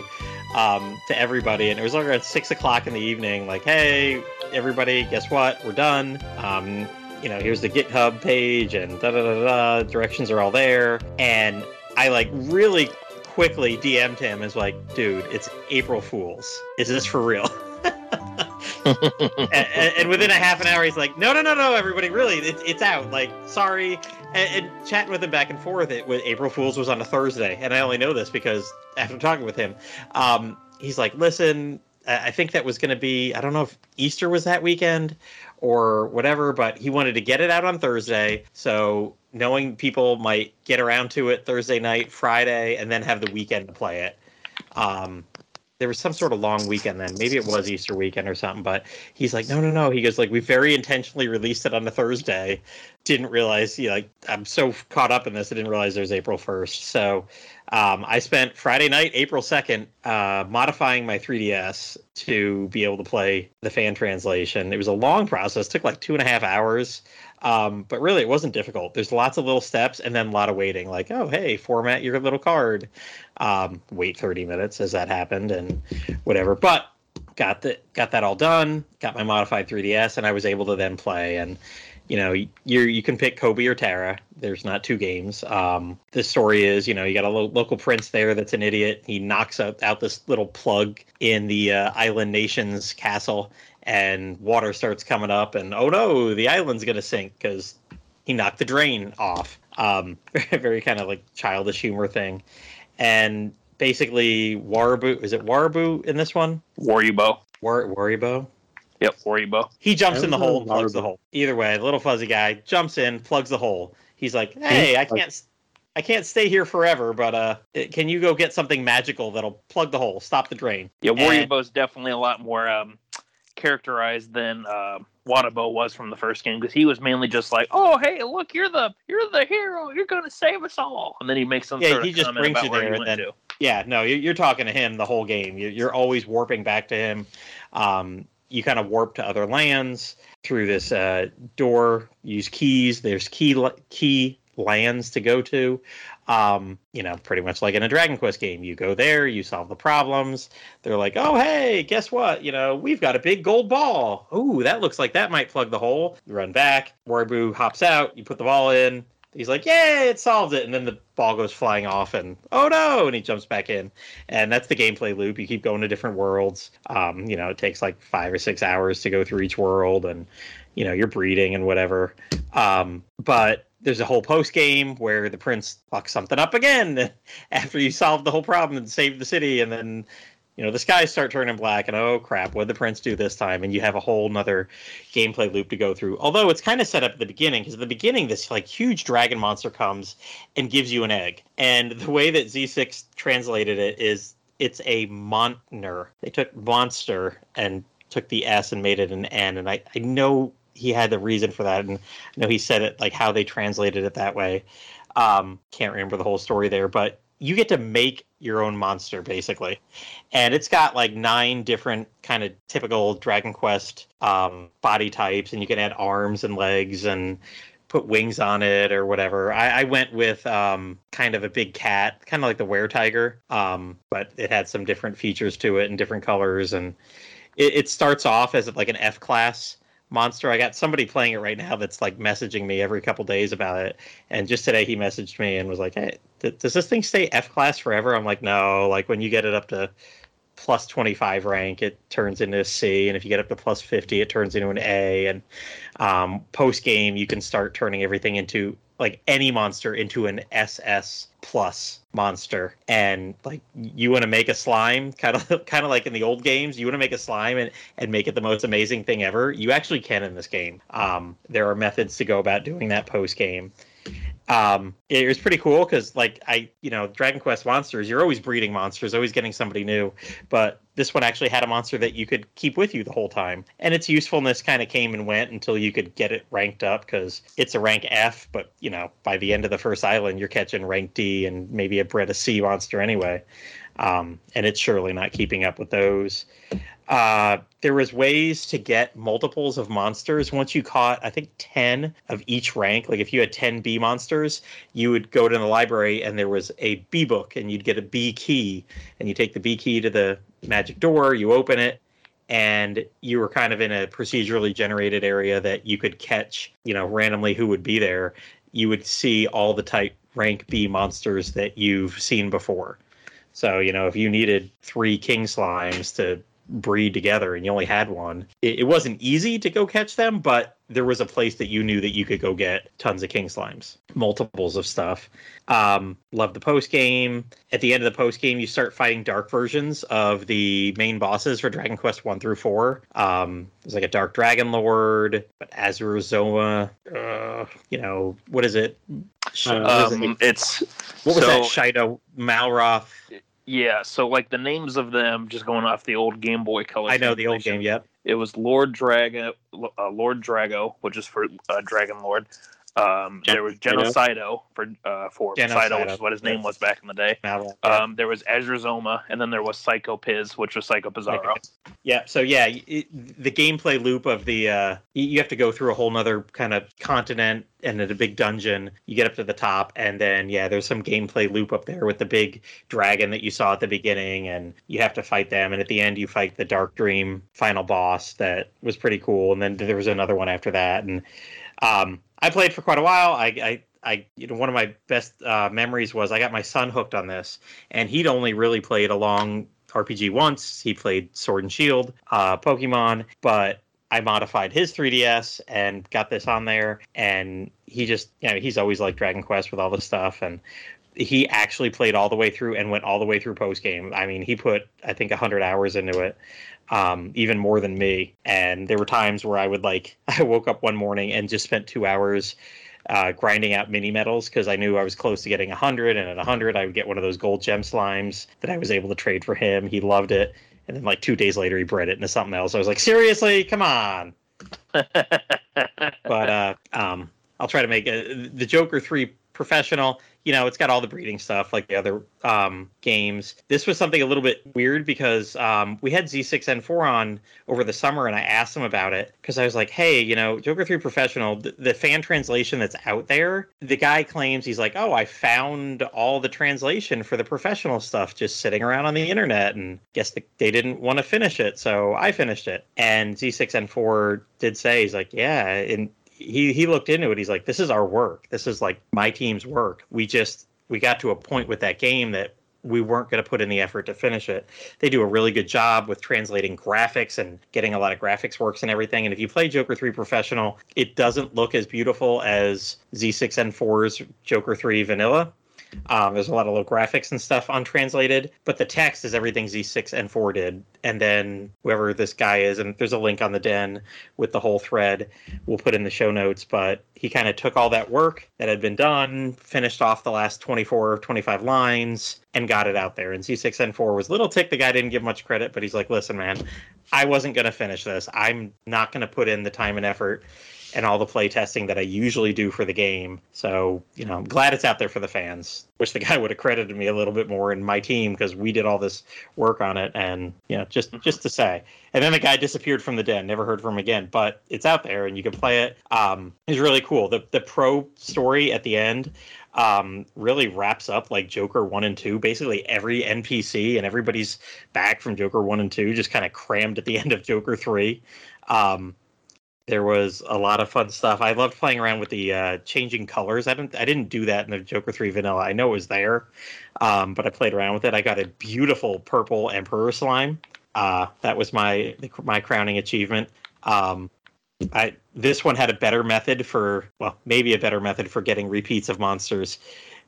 um, to everybody, and it was like around six o'clock in the evening. Like, hey, everybody, guess what? We're done. Um, you know, here's the GitHub page, and da da da da. Directions are all there, and I like really quickly DM'd him as like, dude, it's April Fools. Is this for real? and, and, within a half an hour, he's like, "No, no, no, no, everybody, really, it's, it's out. Like, sorry." And, and chatting with him back and forth, it with April Fools was on a Thursday, and I only know this because after talking with him, um, he's like, "Listen, I think that was going to be I don't know if Easter was that weekend or whatever, but he wanted to get it out on Thursday. So knowing people might get around to it Thursday night, Friday, and then have the weekend to play it. Um, there was some sort of long weekend then. Maybe it was Easter weekend or something. But he's like, no, no, no. He goes like, we very intentionally released it on a Thursday. Didn't realize, you know, like I'm so caught up in this, I didn't realize there's April 1st. So um, I spent Friday night, April 2nd, uh, modifying my 3DS to be able to play the fan translation. It was a long process, took like two and a half hours. Um, but really, it wasn't difficult. There's lots of little steps and then a lot of waiting. Like, oh, hey, format your little card. Um, wait 30 minutes as that happened and whatever. But got that got that all done. Got my modified 3DS, and I was able to then play. And you know, you you can pick Cobi or Tara. There's not two games. Um, the story is, you know, you got a lo- local prince there that's an idiot. He knocks out, out this little plug in the uh, island nation's castle, and water starts coming up, and oh no, the island's gonna sink because he knocked the drain off. Um, very kind of like childish humor thing, and basically Warabu is it Warabu in this one? Waryubo. War Waribo. Yep, Waribo. He jumps in the hole and plugs the hole. Either way, the little fuzzy guy jumps in, plugs the hole. He's like, "Hey, I can't." I can't stay here forever, but uh, can you go get something magical that'll plug the hole, stop the drain? Yeah, Waryubo's definitely a lot more um, characterized than uh, Wanabo was from the first game because he was mainly just like, "Oh, hey, look, you're the you're the hero. You're gonna save us all," and then he makes some yeah, sort he of just comment brings about you where there he and went then to. yeah, no, you're, you're talking to him the whole game. You're, you're always warping back to him. Um, you kind of warp to other lands through this uh, door. Use keys. There's key key lands to go to. Um, you know, pretty much like in a Dragon Quest game. You go there, you solve the problems. They're like, oh, hey, guess what? You know, we've got a big gold ball. Ooh, that looks like that might plug the hole. You run back. Waribu hops out. You put the ball in. He's like, yay, it solved it. And then the ball goes flying off, and oh no, and he jumps back in. And that's the gameplay loop. You keep going to different worlds. Um, you know, it takes like five or six hours to go through each world, and, you know, you're breeding and whatever. Um, but there's a whole post game where the prince fucks something up again after you solve the whole problem and save the city, and then you know the skies start turning black, and oh crap, what did the prince do this time? And you have a whole nother gameplay loop to go through. Although it's kind of set up at the beginning, because at the beginning this like huge dragon monster comes and gives you an egg, and the way that Z6 translated it is it's a montner. They took monster and took the S and made it an N, and I I know he had the reason for that, and I know he said it like how they translated it that way. Um, can't remember the whole story there, but you get to make your own monster basically, and it's got like nine different kind of typical Dragon Quest um, body types, and you can add arms and legs and put wings on it or whatever. I, I went with um, kind of a big cat, kind of like the were tiger, um, but it had some different features to it and different colors, and it, it starts off as like an F class monster. I got somebody playing it right now that's like messaging me every couple days about it. And just today he messaged me and was like, "Hey, does this thing stay F class forever?" I'm like, "No. Like when you get it up to plus 25 rank, it turns into a C, and if you get up to plus 50, it turns into an A. And um, post game, you can start turning everything into like any monster into an SS plus monster and like you want to make a slime kind of kind of like in the old games you want to make a slime and, and make it the most amazing thing ever you actually can in this game um, there are methods to go about doing that post game um, it was pretty cool because like i you know dragon quest monsters you're always breeding monsters always getting somebody new. But this one actually had a monster that you could keep with you the whole time. And its usefulness kind of came and went until you could get it ranked up because it's a rank f but you know by the end of the first island you're catching rank d and maybe a bred a c monster anyway. Um, and it's surely not keeping up with those. Uh, there was ways to get multiples of monsters. Once you caught i think 10 of each rank like if you had 10 b monsters you would go to the library and there was a b book and you'd get a b key. And you take the b key to the magic door you open it and you were kind of in a procedurally generated area that you could catch you know randomly who would be there. You would see all the type rank b monsters that you've seen before. So you know if you needed three king slimes to breed together and you only had one it, it, wasn't easy to go catch them but there was a place that you knew that you could go get tons of king slimes multiples of stuff. Um love the post game. At the end of the post game you start fighting dark versions of the main bosses for dragon quest 1 through 4 um there's like a dark dragon lord but azurozoma uh you know what is it? Um, it's what was so, that Shido Malroth yeah, so like the names of them, just going off the old Game Boy Color. I know the old game. Yep. It was Lord Drago, uh, Lord Drago, which is for uh, Dragon Lord. Um, Gen- there was Genocido for uh, for Genocido, which is what his name was back in the day. Um, there was Azurozoma, and then there was Psycho Piz, which was Psycho Pizarro. Yeah, so yeah, it, the gameplay loop of the uh, you have to go through a whole nother kind of continent and in a big dungeon. You get up to the top, and then yeah, there's some gameplay loop up there with the big dragon that you saw at the beginning, and you have to fight them. And at the end, you fight the Dark Dream final boss that was pretty cool. And then there was another one after that, and um, I played for quite a while. I, I, I, you know, one of my best uh, memories was I got my son hooked on this, and he'd only really played a long RPG once. He played Sword and Shield, uh, Pokemon, but I modified his 3DS and got this on there, and he just, you know, he's always like Dragon Quest with all this stuff, and he actually played all the way through and went all the way through post game. I mean, he put I think 100 hours into it um, even more than me. And there were times where I would like, I woke up one morning and just spent two hours uh, grinding out mini medals because I knew I was close to getting 100. And at 100, I would get one of those gold gem slimes that I was able to trade for him. He loved it. And then like two days later, he bred it into something else. I was like, seriously, come on. but uh, um, I'll try to make it. The Joker 3 professional you know, it's got all the breeding stuff like the other um, games. This was something a little bit weird because um, we had Z6N4 on over the summer, and I asked him about it because I was like, "Hey, you know, Joker 3 Professional, the, the, fan translation that's out there, the guy claims he's like, oh, I found all the translation for the professional stuff just sitting around on the internet, and guess the, they didn't want to finish it, so I finished it." And Z6N4 did say he's like, "Yeah," and he he looked into it. He's like, this is our work. This is like my team's work. We just we got to a point with that game that we weren't going to put in the effort to finish it. They do a really good job with translating graphics and getting a lot of graphics works and everything. And if you play Joker 3 Professional, it doesn't look as beautiful as Z6N4's Joker 3 Vanilla. Um, there's a lot of little graphics and stuff untranslated, but the text is everything Z6N4 did. And then whoever this guy is, and there's a link on the den with the whole thread, we'll put in the show notes. But he kind of took all that work that had been done, finished off the last 24 or 25 lines, and got it out there. And Z6N4 was little tick. The guy didn't give much credit, but he's like, listen, man, I wasn't going to finish this. I'm not going to put in the time and effort and all the play testing that I usually do for the game. So, you know, I'm glad it's out there for the fans. Wish the guy would have credited me a little bit more in my team because we did all this work on it and, you know, just just to say. And then the guy disappeared from the den, never heard from him again, but it's out there and you can play it. Um it's really cool. The the pro story at the end um, really wraps up like Joker 1 and 2. Basically, every NPC and everybody's back from Joker 1 and 2 just kind of crammed at the end of Joker 3. Um, there was a lot of fun stuff. I loved playing around with the uh, changing colors. I didn't I didn't do that in the Joker 3 vanilla. I know it was there, um, but I played around with it. I got a beautiful purple Emperor slime. Uh, that was my my crowning achievement. Um, I this one had a better method for well maybe a better method for getting repeats of monsters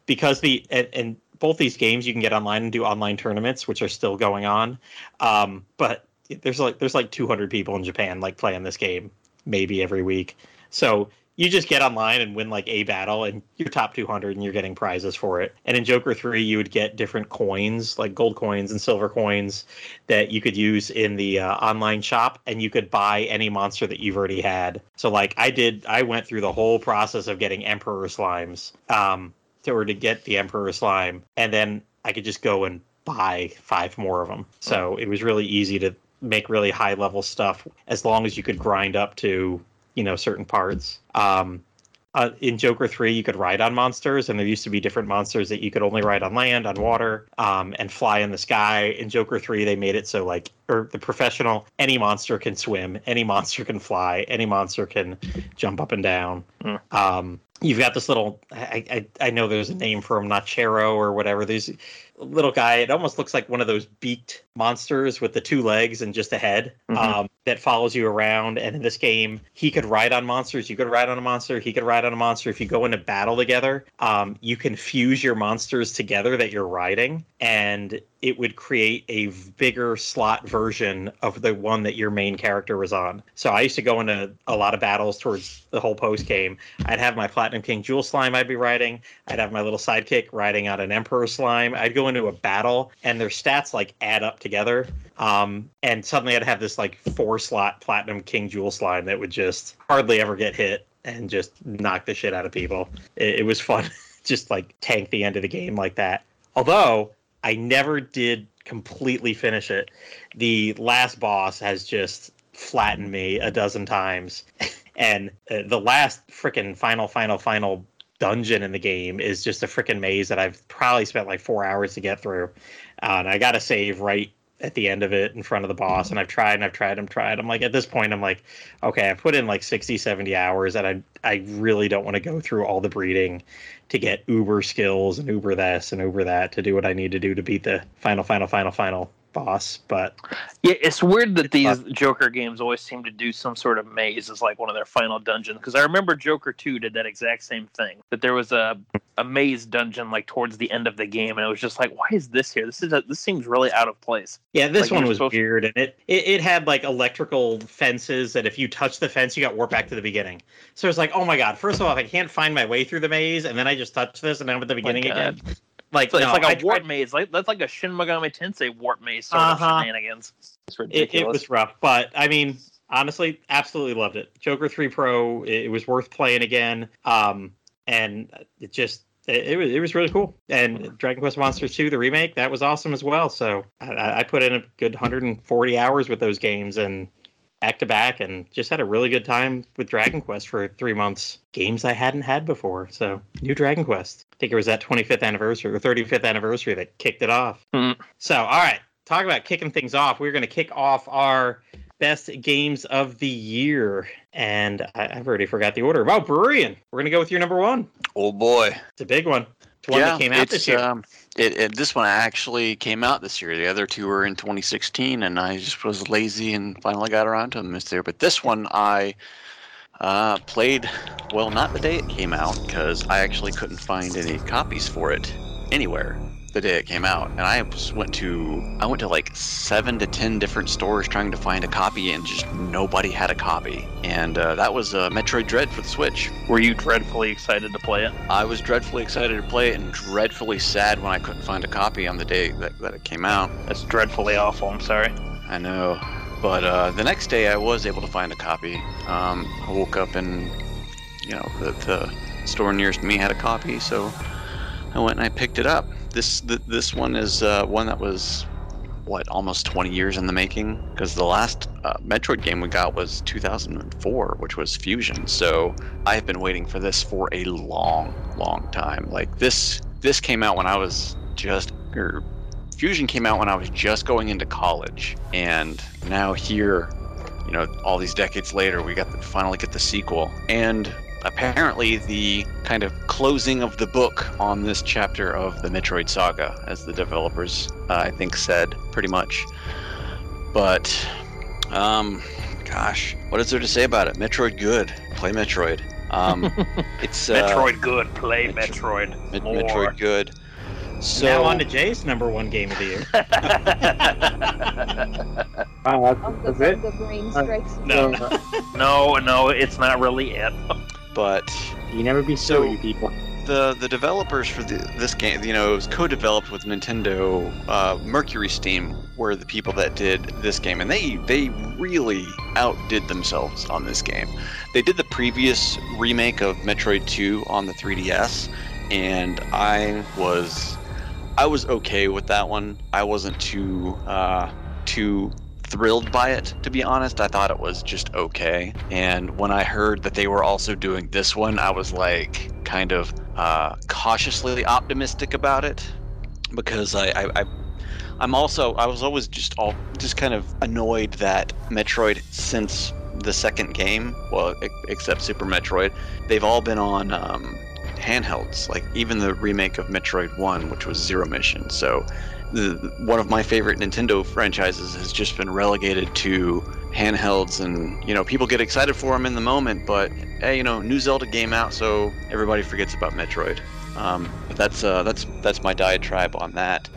because the and, and both these games you can get online and do online tournaments which are still going on. Um, but there's like there's like 200 people in Japan like playing this game maybe every week. So you just get online and win like a battle and you're top 200 and you're getting prizes for it. And in Joker 3 you would get different coins, like gold coins and silver coins that you could use in the uh, online shop and you could buy any monster that you've already had. So like I did I went through the whole process of getting emperor slimes um to or to get the emperor slime and then I could just go and buy five more of them. So it was really easy to make really high level stuff as long as you could grind up to you know certain parts. Um, uh, in Joker 3, you could ride on monsters, and there used to be different monsters that you could only ride on land, on water, um, and fly in the sky. In Joker 3, they made it so, like, or the professional, any monster can swim, any monster can fly, any monster can jump up and down. Hmm. Um, you've got this little, I, I, I know there's a name for him, Nachero or whatever. There's a little guy, it almost looks like one of those beaked monsters with the two legs and just a head Mhm. um, that follows you around. And in this game, he could ride on monsters. You could ride on a monster. He could ride on a monster. If you go into battle together, um, you can fuse your monsters together that you're riding, and it would create a bigger slot version of the one that your main character was on. So I used to go into a lot of battles towards the whole post game. I'd have my Platinum King Jewel Slime I'd be riding. I'd have my little sidekick riding on an Emperor Slime. I'd go into a battle, and their stats like add up together. Um, and suddenly I'd have this like four slot Platinum King Jewel Slime that would just hardly ever get hit and just knock the shit out of people. It, it was fun, just like tank the end of the game like that. Although I never did completely finish it. The last boss has just flattened me a dozen times. and uh, the last freaking final, final, final dungeon in the game is just a freaking maze that I've probably spent like four hours to get through. Uh, and I got to save right at the end of it in front of the boss. And I've tried and I've tried and tried. I'm like, at this point, I'm like, okay, I've put in like 60, 70 hours and I, I really don't want to go through all the breeding to get uber skills and uber this and uber that to do what I need to do to beat the final, final, final, final boss. But Yeah, it's weird that It's these Joker games always seem to do some sort of maze as like one of their final dungeons. Because I remember Joker Two did that exact same thing. That there was a a maze dungeon like towards the end of the game, and it was just like, why is this here? This is a, this seems really out of place. Yeah, this Like, one was supposed- weird, and it, it it had like electrical fences that if you touch the fence, you got warped back to the beginning. So it's like, oh my god! First of all, if I can't find my way through the maze, and then I just touch this, and I'm at the beginning God. again. Like, It's like, no, it's like I a warp maze. Like that's like a Shin Megami Tensei warp maze sort Uh-huh. of shenanigans. It's it, ridiculous. it was rough, but I mean, honestly, absolutely loved it. Joker Three Pro, it, it was worth playing again. Um, and it just it, it was it was really cool. And Dragon Quest Monsters Two, the remake, that was awesome as well. So I, I put in a good 140 hours with those games and back to back, and just had a really good time with Dragon Quest for three months. Games I hadn't had before. So new Dragon Quest. I think it was that 25th anniversary or 35th anniversary that kicked it off. Hmm. So all right, talk about kicking things off. We're going to kick off our best games of the year, and I, I've already forgot the order. Wow, Brurian, we're going to go with your number one. Oh boy. It's a big one. It's one that came out this it's, year. Um, it, it, this one actually came out this year. The other two were in 2016, and I just was lazy and finally got around to them this year. But this one I uh, played, well, not the day it came out, because I actually couldn't find any copies for it anywhere the day it came out. And I went to I went to like seven to ten different stores trying to find a copy, and just nobody had a copy. And uh, that was uh, Metroid Dread for the Switch. Were you dreadfully excited to play it? I was dreadfully excited to play it and dreadfully sad when I couldn't find a copy on the day that, that it came out. That's dreadfully awful. I'm sorry. I know. But uh, the next day I was able to find a copy. Um, I woke up and, you know, the, the store nearest me had a copy, so I went and I picked it up. This th- this one is uh, one that was, what, almost 20 years in the making? Because the last uh, Metroid game we got was 2004, which was Fusion. So I've been waiting for this for a long, long time. Like this, this came out when I was just, or Fusion came out when I was just going into college, and now here, you know, all these decades later, we got to finally get the sequel, and apparently the kind of closing of the book on this chapter of the Metroid saga, as the developers, uh, I think, said pretty much. But, um, gosh, what is there to say about it? Metroid good. Play Metroid. Um, it's uh, Metroid good. Play Metro- Metroid. Met- more. Metroid good. So now on to Jay's number one game of the year. Wow, that's, that's it. the brain Uh, strikes. No, So, no. uh, no, no, it's not really it. But you never be So- you people. the the developers for the, this game, you know, it was co-developed with Nintendo. Uh, Mercury Steam were the people that did this game, and they they really outdid themselves on this game. They did the previous remake of Metroid 2 on the 3DS, and I was I was okay with that one. I wasn't too uh, too thrilled by it, to be honest. I thought it was just okay. And when I heard that they were also doing this one, I was like kind of uh, cautiously optimistic about it because I, I, I I'm also I was always just all just kind of annoyed that Metroid since the second game, well, except Super Metroid, they've all been on um, handhelds. Like even the remake of Metroid One, which was Zero Mission. So, one of my favorite Nintendo franchises has just been relegated to handhelds, and you know people get excited for them in the moment, but hey, you know, new Zelda game out, so everybody forgets about Metroid. Um, but that's uh, that's that's my diatribe on that.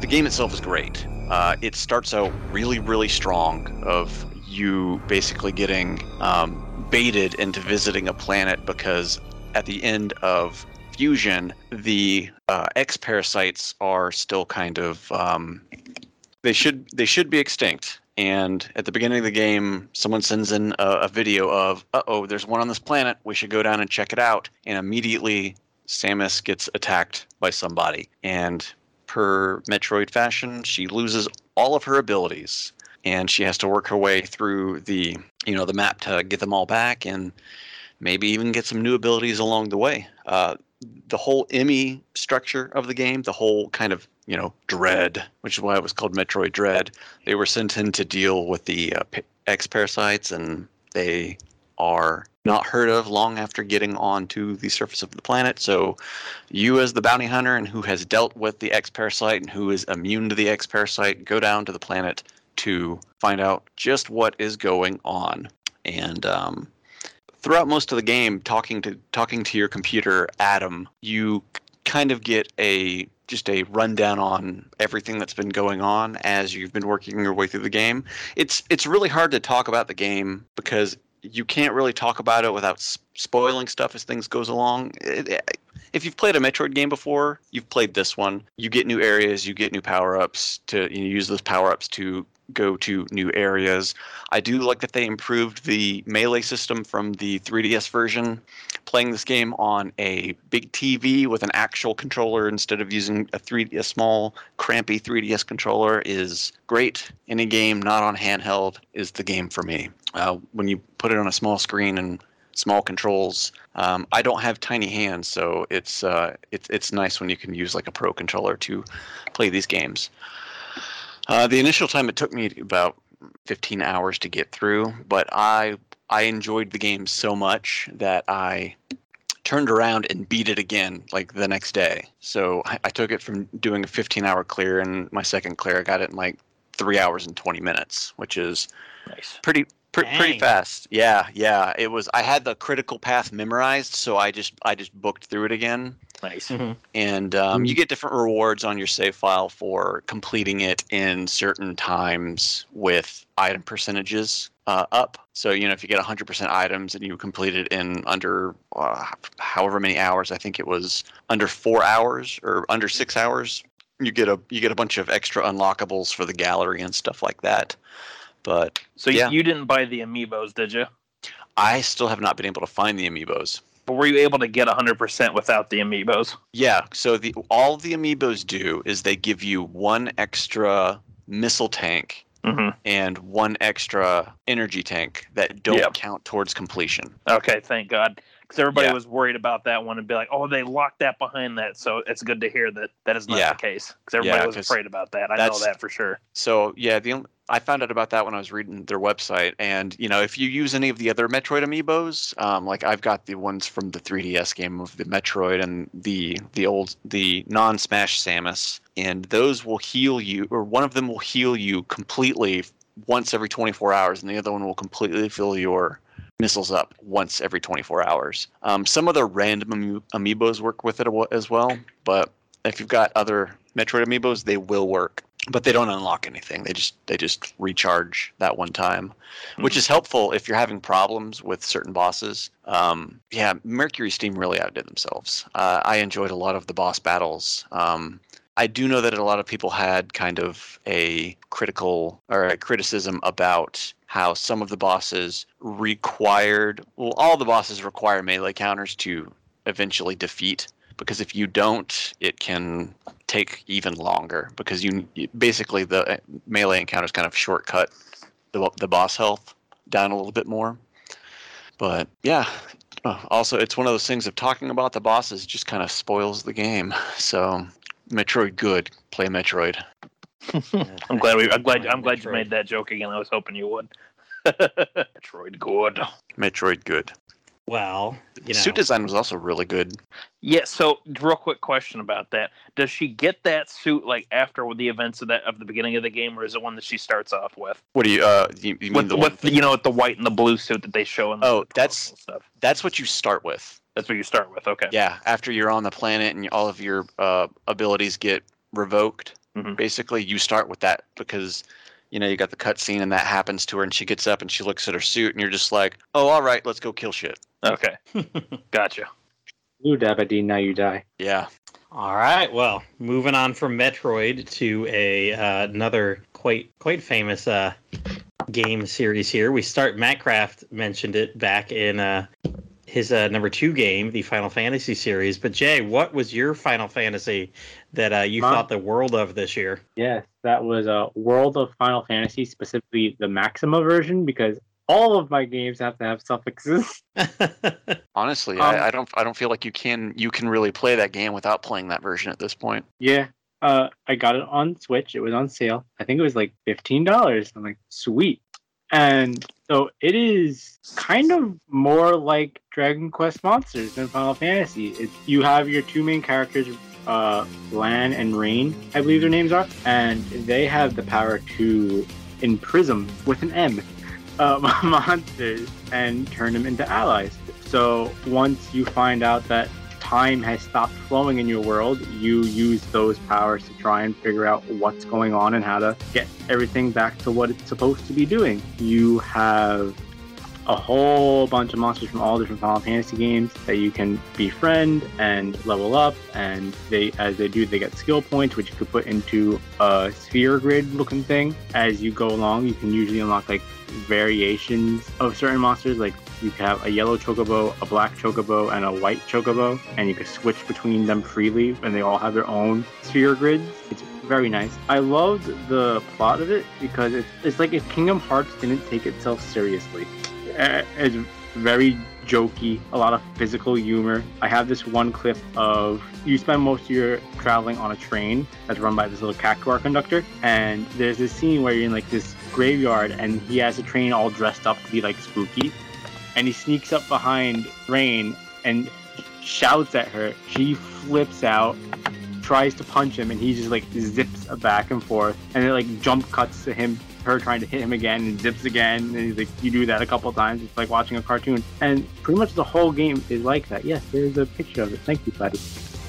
The game itself is great. Uh, it starts out really, really strong. Of you basically getting um, baited into visiting a planet because at the end of fusion, the uh, X parasites are still kind of um, they should they should be extinct. And at the beginning of the game, someone sends in a, a video of, "Uh oh, there's one on this planet. We should go down and check it out." And immediately, Samus gets attacked by somebody, and per Metroid fashion, she loses all of her abilities and she has to work her way through the you know the map to get them all back and maybe even get some new abilities along the way uh, the whole EMMI structure of the game the whole kind of you know dread which is why it was called metroid dread they were sent in to deal with the uh, x parasites and they are not heard of long after getting onto the surface of the planet. So, you, as the bounty hunter and who has dealt with the X parasite and who is immune to the X parasite, go down to the planet to find out just what is going on. And um, throughout most of the game, talking to talking to your computer, Adam, you kind of get a just a rundown on everything that's been going on as you've been working your way through the game. It's it's really hard to talk about the game because you can't really talk about it without spoiling stuff as things goes along. It, it, if you've played a Metroid game before, you've played this one. You get new areas, you get new power ups to you know, use those power ups to go to new areas. I do like that they improved the melee system from the 3DS version. Playing this game on a big TV with an actual controller instead of using a 3 a small crampy 3DS controller is great. Any game not on handheld is the game for me. Uh, when you put it on a small screen and small controls. Um, I don't have tiny hands, so it's uh, it's it's nice when you can use like a pro controller to play these games. Uh, the initial time it took me about 15 hours to get through, but I I enjoyed the game so much that I turned around and beat it again like the next day. So I, I took it from doing a 15 hour clear, and my second clear I got it in like three hours and 20 minutes, which is Nice. pretty pre- pretty fast. Yeah, yeah. It was. I had the critical path memorized, so I just I just booked through it again. Nice. And um, you get different rewards on your save file for completing it in certain times with item percentages uh, up. So you know if you get 100% items and you complete it in under uh, however many hours, I think it was under four hours or under six hours, you get a you get a bunch of extra unlockables for the gallery and stuff like that. But So Yeah. you, didn't buy the amiibos, did you? I still have not been able to find the amiibos. But were you able to get 100% without the amiibos? Yeah, so the all the amiibos do is they give you one extra missile tank hmm and one extra energy tank that don't Yep. count towards completion. Okay, thank God. Because everybody Yeah. was worried about that one and be like, oh, they locked that behind that. So it's good to hear that that is not Yeah. the case. Because everybody Yeah, was afraid about that. I know that for sure. So yeah, the only, I found out about that when I was reading their website, and you know if you use any of the other Metroid amiibos, um, like I've got the ones from the 3DS game of the Metroid and the the old the non-Smash Samus, and those will heal you, or one of them will heal you completely once every 24 hours, and the other one will completely fill your missiles up once every 24 hours. Um, some of the random ami- amiibos work with it as well, but if you've got other Metroid amiibos, they will work but they don't unlock anything. They just they just recharge that one time, which is helpful if you're having problems with certain bosses. Um, yeah, Mercury Steam really outdid themselves. Uh, I enjoyed a lot of the boss battles. Um, I do know that a lot of people had kind of a critical or a criticism about how some of the bosses required well all the bosses require melee counters to eventually defeat because if you don't it can take even longer because you you- basically the uh, melee encounters kind of shortcut the the boss health down a little bit more. But yeah, uh, also it's one of those things of talking about the bosses just kind of spoils the game. So Metroid good, play Metroid. I'm glad we. I'm glad. I'm glad you made that joke again. I was hoping you would. Metroid good. Metroid good. Well, you know, Suit design was also really good. Yeah. So, real quick question about that: Does she get that suit like after the events of that of the beginning of the game, or is it one that she starts off with? What do you uh you, you mean With, the one? with you know, with the white and the blue suit that they show in the Oh, that's- stuff. That's what you start with. That's what you start with. Okay. Yeah, after you're on the planet and all of your uh, abilities get revoked, Mhm. basically you start with that because you know you got the cutscene and that happens to her and she gets up and she looks at her suit and you're just like, oh, all right, let's go kill shit. Okay. Gotcha. Blue Dabadee, now you die. Yeah, All right. Well, moving on from Metroid to a uh, another quite quite famous uh, game series here. We start. Matt Craft mentioned it back in uh, his uh, number two game, the Final Fantasy series. But Jay, what was your Final Fantasy that uh, you Mine- thought the world of this year? Yes, that was a World of Final Fantasy, specifically the Maxima version, because all of my games have to have suffixes. honestly, Um, I, I don't I don't feel like you can you can really play that game without playing that version at this point. Yeah. Uh, I got it on Switch. It was on sale. I think it was like fifteen dollars. I'm like, sweet. And so it is kind of more like Dragon Quest Monsters than Final Fantasy. You have your two main characters, uh, Lann and Reynn, I believe their names are, and they have the power to imprison with an M uh, monsters and turn them into allies. So once you find out that time has stopped flowing in your world, you use those powers to try and figure out what's going on and how to get everything back to what it's supposed to be doing. You have a whole bunch of monsters from all different Final Fantasy games that you can befriend and level up, and they as they do, they get skill points, which you could put into a sphere grid looking thing. As you go along, you can usually unlock like variations of certain monsters, like you have a yellow chocobo, a black chocobo, and a white chocobo, and you can switch between them freely, and they all have their own sphere grids. It's very nice. I loved the plot of it because it's, it's like if Kingdom Hearts didn't take itself seriously. It's very jokey, a lot of physical humor. I have this one clip of you spend most of your traveling on a train that's run by this little cactuar conductor, and there's this scene where you're in like this graveyard, and he has a train all dressed up to be like spooky, and he sneaks up behind Reynn and shouts at her. She flips out, tries to punch him, and he just like zips back and forth, and it like jump cuts to him. Her trying to hit him again and zips again, and he's like, "You do that a couple times. It's like watching a cartoon." And pretty much the whole game is like that. Yes, there's a picture of it. Thank you, buddy.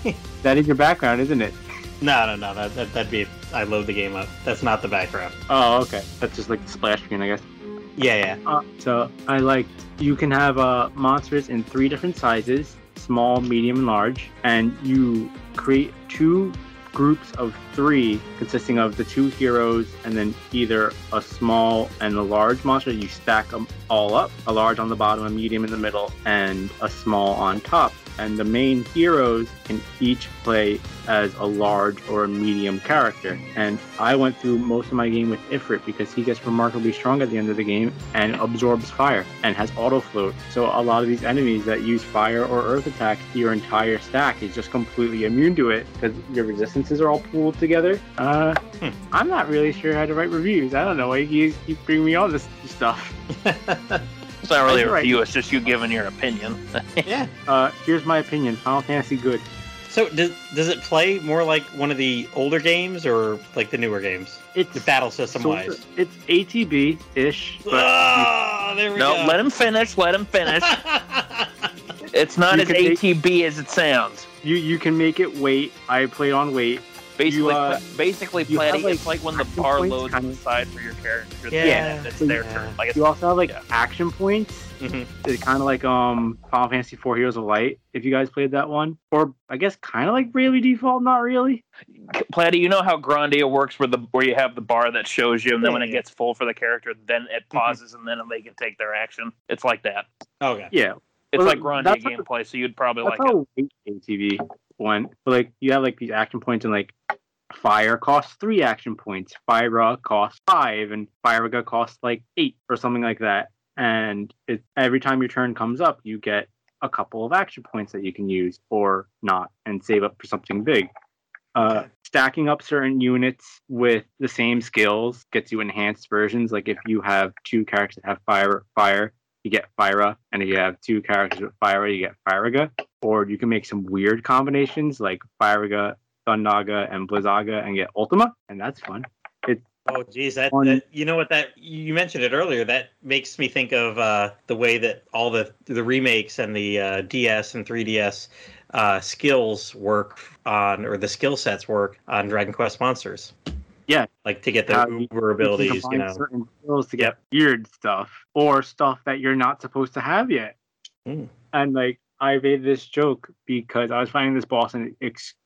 that is your background, isn't it? No, no, no. That, that that'd be. I load the game up. That's not the background. Oh, okay. That's just like the splash screen, I guess. Yeah, yeah. Uh, so I like you can have uh, monsters in three different sizes small, medium, and large, and you create two groups of three consisting of the two heroes and then either a small and a large monster. You stack them all up a large on the bottom, a medium in the middle, and a small on top. And the main heroes can each play as a large or a medium character. And I went through most of my game with Ifrit because he gets remarkably strong at the end of the game and absorbs fire and has auto float. So a lot of these enemies that use fire or earth attack, your entire stack is just completely immune to it because your resistances are all pooled together. Uh, Hmm. I'm not really sure how to write reviews. I don't know why you keep bringing me on this stuff. It's not really a You're right. It's just you giving your opinion. yeah. Uh, here's my opinion: Final Fantasy good. So does does it play more like one of the older games or like the newer games? It's The battle system sort wise. of- it's ATB ish, but Oh, there we no, go. let him finish. Let him finish. it's not You as can make- ATB as it sounds. you you can make it wait. I played on wait. Basically, uh, basically, you have, Platty, like, it's like when the bar loads kind on of- the side for your character. Yeah. and it's their Yeah. turn. Like it's, You also have like yeah. action points. Mhm. It's kind of like um Final Fantasy IV Heroes of Light. If you guys played that one, or I guess kind of like Bravely Default, not really. Platty, you know how Grandia works, where the where you have the bar that shows you, and then when it gets full for the character, then it pauses, and then they can take their action. It's like that. Okay. Yeah, It's Well, like Grandia that's what- gameplay, so you'd probably that's like it. how wait ATB went. But like you have like these action points and like fire costs three action points, fire costs five, and fire costs like eight or something like that. And it, every time your turn comes up, you get a couple of action points that you can use or not and save up for something big. Uh, stacking up certain units with the same skills gets you enhanced versions. Like if you have two characters that have fire, fire, you get Fira, and if you have two characters with Fira, you get Firaga. Or you can make some weird combinations like Firaga, Thundaga, and Blizzaga and get Ultima, and that's fun. It's Oh, geez, that, that you know what that you mentioned it earlier. That makes me think of uh, the way that all the the remakes and the uh, DS and 3DS uh, skills work on, or the skill sets work on Dragon Quest Monsters. Yeah. like to get the How you- Uber you abilities. You combine know, certain skills to get weird stuff or stuff that you're not supposed to have yet. Mm. And like I made this joke because I was fighting this boss and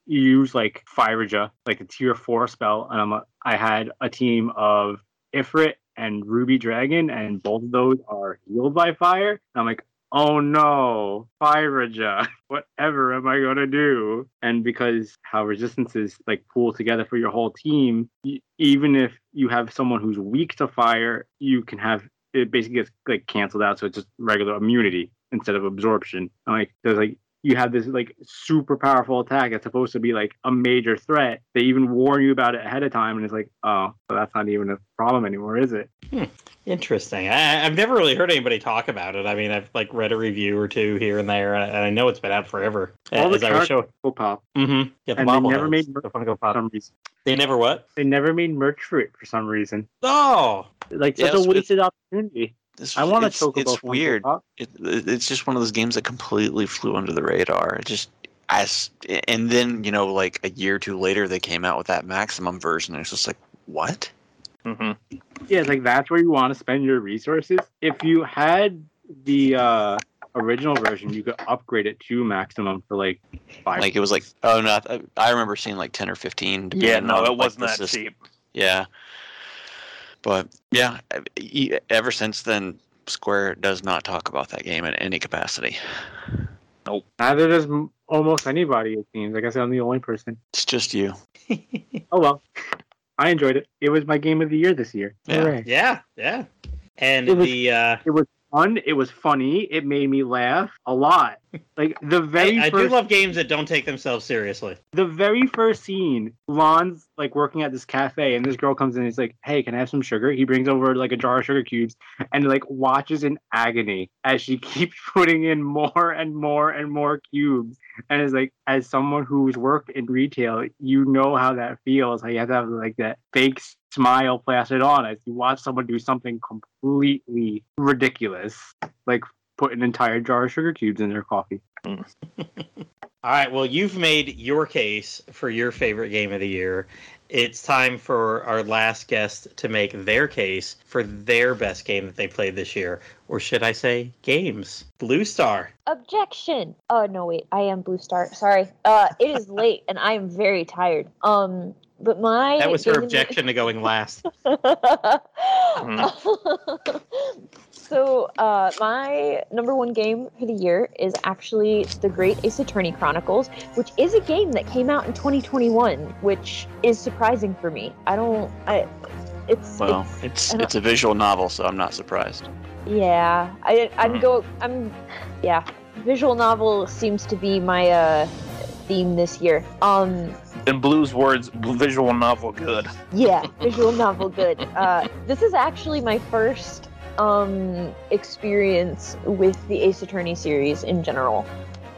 you like Firaja, like a tier four spell, and I'm a, I had a team of Ifrit and Ruby Dragon, and both of those are healed by fire. And I'm like, oh no, Firaja, whatever am I gonna do? And because how resistances like pool together for your whole team, y- even if you have someone who's weak to fire, you can have it basically gets like canceled out, so it's just regular immunity instead of absorption. And, like there's like you have this like super powerful attack that's supposed to be like a major threat. They even warn you about it ahead of time, and it's like, oh, so that's not even a problem anymore, is it? interesting. I, I've never really heard anybody talk about it. I mean, I've like read a review or two here and there, and I know it's been out forever. All the As I was showing. Will pop. Mm-hmm. Yeah, the And they never bobbleheads, made the Funko For some reason, They never what? they never made merch for it for some reason. Oh, Like such it's- a wasted opportunity. This- I want to it's, choke It's weird. It, it's just one of those games that completely flew under the radar. It just as and then you know like a year or two later they came out with that maximum version. And it's just like what? hmm Yeah, it's like that's where you want to spend your resources. If you had the uh, original version, you could upgrade it to maximum for like five. Like it was like oh no, I, I remember seeing like ten or fifteen. Yeah, depending no, on, it like, wasn't the that system. cheap. Yeah. But yeah, ever since then, Square does not talk about that game in any capacity. No, neither does almost anybody. It seems. Like I said, I'm the only person. It's just you. Oh well, I enjoyed it. It was my game of the year this year. Yeah. Hooray. yeah, yeah. And It was- the uh, Fun. It was funny. It made me laugh a lot. Like the very I, I first do love games that don't take themselves seriously. the very first scene, Lann's like working at this cafe, and this girl comes in and is like, "Hey, can I have some sugar?" He brings over like a jar of sugar cubes, and like watches in agony as she keeps putting in more and more and more cubes. And it's like, as someone who's worked in retail, you know how that feels. How you have to have like that fake smile plastered on as you watch someone do something completely ridiculous, like put an entire jar of sugar cubes in their coffee. All right. Well, you've made your case for your favorite game of the year. It's time for our last guest to make their case for their best game that they played this year, or should I say, games. Blue Star. Objection. Oh no, wait. I am Blue Star. Sorry. Uh, it is late and I am very tired. Um, but my That was her game of the- objection to going last. so uh, my number one game for the year is actually the Great Ace Attorney Chronicles, which is a game that came out in 2021, which is surprising for me. I don't. I. It's. Well, it's, it's it's a visual novel, so I'm not surprised. yeah. I. I'm Mhm. go. I'm. Yeah. Visual novel seems to be my uh, theme this year. Um. In Blue's words, visual novel good. Yeah, visual novel good. Uh, this is actually my first um, experience with the Ace Attorney series in general.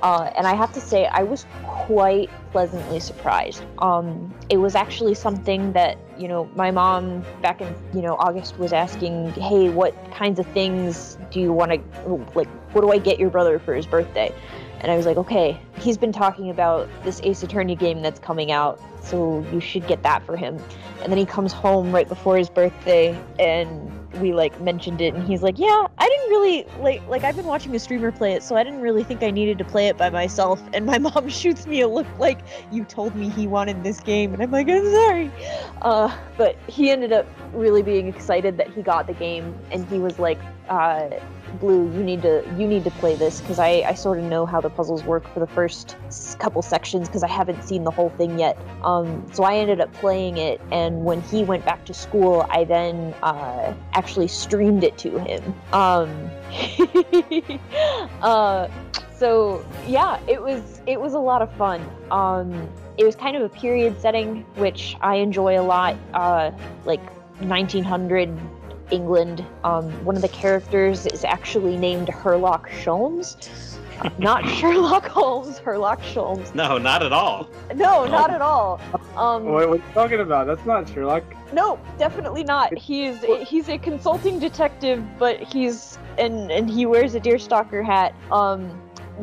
Uh, and I have to say, I was quite pleasantly surprised. Um, it was actually something that, you know, my mom back in, you know, August was asking, hey, what kinds of things do you want to, like, what do I get your brother for his birthday? And I was like, okay, he's been talking about this Ace Attorney game that's coming out, so you should get that for him. And then he comes home right before his birthday, and we like mentioned it, and he's like, yeah, I didn't really like like I've been watching a streamer play it, so I didn't really think I needed to play it by myself. And my mom shoots me a look like you told me he wanted this game, and I'm like, I'm sorry. Uh, but he ended up really being excited that he got the game, and he was like, uh, Blue, you need to you need to play this because I I sort of know how the puzzles work for the first couple sections because I haven't seen the whole thing yet. Um, so I ended up playing it, and when he went back to school, I then uh, actually streamed it to him. Um, uh, so yeah, it was it was a lot of fun. Um, it was kind of a period setting, which I enjoy a lot. Uh, like 1900 England. Um, one of the characters is actually named Herlock Sholmes. Uh, Not Sherlock Holmes, Herlock Sholmes. No, not at all. No, not at all. Um, What, what are you talking about? That's not Sherlock. no, definitely not. He's he's a consulting detective, but he's and and he wears a deerstalker hat. Um,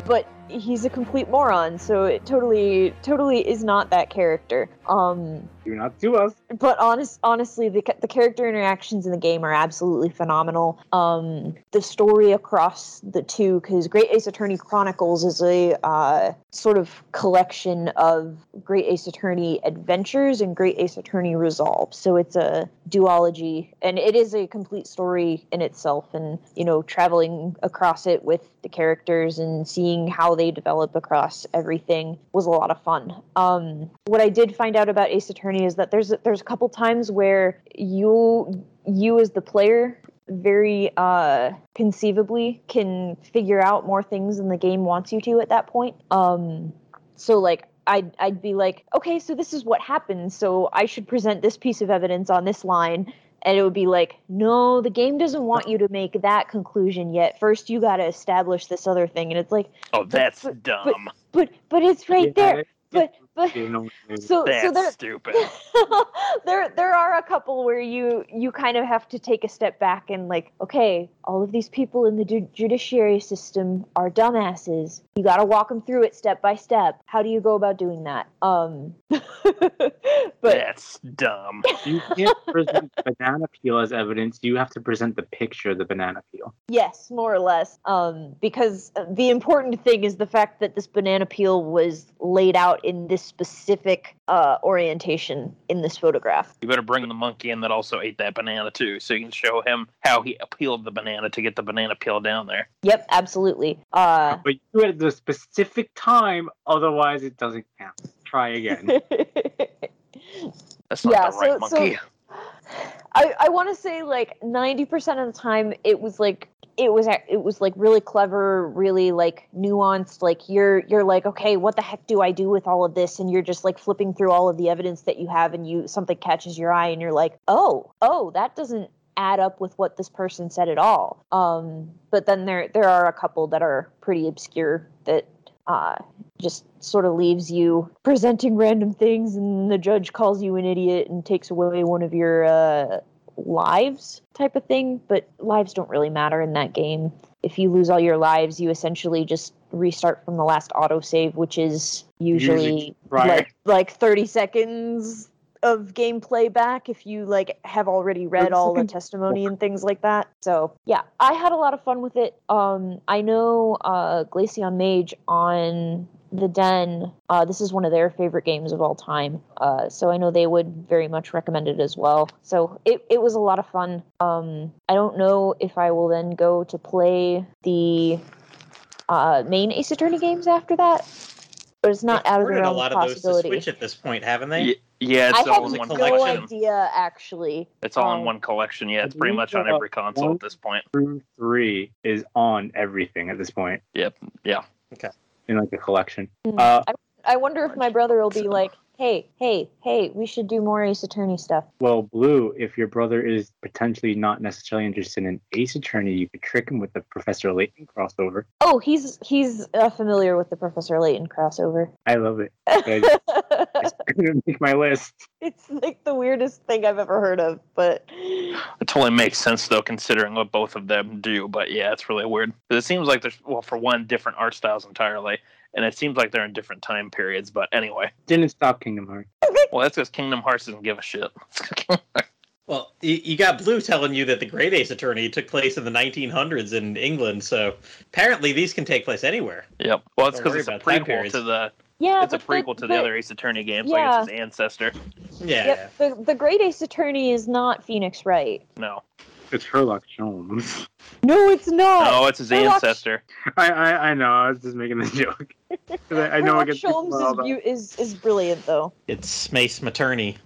but he's a complete moron, so it totally totally is not that character. Um, Do not sue us. but honest, honestly, the the character interactions in the game are absolutely phenomenal. Um, the story across the two, because Great Ace Attorney Chronicles is a uh, sort of collection of Great Ace Attorney adventures and Great Ace Attorney Resolve. So it's a duology, and it is a complete story in itself. And you know, traveling across it with the characters and seeing how they develop across everything was a lot of fun. Um, what I did find out about Ace Attorney is that there's there's a couple times where you you as the player very uh conceivably can figure out more things than the game wants you to at that point. Um so like I'd I'd be like, okay, so this is what happened, so I should present this piece of evidence on this line. And it would be like, no, the game doesn't want you to make that conclusion yet. First, you got to establish this other thing. And it's like, Oh, that's but- dumb. but but it's right Yeah, there. it- But but you know, so so That's there stupid. there there are a couple where you you kind of have to take a step back and like okay all of these people in the ju- judiciary system are dumbasses you got to walk them through it step by step how do you go about doing that um but That's dumb. you can't present banana peel as evidence. You have to present the picture of the banana peel. yes more or less um because the important thing is the fact that this banana peel was laid out in this specific uh orientation in this photograph You better bring the monkey in that also ate that banana too, so you can show him how he peeled the banana to get the banana peel down there. yep absolutely uh But you do it at the specific time, otherwise it doesn't count. Try again. That's not Yeah, the right so- so- I, I want to say like 90% of the time it was like it was it was like really clever really like nuanced like you're you're like okay what the heck do I do with all of this and you're just like flipping through all of the evidence that you have and you something catches your eye and you're like oh oh that doesn't add up with what this person said at all. Um but then there there are a couple that are pretty obscure that uh just sort of leaves you presenting random things and the judge calls you an idiot and takes away one of your uh lives type of thing. But lives don't really matter in that game. If you lose all your lives you essentially just restart from the last autosave which is usually Usually like like 30 seconds of gameplay back if you like have already read 30 all the seconds? testimony and things like that. So yeah i had a lot of fun with it. Um i know uh glaceon mage on the den uh this is one of their favorite games of all time. Uh so i know they would very much recommend it as well. So it, it was a lot of fun. Um i don't know if i will then go to play the uh main ace attorney games after that but it's not They've out of the ported a realm lot of of those to possibility. Switch at this point, haven't they? Y- Yeah, it's I all have in one no collection. idea actually. It's all in Um, one collection. Yeah, it's pretty much on every console one- at this point. Through three is on everything at this point. Yep. Yeah. Okay. In like a collection. Hmm. Uh, I, I wonder if my brother will be like, "Hey, hey, hey, we should do more Ace Attorney stuff." Well, Blue, if your brother is potentially not necessarily interested in Ace Attorney, you could trick him with the Professor Layton crossover. Oh, he's he's uh, familiar with the Professor Layton crossover. I love it. I- It's gonna make my list. it's like the weirdest thing I've ever heard of, but It totally makes sense though, considering what both of them do. But yeah, it's really weird. 'Cause It seems like there's well, for one, different art styles entirely, and it seems like they're in different time periods. But anyway, Didn't stop Kingdom Hearts. well, that's because Kingdom Hearts doesn't give a shit. Well, you, you got Blue telling you that the Great Ace Attorney took place in the 1900s in England, so apparently these can take place anywhere. yep. Well, it's because it's a about time prequel to the. Yeah, It's a but prequel to the but- other Ace Attorney games. Yeah. Like it's his ancestor. Yeah. Yep, the the Great Ace Attorney is not Phoenix Wright. No. It's Sherlock Holmes. No, it's not. No, it's his Sherlock- ancestor. I, I I know. I was just making a joke. I, I know I Sherlock get Holmes is, is is brilliant though. It's Mace Materney.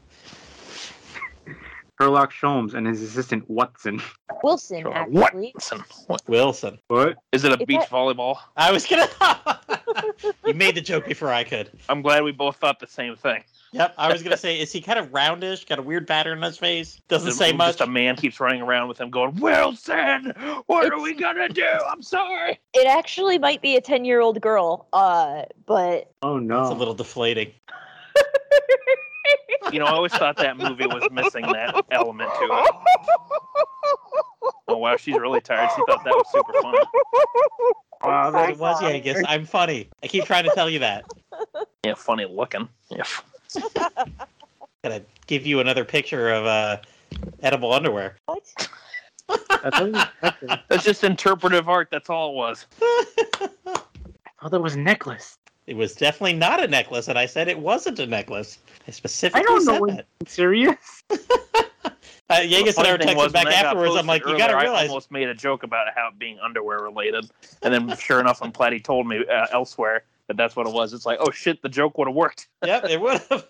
Sherlock Holmes and his assistant Watson. Wilson, Sure. actually. Watson. What? Wilson. What? Is it a Is beach that- volleyball? I was gonna. you made the joke before I could. I'm glad we both thought the same thing. Yep, I was gonna say, is he kind of roundish? Got a weird pattern on his face. Doesn't Just- say much. Just a man keeps running around with him going, Wilson, what are we gonna do? I'm sorry. It actually might be a ten year old girl. Uh, but Oh no. It's a little deflating. You know, I always thought that movie was missing that element to it. Oh wow, she's really tired. She thought that was super fun. Wow, But it was Yangus. I guess I'm funny. I keep trying to tell you that. Yeah, funny looking. Yeah. Gotta give you another picture of uh, edible underwear. what? I thought, it was, I That's just interpretive art. That's all it was. I thought that was a necklace. It was definitely not a necklace, and I said it wasn't a necklace. I specifically I don't know said when- that. Serious? Uh, Yangus The and I were funny thing texting was, back when that got afterwards. I'm like, you gotta realize. I almost made a joke about it how it being underwear related, and then sure enough, I'm glad he told me uh, elsewhere that that's what it was. It's like, oh shit, the joke would have worked. yep, it would have.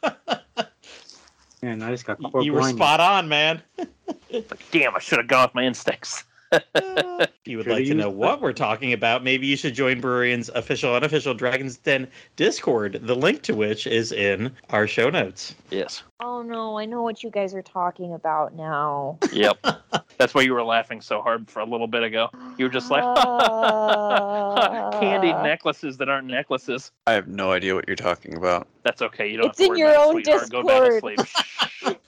Man, I just got caught you were spot on, man. Like, damn, I should have gone with my instincts. If you would Should've like to know used what we're talking about, maybe you should join Brurian's official unofficial Dragon's Den Discord, the link to which is in our show notes. Yes. Oh no, I know what you guys are talking about now. Yep. that's why you were laughing so hard for a little bit ago. You were just like, Uh, candy necklaces that aren't necklaces. I have no idea what you're talking about. That's okay. You don't. It's have to in worry your about it, own sweetheart. Go down to Discord. sleep.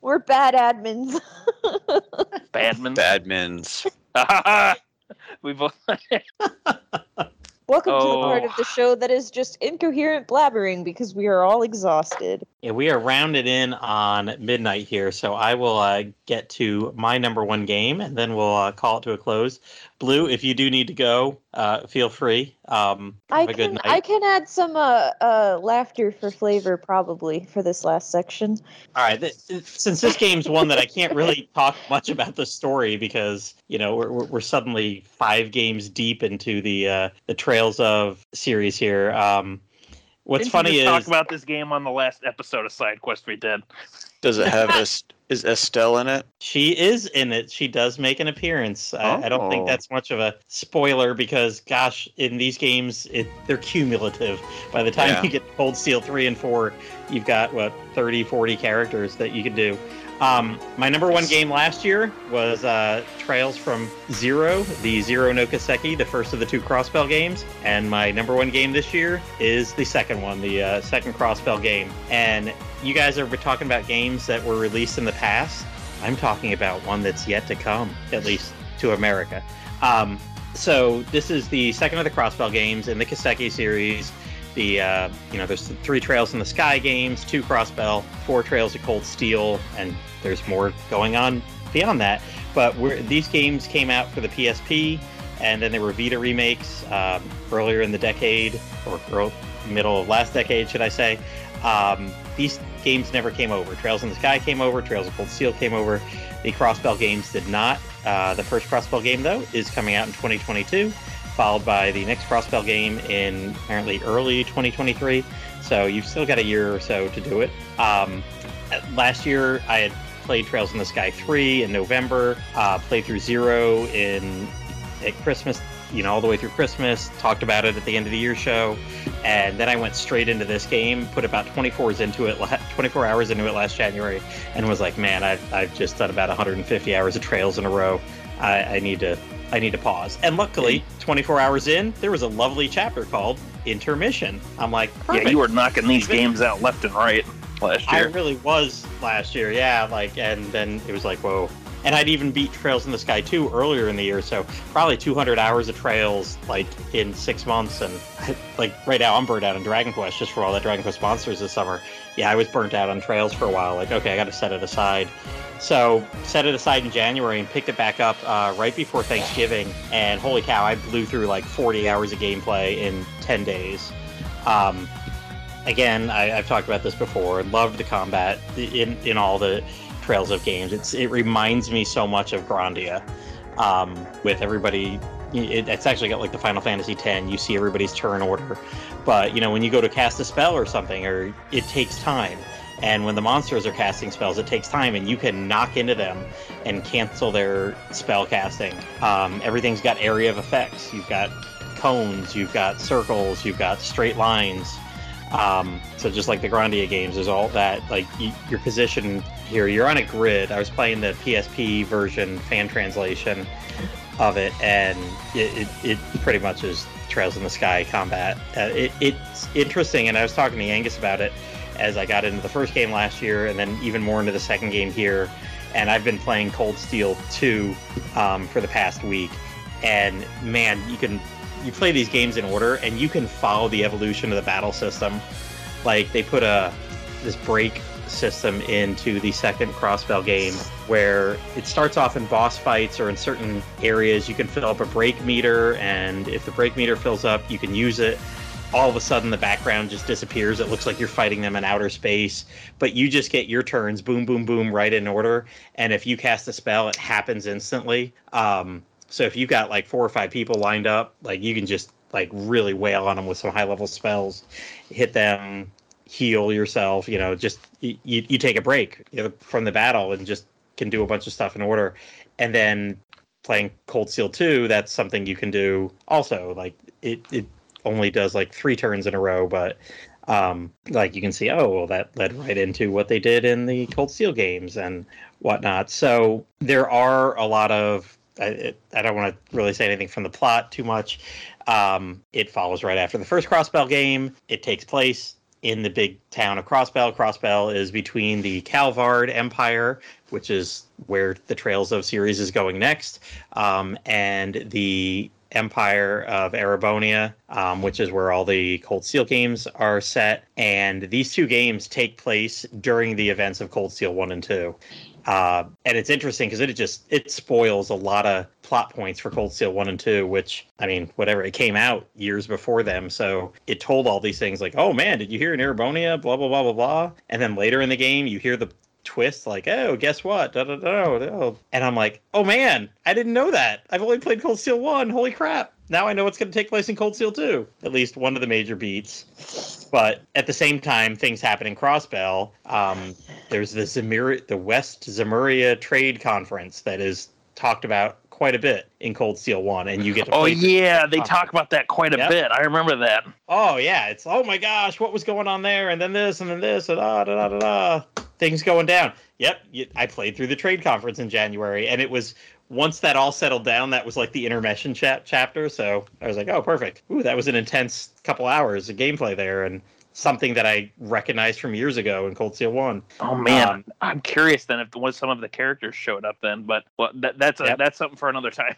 We're bad admins. Badman. Badmins. we both. Welcome to the part Oh. of the show that is just incoherent blabbering because we are all exhausted. Yeah, we are rounded in on midnight here, so I will uh, get to my number one game, and then we'll uh, call it to a close. Blue, if you do need to go, uh, feel free. Um, I have a good can night. I can add some uh, uh, laughter for flavor probably for this last section. All right. Th- since this game's one that I can't really talk much about the story because you know we're, we're we're suddenly five games deep into the uh, the Trails of series here. Um, what's Didn't funny you is talk about this game on the last episode of Side Quest we did. Does it have es- is Estelle in it? she is in it. She does make an appearance. I, I don't think Oh. that's much of a spoiler because, gosh, in these games, it, they're cumulative. By the time Yeah. you get Cold Steel 3 and 4, you've got, what, 30, 40 characters that you can do. Um, my number one game last year was uh, Trails from Zero, the Zero no Kiseki, the first of the two Crossbell games. And my number one game this year is the second one, the uh, second Crossbell game. And you guys are talking about games that were released in the past. I'm talking about one that's yet to come, at least to America. Um, so this is the second of the Crossbell games in the Kaseki series. The uh, you know there's three Trails in the Sky games, two Crossbell, four Trails of Cold Steel, and there's more going on beyond that. But these games came out for the PSP, and then there were Vita remakes um, earlier in the decade, or early, middle of last decade, should I say. Um, these games never came over. Trails in the Sky came over, Trails of Cold Steel came over. The Crossbell games did not. Uh, the first Crossbell game, though, is coming out in 2022, followed by the next Crossbell game in apparently early 2023. So you've still got a year or so to do it. Um, last year, I had played Trails in the Sky 3 in November, uh, played through Zero in at Christmas, you know, all the way through Christmas, talked about it at the end of the year show, and then I went straight into this game, put about 24 hours into it, 24 hours into it last January, and was like, man, I've, I've just done about 150 hours of Trails in a row. I, I need to I need to pause. And luckily, 24 hours in, there was a lovely chapter called Intermission. I'm like, perfect. Yeah, you were knocking these games out left and right last I year. really was last year, yeah. Like, and then it was like, whoa. And I'd even beat Trails in the Sky 2 earlier in the year, so probably 200 hours of Trails, like, in six months. And, like, right now I'm burnt out on Dragon Quest just for all that Dragon Quest monsters this summer. Yeah, I was burnt out on Trails for a while. Like, okay, I got to set it aside. So, set it aside in January and picked it back up uh, right before Thanksgiving. And holy cow, I blew through like 40 hours of gameplay in 10 days. Um, again, I, I've talked about this before. Loved the combat in in all the Trails of games. It's it reminds me so much of Grandia, um, with everybody. It, it's actually got like the Final Fantasy X. You see everybody's turn order, but you know when you go to cast a spell or something, or it takes time. And when the monsters are casting spells, it takes time, and you can knock into them and cancel their spell casting. Um, everything's got area of effects. You've got cones, you've got circles, you've got straight lines. Um, so just like the Grandia games, there's all that. Like y- your position here, you're on a grid. I was playing the PSP version fan translation of it, and it, it, it pretty much is Trails in the Sky combat. Uh, it, it's interesting, and I was talking to Yangus about it as I got into the first game last year, and then even more into the second game here. And I've been playing Cold Steel 2 um, for the past week, and man, you can you play these games in order and you can follow the evolution of the battle system. Like they put a this break system into the second crossbell game where it starts off in boss fights or in certain areas. You can fill up a break meter and if the break meter fills up you can use it. All of a sudden the background just disappears. It looks like you're fighting them in outer space but you just get your turns. Boom boom boom right in order. And if you cast a spell it happens instantly. Um, so if you've got like four or five people lined up, like you can just like really wail on them with some high level spells, hit them, heal yourself. You know, just you, you take a break from the battle and just can do a bunch of stuff in order. And then playing Cold Steel 2, that's something you can do also. Like it, it only does like three turns in a row, but um, like you can see, oh, well, that led right into what they did in the Cold Steel games and whatnot. So there are a lot of I, I don't want to really say anything from the plot too much. Um, it follows right after the first Crossbell game. It takes place in the big town of Crossbell. Crossbell is between the Calvard Empire, which is where the Trails of series is going next, um, and the Empire of Erebonia, um, which is where all the Cold Steel games are set. And these two games take place during the events of Cold Steel 1 and 2. Uh, and it's interesting because it just it spoils a lot of plot points for Cold Steel one and two, which I mean, whatever it came out years before them, so it told all these things like, oh man, did you hear in Erebonia? Blah blah blah blah blah. And then later in the game, you hear the twist like, oh, guess what? Da, da, da, da. And I'm like, oh man, I didn't know that. I've only played Cold Steel one. Holy crap! Now I know what's going to take place in Cold Steel two. At least one of the major beats. But at the same time, things happen in Crossbell. Um, there's the Zemur- the West Zemuria Trade Conference that is talked about quite a bit in Cold Steel One, and you get to. Oh yeah, they talk about that quite a Yep. bit. I remember that. Oh yeah, it's oh my gosh, what was going on there, and then this, and then this, and da da da da da, things going down. Yep, I played through the trade conference in January, and it was once that all settled down, that was like the intermission chap chapter. So I was like, oh perfect. Ooh, that was an intense couple hours of gameplay there, and something that I recognized from years ago in Cold Steel One. Oh man, Um, I'm curious then if what some of the characters showed up then, but well, that, that's a, Yep. that's something for another time.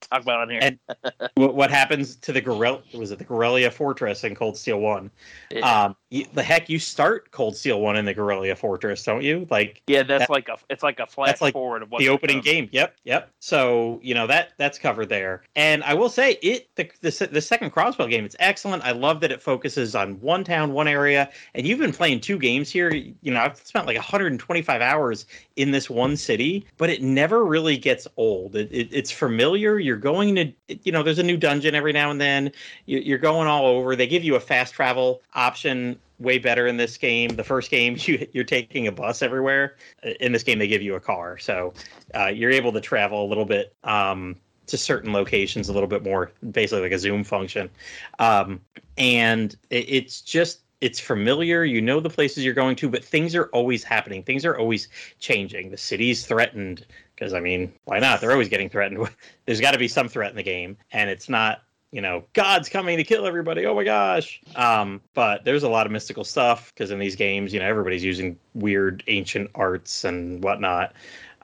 Talk about on here. And- What, what happens to the gorilla? Was it the Guerrilla Fortress in Cold Steel One? yeah. Um, you, the heck, you start Cold Steel One in the Guerrilla Fortress, don't you? Like yeah, that's that- like a it's like a flash like forward of what the opening game. Yep, yep. So you know that that's covered there. And I will say it the the, the second Crossbell game. It's excellent. I love that it focuses on one town, one area. And you've been playing two games here. You know, I've spent like 125 hours in this one city, but it never really gets old. It, it, it's familiar. You're going to you know, there's a new dungeon every now and then. You, you're going all over. They give you a fast travel option. Way better in this game. The first game, you, you're taking a bus everywhere. In this game, they give you a car, so uh, you're able to travel a little bit um, to certain locations a little bit more, basically like a zoom function. Um, and it, it's just it's familiar. You know the places you're going to, but things are always happening. Things are always changing. The city's threatened because I mean, why not? They're always getting threatened. There's got to be some threat in the game, and it's not you know god's coming to kill everybody oh my gosh um but there's a lot of mystical stuff because in these games you know everybody's using weird ancient arts and whatnot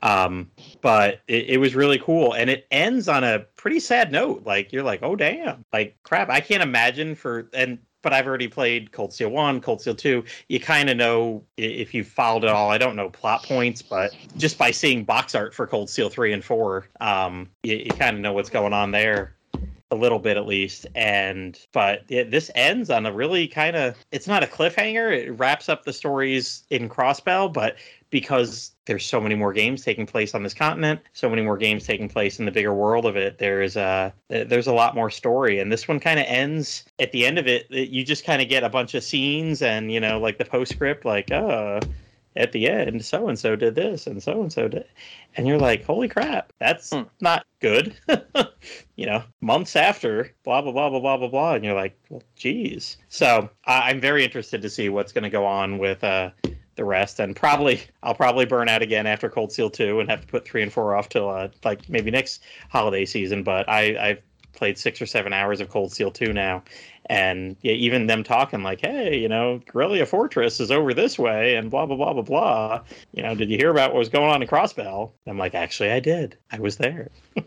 um but it, it was really cool and it ends on a pretty sad note like you're like oh damn like crap i can't imagine for and but I've already played Cold Steel 1, Cold Steel 2. You kind of know if you've followed it all. I don't know plot points, but just by seeing box art for Cold Steel 3 and 4, um, you, you kind of know what's going on there a little bit at least and but it, this ends on a really kind of it's not a cliffhanger it wraps up the stories in crossbell but because there's so many more games taking place on this continent, so many more games taking place in the bigger world of it. There's a there's a lot more story, and this one kind of ends at the end of it. You just kind of get a bunch of scenes and you know like the postscript, like oh at the end, so and so did this and so and so did, and you're like, holy crap, that's Hmm. not good. you know, months after, blah blah blah blah blah blah blah, and you're like, well, geez. So I I'm very interested to see what's going to go on with uh, the rest, and probably I'll probably burn out again after Cold Steel two, and have to put three and four off till uh, like maybe next holiday season. But I I've played six or seven hours of Cold Steel two now, and yeah, even them talking like, hey, you know, Guerrilla Fortress is over this way, and blah blah blah blah blah. You know, did you hear about what was going on in Crossbell? I'm like, actually, I did. I was there.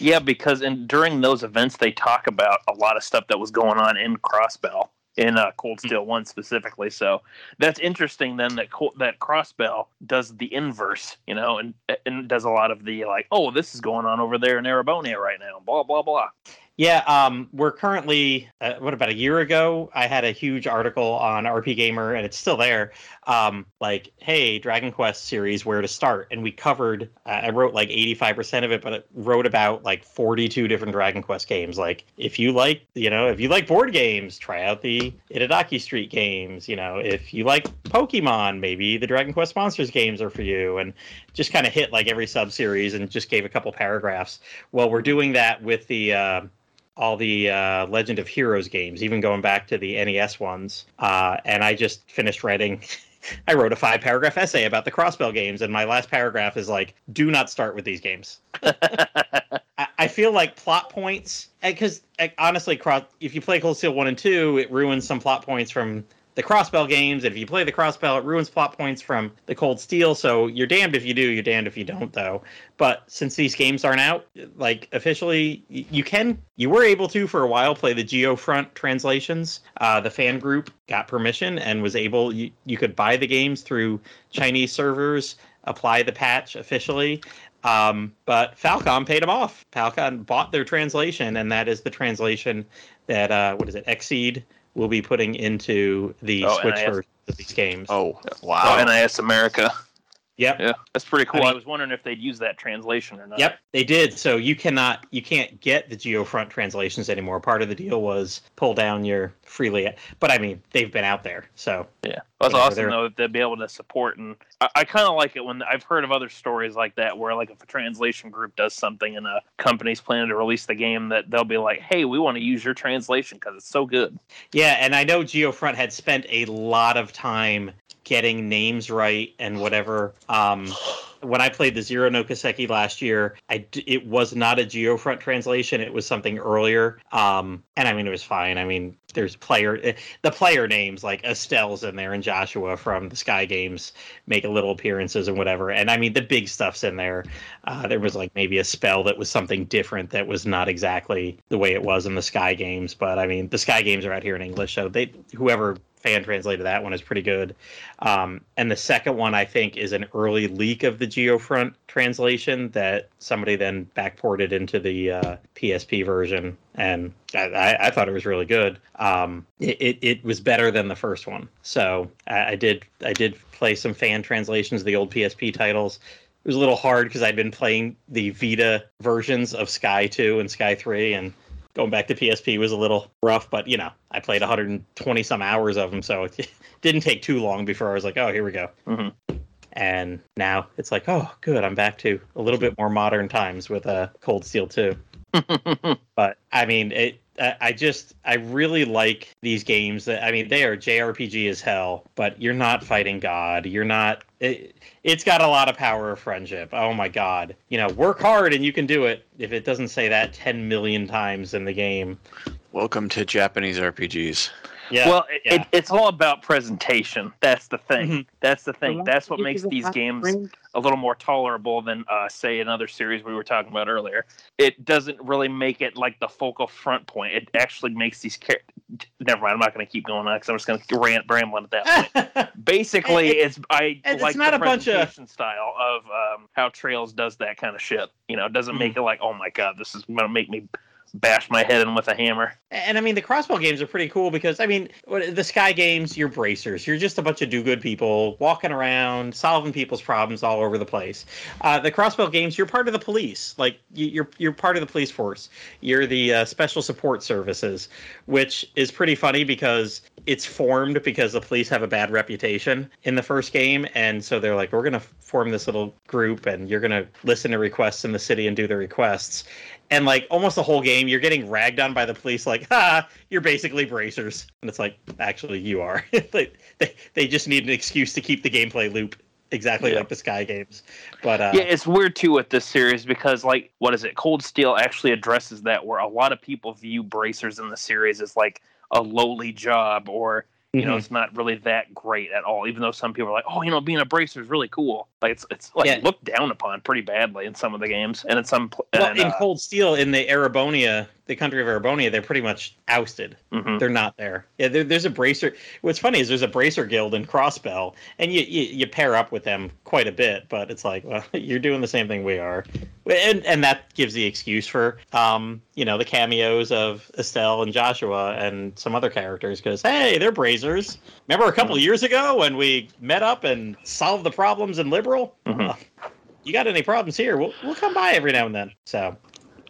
Yeah, because in during those events they talk about a lot of stuff that was going on in Crossbell in uh, Cold Steel One specifically. So that's interesting. Then that Col- that Crossbell does the inverse, you know, and and does a lot of the like, oh, this is going on over there in Erebonia right now. Blah blah blah. Yeah, um, we're currently, uh, what about a year ago? I had a huge article on RPGamer, and it's still there. Um, like, hey, Dragon Quest series, where to start? And we covered, uh, I wrote like 85% of it, but it wrote about like 42 different Dragon Quest games. Like, if you like, you know, if you like board games, try out the Itadaki Street games. You know, if you like Pokemon, maybe the Dragon Quest Monsters games are for you. And just kind of hit like every sub series and just gave a couple paragraphs. Well, we're doing that with the. Uh, all the uh, Legend of Heroes games, even going back to the NES ones. Uh, and I just finished writing. I wrote a five paragraph essay about the Crossbell games, and my last paragraph is like, do not start with these games. I, I feel like plot points, because honestly, cross, if you play Cold Steel 1 and 2, it ruins some plot points from the Crossbell games. And if you play the Crossbell, it ruins plot points from the Cold Steel. So you're damned if you do, you're damned if you don't, though. But since these games aren't out, like officially, you can, you were able to for a while play the Geofront translations. Uh, the fan group got permission and was able, you, you could buy the games through Chinese servers, apply the patch officially. Um, but Falcom paid them off. Falcom bought their translation, and that is the translation that, uh, what is it, Exceed will be putting into the Oh, Switch NIS. version of these games. Oh, Oh, wow. NIS America. Yep. Yeah, that's pretty cool. I, mean- was wondering if they'd use that translation or not. Yep, they did. So you cannot, you can't get the Geofront translations anymore. Part of the deal was pull down your freely, but I mean they've been out there. So Yeah, that's awesome though. They'll be able to support, and I, I kind of like it when I've heard of other stories like that, where like if a translation group does something and a company's planning to release the game, that they'll be like, "Hey, we want to use your translation because it's so good." yeah, and I know Geofront had spent a lot of time getting names right and whatever. Um, when I played the Zero no Kiseki last year, I it was not a Geofront translation. It was something earlier. Um, and I mean, it was fine. I mean, there's player eh, the player names like Estelle's in there and Joshua from the Sky Games make a little appearances and whatever. And I mean, the big stuff's in there. Uh, there was like maybe a spell that was something different that was not exactly the way it was in the Sky Games. But I mean, the Sky Games are out here in English, so they whoever fan translated that one is pretty good. Um, and the second one, I think, is an early leak of the Geofront translation that somebody then backported into the uh, PSP version, and I, I, thought it was really good. Um, it, it, it was better than the first one, so I, I did I did play some fan translations of the old PSP titles. It was a little hard because I'd been playing the Vita versions of Sky 2 and Sky 3, and going back to PSP was a little rough, but you know, I played 120 some hours of them, so it didn't take too long before I was like, oh, here we go. Mhm. And now it's like, oh, good, I'm back to a little bit more modern times with uh, Cold Steel 2. But I mean, it. I just I really like these games. That I mean, they are JRPG as hell, but you're not fighting God. You're not. It, it's got a lot of power of friendship. Oh my God! You know, work hard and you can do it. If it doesn't say that ten million times in the game, Welcome to Japanese RPGs. Yeah. well, it, yeah. it, it's all about presentation. That's the thing. Mhm. That's the thing. That's what makes these games a little more tolerable than, uh, say, another series we were talking about earlier. It doesn't really make it like the focal front point. It actually makes these characters. Never mind. I'm not going to keep going on because I'm just going to rant rambling at that point. Basically, It- it's I it's like not the a bunch of- presentation style of um, how Trails does that kind of shit. You know, it doesn't Mm-hmm. make it like, oh my god, this is going to make me bash my head in with a hammer. And I mean, the Crossbell games are pretty cool because I mean, the Sky games, you're bracers. You're just a bunch of do-good people walking around, solving people's problems all over the place. Uh, the Crossbell games, you're part of the police. Like you, you're you're part of the police force. You're the uh, special support services, which is pretty funny because it's formed because the police have a bad reputation in the first game, and so they're like, we're gonna form this little group, and you're gonna listen to requests in the city and do the requests and like almost the whole game you're getting ragged on by the police like ha you're basically bracers and it's like actually you are they, they, they just need an excuse to keep the gameplay loop exactly Yeah. like the sky games but uh yeah, it's weird too with this series because like what is it? Cold Steel actually addresses that where a lot of people view bracers in the series as like a lowly job or you know Mhm. it's not really that great at all even though some people are like oh you know being a bracer is really cool like it's it's like Yeah. looked down upon pretty badly in some of the games and in some pl- well and, in uh, cold steel in the erebonia the country of erebonia they're pretty much ousted mhm. they're not there. Yeah, there, there's a bracer. What's funny is there's a bracer guild in Crossbell, and you, you you pair up with them quite a bit. But it's like, well, you're doing the same thing we are, and and that gives the excuse for um you know the cameos of Estelle and Joshua and some other characters because hey, they're bracers. Remember a couple of years ago when we met up and solved the problems in Liberl? Mhm. Well, you got any problems here? We'll we'll come by every now and then. So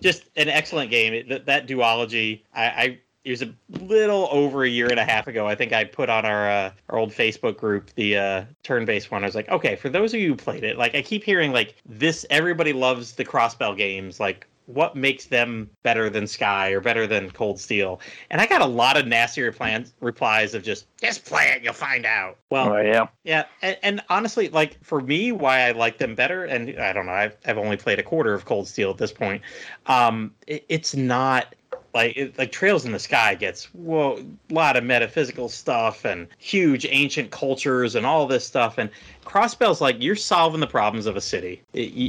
just an excellent game. It- That, that duology, I, I it was a little over a year and a half ago. I think I put on our uh, our old Facebook group the uh, turn-based one. I was like, okay, for those of you who played it, like I keep hearing like this. Everybody loves the Crossbell games. Like, what makes them better than Sky or better than Cold Steel? And I got a lot of nasty replans, replies of just just play it, you'll find out. Well, oh yeah yeah, and, and honestly, like for me, why I like them better, and I don't know, I've, I've only played a quarter of Cold Steel at this point. Um, it, it's not like it, like Trails in the Sky gets whoa, a lot of metaphysical stuff and huge ancient cultures and all this stuff, and Crossbell's like you're solving the problems of a city.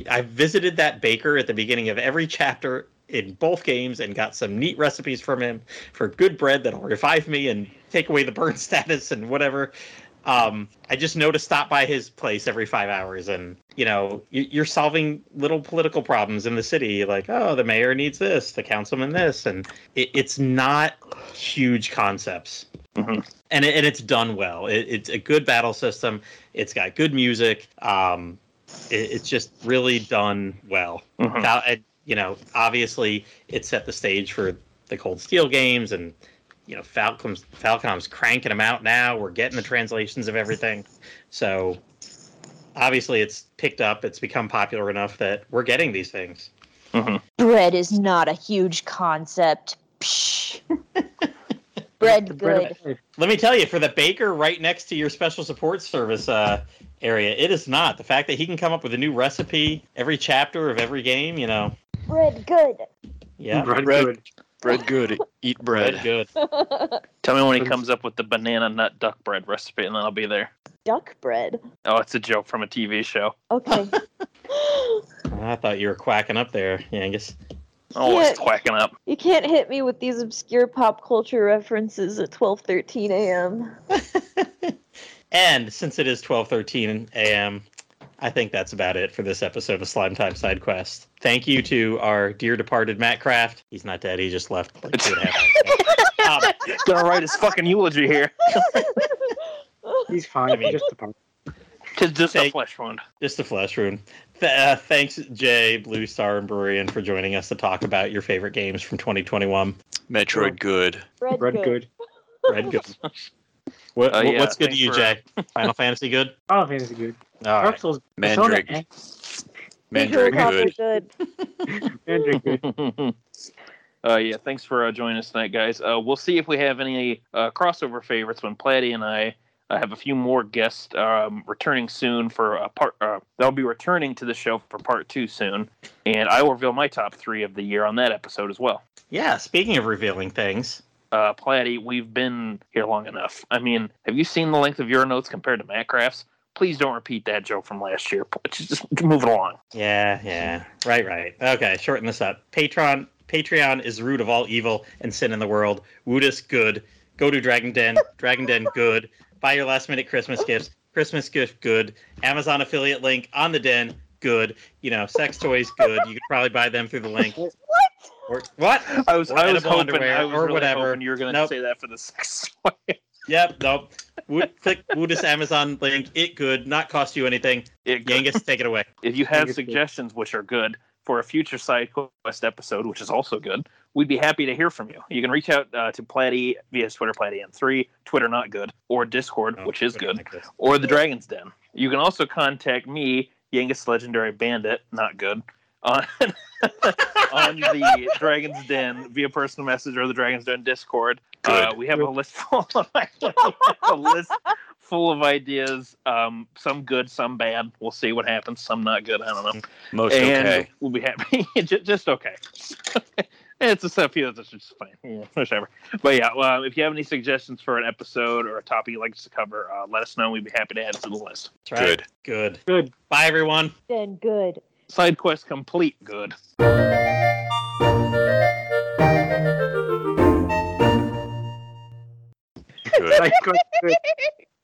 I visited that baker at the beginning of every chapter in both games and got some neat recipes from him for good bread that'll revive me and take away the burn status and whatever um, I just know to stop by his place every five hours, and you know, you- you're solving little political problems in the city. Like, oh, the mayor needs this, the councilman this, and it, it's not huge concepts, Mhm. and it, and it's done well. It, it's a good battle system. It's got good music. Um, it, it's just really done well. Mhm. Val- and, you know, obviously, it set the stage for the Cold Steel games, and you know, Falcom's Falcom's cranking them out now. We're getting the translations of everything, so obviously, it's picked up. It's become popular enough that we're getting these things. Bread is not a huge concept. Psh. Bread good. Let me tell you, for the baker right next to your special support service uh, area, it is not. The fact that he can come up with a new recipe every chapter of every game, you know, Bread good. yeah, bread Bread. good. Bread good. Eat bread. good. tell me when he comes up with the banana nut duck bread recipe and then i'll be there Duck bread. oh it's a joke from a tv show Okay. I thought you were quacking up there, Yangus. always Yeah. quacking up you can't hit me with these obscure pop culture references at 12:13 a.m. And since it is 12:13 a.m., I think that's about it for this episode of Slime Time Side Quest. Thank you to our dear departed Matt Craft. He's not dead. He just left like two and a half hours ago. Um, gonna write his fucking eulogy here He's fine. I mean- just a part. tis just a Take- flesh wound just a flesh wound. Th- uh, thanks, Jay, Blue Star, and Burian for joining us to talk about your favorite games from 2021. Metroid good. Red, Bread good. good. Red good. What, Uh, yeah, what's good to you, for- Jay? Final Fantasy good? Final Fantasy good. All Dark right. Souls. Mandrake. Persona Mandrake good. good. Mandrake good. uh, yeah, thanks for uh, joining us tonight, guys. Uh, we'll see if we have any uh, crossover favorites when Platty and I uh, have a few more guests um, returning soon for a part. Uh, they'll be returning to the show for part two soon, and I will reveal my top three of the year on that episode as well. Yeah, speaking of revealing things, Uh, Platty, we've been here long enough. I mean, have you seen the length of your notes compared to Macraft's? Please don't repeat that joke from last year. Just, just move it along. Yeah, yeah. Right, right. Okay, shorten this up. Patreon Patreon is the root of all evil and sin in the world. Woodus good. Go to Dragon Den. Dragon Den good. Buy your last minute Christmas gifts. Christmas gift good. Amazon affiliate link on the den good. You know, sex toys good. You could probably buy them through the link. What? Or what? I was, Or I was hoping, underwear, I was or really whatever. hoping you were going to Nope. say that for the sex toy. Yep, nope. Wo- click Woodus Amazon link. It could not cost you anything. It- Genghis, take it away. If you have Think it's good. suggestions, which are good, for a future side quest episode, which is also good, we'd be happy to hear from you. You can reach out uh, to Platty via Twitter, Platty3, Twitter not good, or Discord, Oh, which is put it good, like or the Dragon's Den. You can also contact me, Yangus Legendary Bandit, not good, on, on the Dragon's Den via personal message or the Dragon's Den Discord. Uh, we have a list full of a list full of ideas. Um, some good, some bad. We'll see what happens. Some not good. I don't know. Most and okay. we'll be happy. just, just okay. it's a stuff here that's just fine. Yeah, whatever. But yeah, well, if you have any suggestions for an episode or a topic you'd like us to cover, uh, let us know. We'd be happy to add it to the list. That's right. Good. Good. Good. Bye, everyone. Then good. Side quest complete. Good. Good. Good.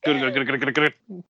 Good. Good. Good. Good. Good. good.